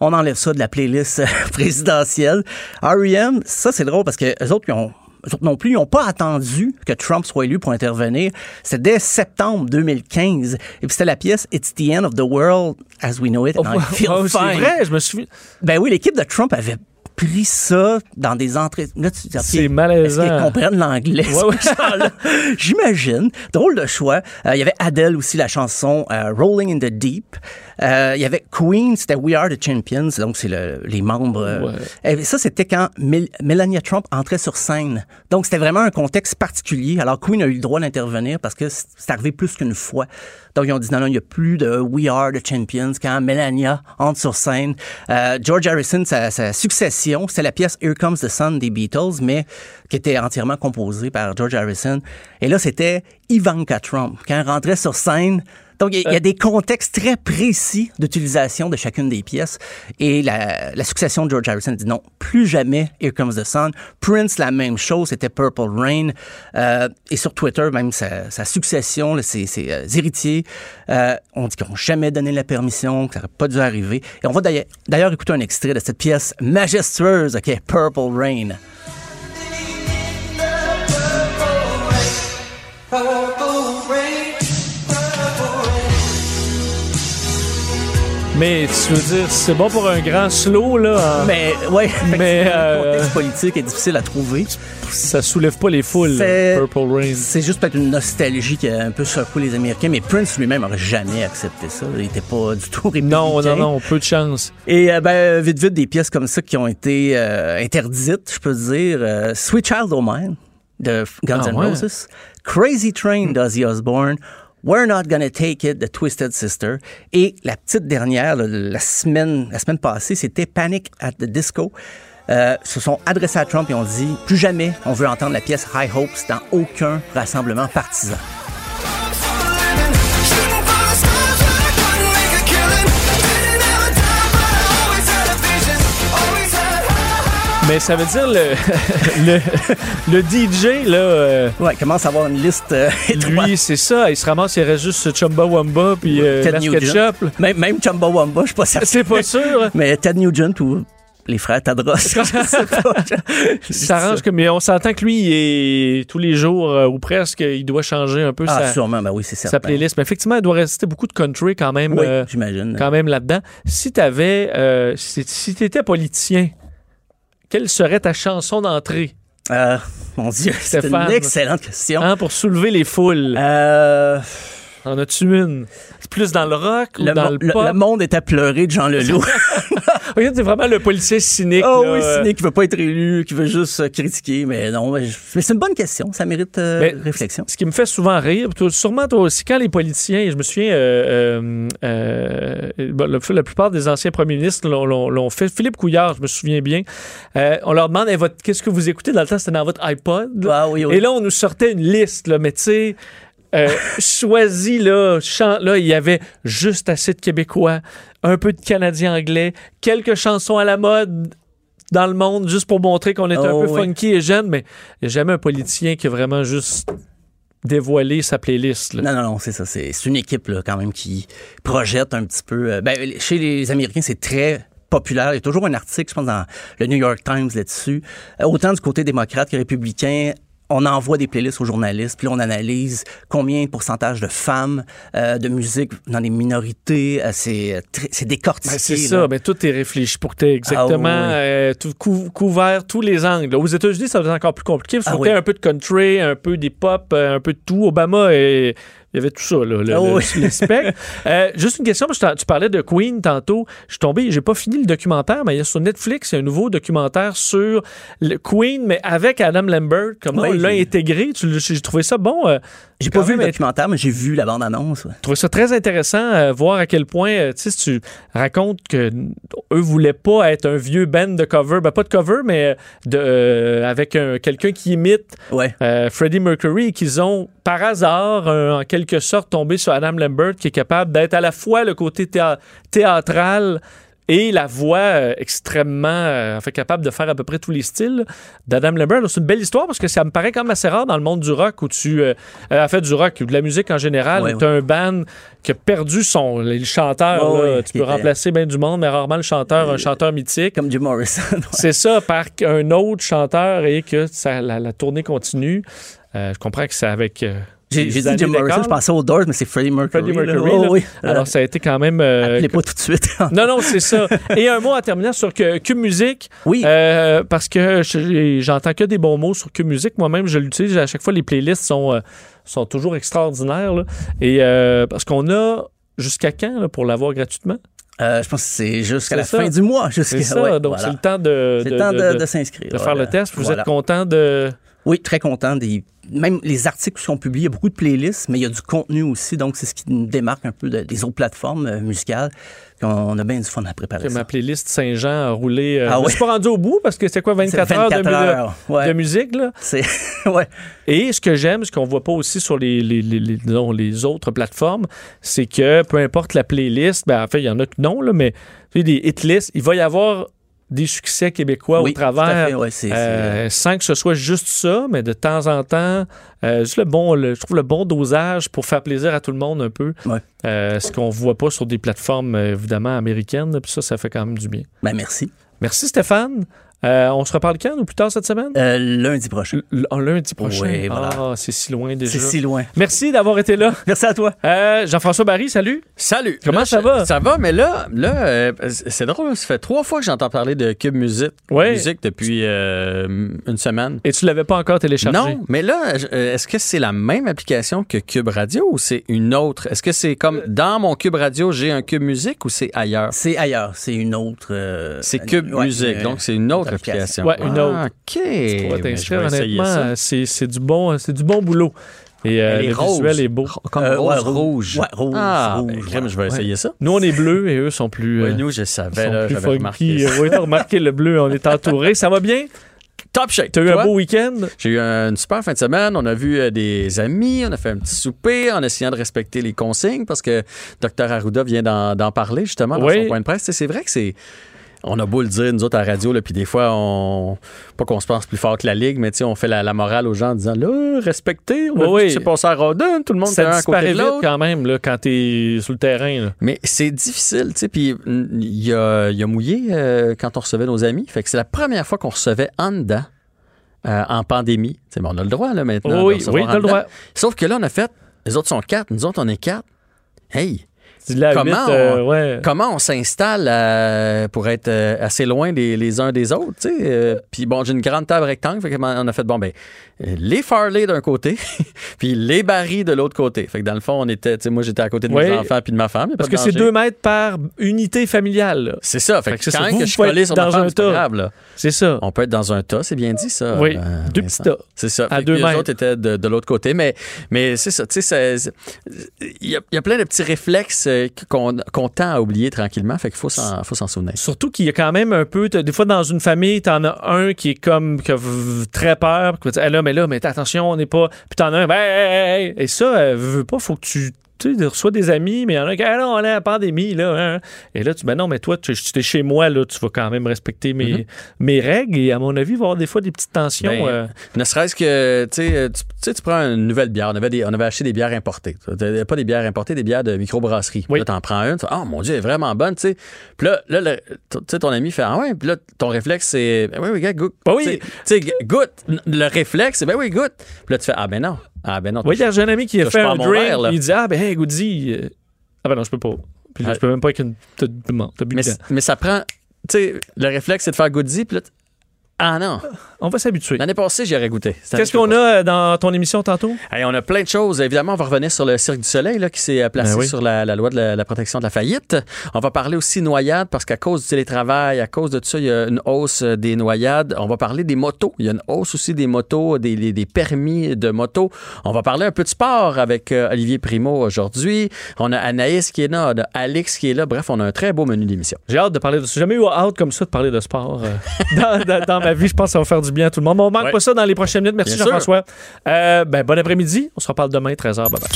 On enlève ça de la playlist présidentielle. R.E.M., ça, c'est drôle parce que eux autres, ils ont eux autres non plus, ils n'ont pas attendu que Trump soit élu pour intervenir. C'était dès septembre 2015. Et puis c'était la pièce It's the end of the world as we know it. and I feel Oh, c'est vrai, je me souviens. Ben oui, l'équipe de Trump avait pris ça dans des entrées. C'est malaisant. Est-ce qu'ils comprennent l'anglais? Ouais, ouais. J'imagine. Drôle de choix. Euh, Il y avait Adele aussi, la chanson euh, Rolling in the Deep. Euh, Il y avait Queen, c'était We Are the Champions, donc c'est le- les membres. euh, Ouais. et ça, c'était quand Mel- Melania Trump entrait sur scène. Donc, c'était vraiment un contexte particulier. Alors, Queen a eu le droit d'intervenir parce que c'est arrivé plus qu'une fois. Donc, ils ont dit non, non, il n'y a plus de We Are the Champions quand Melania entre sur scène. Euh, George Harrison, sa, sa succession, c'était la pièce Here Comes the Sun des Beatles, mais qui était entièrement composée par George Harrison. Et là, c'était Ivanka Trump. Quand elle rentrait sur scène, donc, il y, a- a des contextes très précis d'utilisation de chacune des pièces. Et la, la succession de George Harrison dit non, plus jamais Here Comes the Sun. Prince, la même chose, c'était Purple Rain. Euh, et sur Twitter, même sa, sa succession, là, ses, ses, euh, héritiers, euh, on dit qu'ils n'ont jamais donné la permission, que ça n'aurait pas dû arriver. Et on va d'ailleurs- écouter un extrait de cette pièce majestueuse, OK, Purple Rain. Mais tu veux dire, c'est bon pour un grand slow, là. en- Mais, ouais, Mais, le euh, contexte politique est difficile à trouver. ça soulève pas les foules, Purple Rain. C'est juste peut-être une nostalgie qui a un peu secoué les Américains, mais Prince lui-même aurait jamais accepté ça. Il était pas du tout républicain. Non, non, non, peu de chance. Et euh, ben, vite, vite, des pièces comme ça qui ont été euh, interdites, je peux dire. Euh, Sweet Child O' Mine de Guns Ah, N'. Roses. Crazy Train d'Ozzy Osbourne. We're Not Gonna Take It de Twisted Sister. Et la petite dernière, la semaine, la semaine passée, c'était Panic at the Disco. Euh, se sont adressés à Trump et ont dit plus jamais on veut entendre la pièce High Hopes dans aucun rassemblement partisan. Mais ça veut dire le, le, le DJ, là. euh, Ouais, commence à avoir une liste euh, étroite. lui, c'est ça. Il se ramasse, il reste juste Chumba Wamba puis euh, Ted. Ketchup. Même, même Chumbawamba, je suis pas certain. C'est pas sûr. Mais Ted Nugent ou les frères Tadros. Il s'arrange comme. Mais on s'entend que lui, il est, tous les jours euh, ou presque, il doit changer un peu Ah, sa, sûrement, ben oui, sa playlist. Mais effectivement, il doit rester beaucoup de country quand même. Oui, euh, j'imagine. quand même là-dedans. Si t'avais, euh, si, si t'étais politicien, quelle serait ta chanson d'entrée? Euh, mon Dieu, c'est une excellente question. hein, pour soulever les foules? Euh, En as-tu une? C'est plus dans le rock ou le, dans mo- le pop? le monde est à pleurer de Jean Leloup. Regarde, t'es vraiment le policier cynique. oh là, oui, euh. cynique qui veut pas être élu, qui veut juste euh, critiquer. Mais non, mais, c'est une bonne question. Ça mérite euh, Mais réflexion. Ce qui me fait souvent rire, sûrement toi aussi, quand les politiciens, je me souviens, euh, euh, euh, bon, le- la plupart des anciens premiers ministres l'ont- fait. Philippe Couillard, je me souviens bien, on leur demande, Eh, qu'est-ce que vous écoutez dans le temps, c'était dans votre iPod. Ah oui, oui. Et là, on nous sortait une liste, là, mais tu sais, euh, choisi, là, chan- là, il y avait juste assez de Québécois, un peu de Canadiens anglais, quelques chansons à la mode dans le monde, juste pour montrer qu'on était Oh, un peu oui. funky et jeune, mais il n'y a jamais un politicien qui a vraiment juste dévoiler sa playlist. là. Non, non, non, c'est ça. C'est c'est une équipe là, quand même qui projette un petit peu. euh, ben, chez les Américains, c'est très populaire. Il y a toujours un article, je pense, dans le New York Times là-dessus. Euh, Autant du côté démocrate que républicain. On envoie des playlists aux journalistes, puis là, on analyse combien de pourcentage de femmes, euh, de musique dans les minorités. euh, c'est euh, c'est décortiqué. Ben, c'est ça, mais tout est réfléchi pour que tu exactement Ah oui. euh, tout cou- couvert tous les angles. Aux États-Unis, ça va être encore plus compliqué. Faut Ah que oui. un peu de country, un peu des pop, un peu de tout. Obama, et, il y avait tout ça, là, le, Ah le- oui. le spectre. Euh, juste une question, parce que tu parlais de Queen tantôt. Je suis tombé, j'ai pas fini le documentaire, mais il y a sur Netflix, il y a un nouveau documentaire sur le Queen, mais avec Adam Lambert. Comment Oui, on l'a intégré? Tu l'as- J'ai trouvé ça bon. euh, J'ai pas vu le documentaire, mais j'ai vu la bande-annonce. ouais. je trouvais ça très intéressant, euh, voir à quel point, euh, tu sais, si tu racontes que eux voulaient pas être un vieux band de cover, ben pas de cover, mais de, euh, avec un- quelqu'un qui imite Ouais. euh, Freddie Mercury et qu'ils ont, par hasard, euh, en quelque sorte, tombé sur Adam Lambert qui est capable d'être à la fois le côté théâtral et la voix euh, extrêmement euh, fait, capable de faire à peu près tous les styles d'Adam Lambert. C'est une belle histoire parce que ça me paraît quand même assez rare dans le monde du rock où tu euh, euh, en fait du rock ou de la musique en général Ouais, où tu as un band qui a perdu son le chanteur Ouais, là, tu peux remplacer bien du monde mais rarement le chanteur un chanteur mythique. Comme Jim Morrison. c'est ça par un autre chanteur et que ça, la, la tournée continue. Euh, je comprends que c'est avec J'ai dit Jim Morrison, je pensais aux Doors, mais c'est Freddie Mercury. Freddie là. Mercury, Oh, oui. alors ça a été quand même euh, Appelez pas tout de suite. non, non, c'est ça. Et un mot en terminant sur que, Cube Musique. Oui. Euh, parce que je- j'entends que des bons mots sur Cube Musique. Moi-même, je l'utilise. À chaque fois, les playlists sont, euh, sont toujours extraordinaires. là. Et euh, parce qu'on a jusqu'à quand là, pour l'avoir gratuitement? Euh, je pense que c'est jusqu'à la ça. fin du mois. jusqu'à- C'est ça. ouais, donc, voilà. c'est le temps de, C'est de, le temps de- de, s'inscrire. de faire le test. Vous Voilà. êtes content de. Oui, très content. Des... Même les articles qui sont publiés, il y a beaucoup de playlists, mais il y a du contenu aussi. Donc, c'est ce qui nous démarque un peu de- des autres plateformes euh, musicales. On, a bien du fun à préparer ça. ma playlist Saint-Jean a roulé. euh, Ah je ouais? suis pas rendu au bout parce que c'était quoi, 24, C'est heures, de, 24 mu- heures, ouais. de musique. Là? C'est... ouais. Et ce que j'aime, ce qu'on voit pas aussi sur les, les, les, les- autres plateformes, c'est que peu importe la playlist, ben, en fait, il y en a que non, là, mais des hit lists, il va y avoir des succès québécois Oui, au travers, fait, ouais, c'est- c'est, euh, sans que ce soit juste ça, mais de temps en temps, euh, juste le bon, le- je trouve le bon dosage pour faire plaisir à tout le monde un peu. Ouais. Euh, ce qu'on voit pas sur des plateformes euh, évidemment américaines, puis ça, ça fait quand même du bien. Ben, merci. Merci Stéphane. Euh, on se reparle quand ou plus tard cette semaine? Euh, lundi prochain. L- lundi prochain. Oui, voilà. Ah, c'est si loin déjà. C'est si loin. Merci d'avoir été là. Merci à toi. Euh, Jean-François Barry, salut. Salut. Comment Là, ça va? Ça va, mais là, là euh, c'est drôle, ça fait trois fois que j'entends parler de Cube Music, Ouais. musique depuis euh, une semaine. Et tu l'avais pas encore téléchargé? Non, mais là, est-ce que c'est la même application que Cube Radio ou c'est une autre? Est-ce que c'est comme dans mon Cube Radio, j'ai un Cube Musique ou c'est ailleurs? C'est ailleurs. C'est une autre. euh, C'est Cube ouais, Musique, euh, donc c'est une autre application. application. Ouais, une autre. Ah, OK. Tu pourras Ben, t'inscrire, honnêtement, c'est c'est du bon, c'est du bon boulot. Et euh, Elle est le rose. visuel est beau. Comme Euh, rose, ouais, rouge. rouge. Ouais, rose, Ah, rouge, ben, crème, voilà. je vais essayer ça. Nous, on est bleus et eux sont plus. Oui, euh, nous, je sont savais, j'avais remarqué. Oui, t'as remarqué le bleu, on est entouré. Ça va bien? Top shape. T'as eu un beau week-end? J'ai eu une super fin de semaine. On a vu euh, des amis, on a fait un petit souper en essayant de respecter les consignes parce que Dr Arruda vient d'en parler justement dans Oui. son point de presse. C'est vrai que c'est. On a beau le dire, nous autres, à la radio, puis des fois, on. Pas qu'on se pense plus fort que la Ligue, mais on fait la, la morale aux gens en disant là, respectez, on a Oui, vu oui. ce qui s'est passé à Rodin, tout le monde un Ça à côté disparaît de vite l'autre. quand même là, quand t'es sur le terrain. là. Mais c'est difficile, tu sais. Puis il y a, y a mouillé euh, quand on recevait nos amis. Fait que c'est la première fois qu'on recevait en dedans, euh, en pandémie. Tu sais, mais on a le droit, là, maintenant. Oui, oui, en t'as le droit. Sauf que là, on a fait, les autres sont quatre, nous autres, on est quatre. Hey! Comment euh, on- ouais. Comment on s'installe euh, pour être euh, assez loin des, les uns des autres, tu sais? puis bon, j'ai une grande table rectangle, fait on a fait, bon, ben, les Farley d'un côté, puis les Barry de l'autre côté. Fait que dans le fond, on était, tu sais, moi, j'étais à côté de mes enfants puis de ma femme. Parce de que c'est deux mètres par unité familiale. C'est ça. Fait, Fait que que c'est ça. quand Vous, que vous je ma dans femme, un tas. C'est ça. On peut être dans un tas, c'est bien dit, ça. Oui, euh, deux petits tas. C'est ça. À Fait que deux les mètres. autres étaient de, de l'autre côté. Mais, mais c'est ça. Tu sais, il y, a- il y a plein de petits réflexes euh, qu'on tend à oublier tranquillement. Fait qu'il faut s'en souvenir. Surtout qu'il y a quand même un peu, des fois dans une famille, t'en as un qui est comme qui a très peur, Ah mais là, mais attention, on n'est pas. Puis t'en as un, ben, et ça, euh, veux pas, faut que tu tu sais, reçois des amis, mais il y en a qui, ah non, on est à la pandémie, là. hein. Et là, tu ben non, mais toi, tu es chez moi, là, tu vas quand même respecter mes, Mhm. mes règles. Et à mon avis, il va y avoir des fois des petites tensions. Ben, euh, Ne serait-ce que, tu sais, tu, sais, tu prends une nouvelle bière. On avait, des- on avait acheté des bières importées. Pas des bières importées, des bières de microbrasserie. Là, t'en prends une. Oh mon Dieu, elle est vraiment bonne, tu sais. Puis là, là le- tu sais, ton ami fait, ah ouais. Puis là, ton réflexe, c'est, ben oui, oui, gars, goûte. Ben oui. Tu sais, goûte. Le réflexe, c'est, ben oui, goûte. Puis là, tu fais, ah ben non. Ah ben non. Oui, il y a un ami qui a fait un drink. verre, il dit Ah, ben, hey, Goody. euh, Ah, ben non, je peux pas. Puis là, Ah. je peux même pas avec une. T'as bu mais, mais ça prend, tu sais, le réflexe, c'est de faire goodie. Puis là, ah non. On va s'habituer. L'année passée, j'y aurais goûté. Qu'est-ce qu'on a euh, dans ton émission tantôt? On a plein de choses. Évidemment, on va revenir sur le Cirque du Soleil là, qui s'est euh, placé Ben oui. sur la, la loi de la, la protection de la faillite. On va parler aussi noyades parce qu'à cause du télétravail, à cause de tout ça, il y a une hausse euh, des noyades. On va parler des motos. Il y a une hausse aussi des motos, des, des- des permis de moto. On va parler un peu de sport avec euh, Olivier Primo aujourd'hui. On a Anaïs qui est là, on a Alex qui est là. Bref, on a un très beau menu d'émission. J'ai hâte de parler de ça. J'ai jamais eu hâte comme ça de parler de sport euh, dans, dans- dans ma vie. Je pense que ça va faire du bien à tout le monde. Mais on manque Ouais. pas ça dans les prochaines minutes. Merci. Jean-François. Euh, ben, bon après-midi. On se reparle demain, 13h. Bye bye.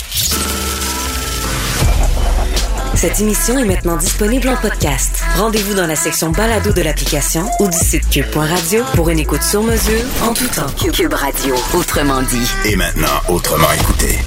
Cette émission est maintenant disponible en podcast. Rendez-vous dans la section balado de l'application ou du site cube.radio pour une écoute sur mesure en tout temps. Cube Radio, autrement dit. Et maintenant, autrement écouté.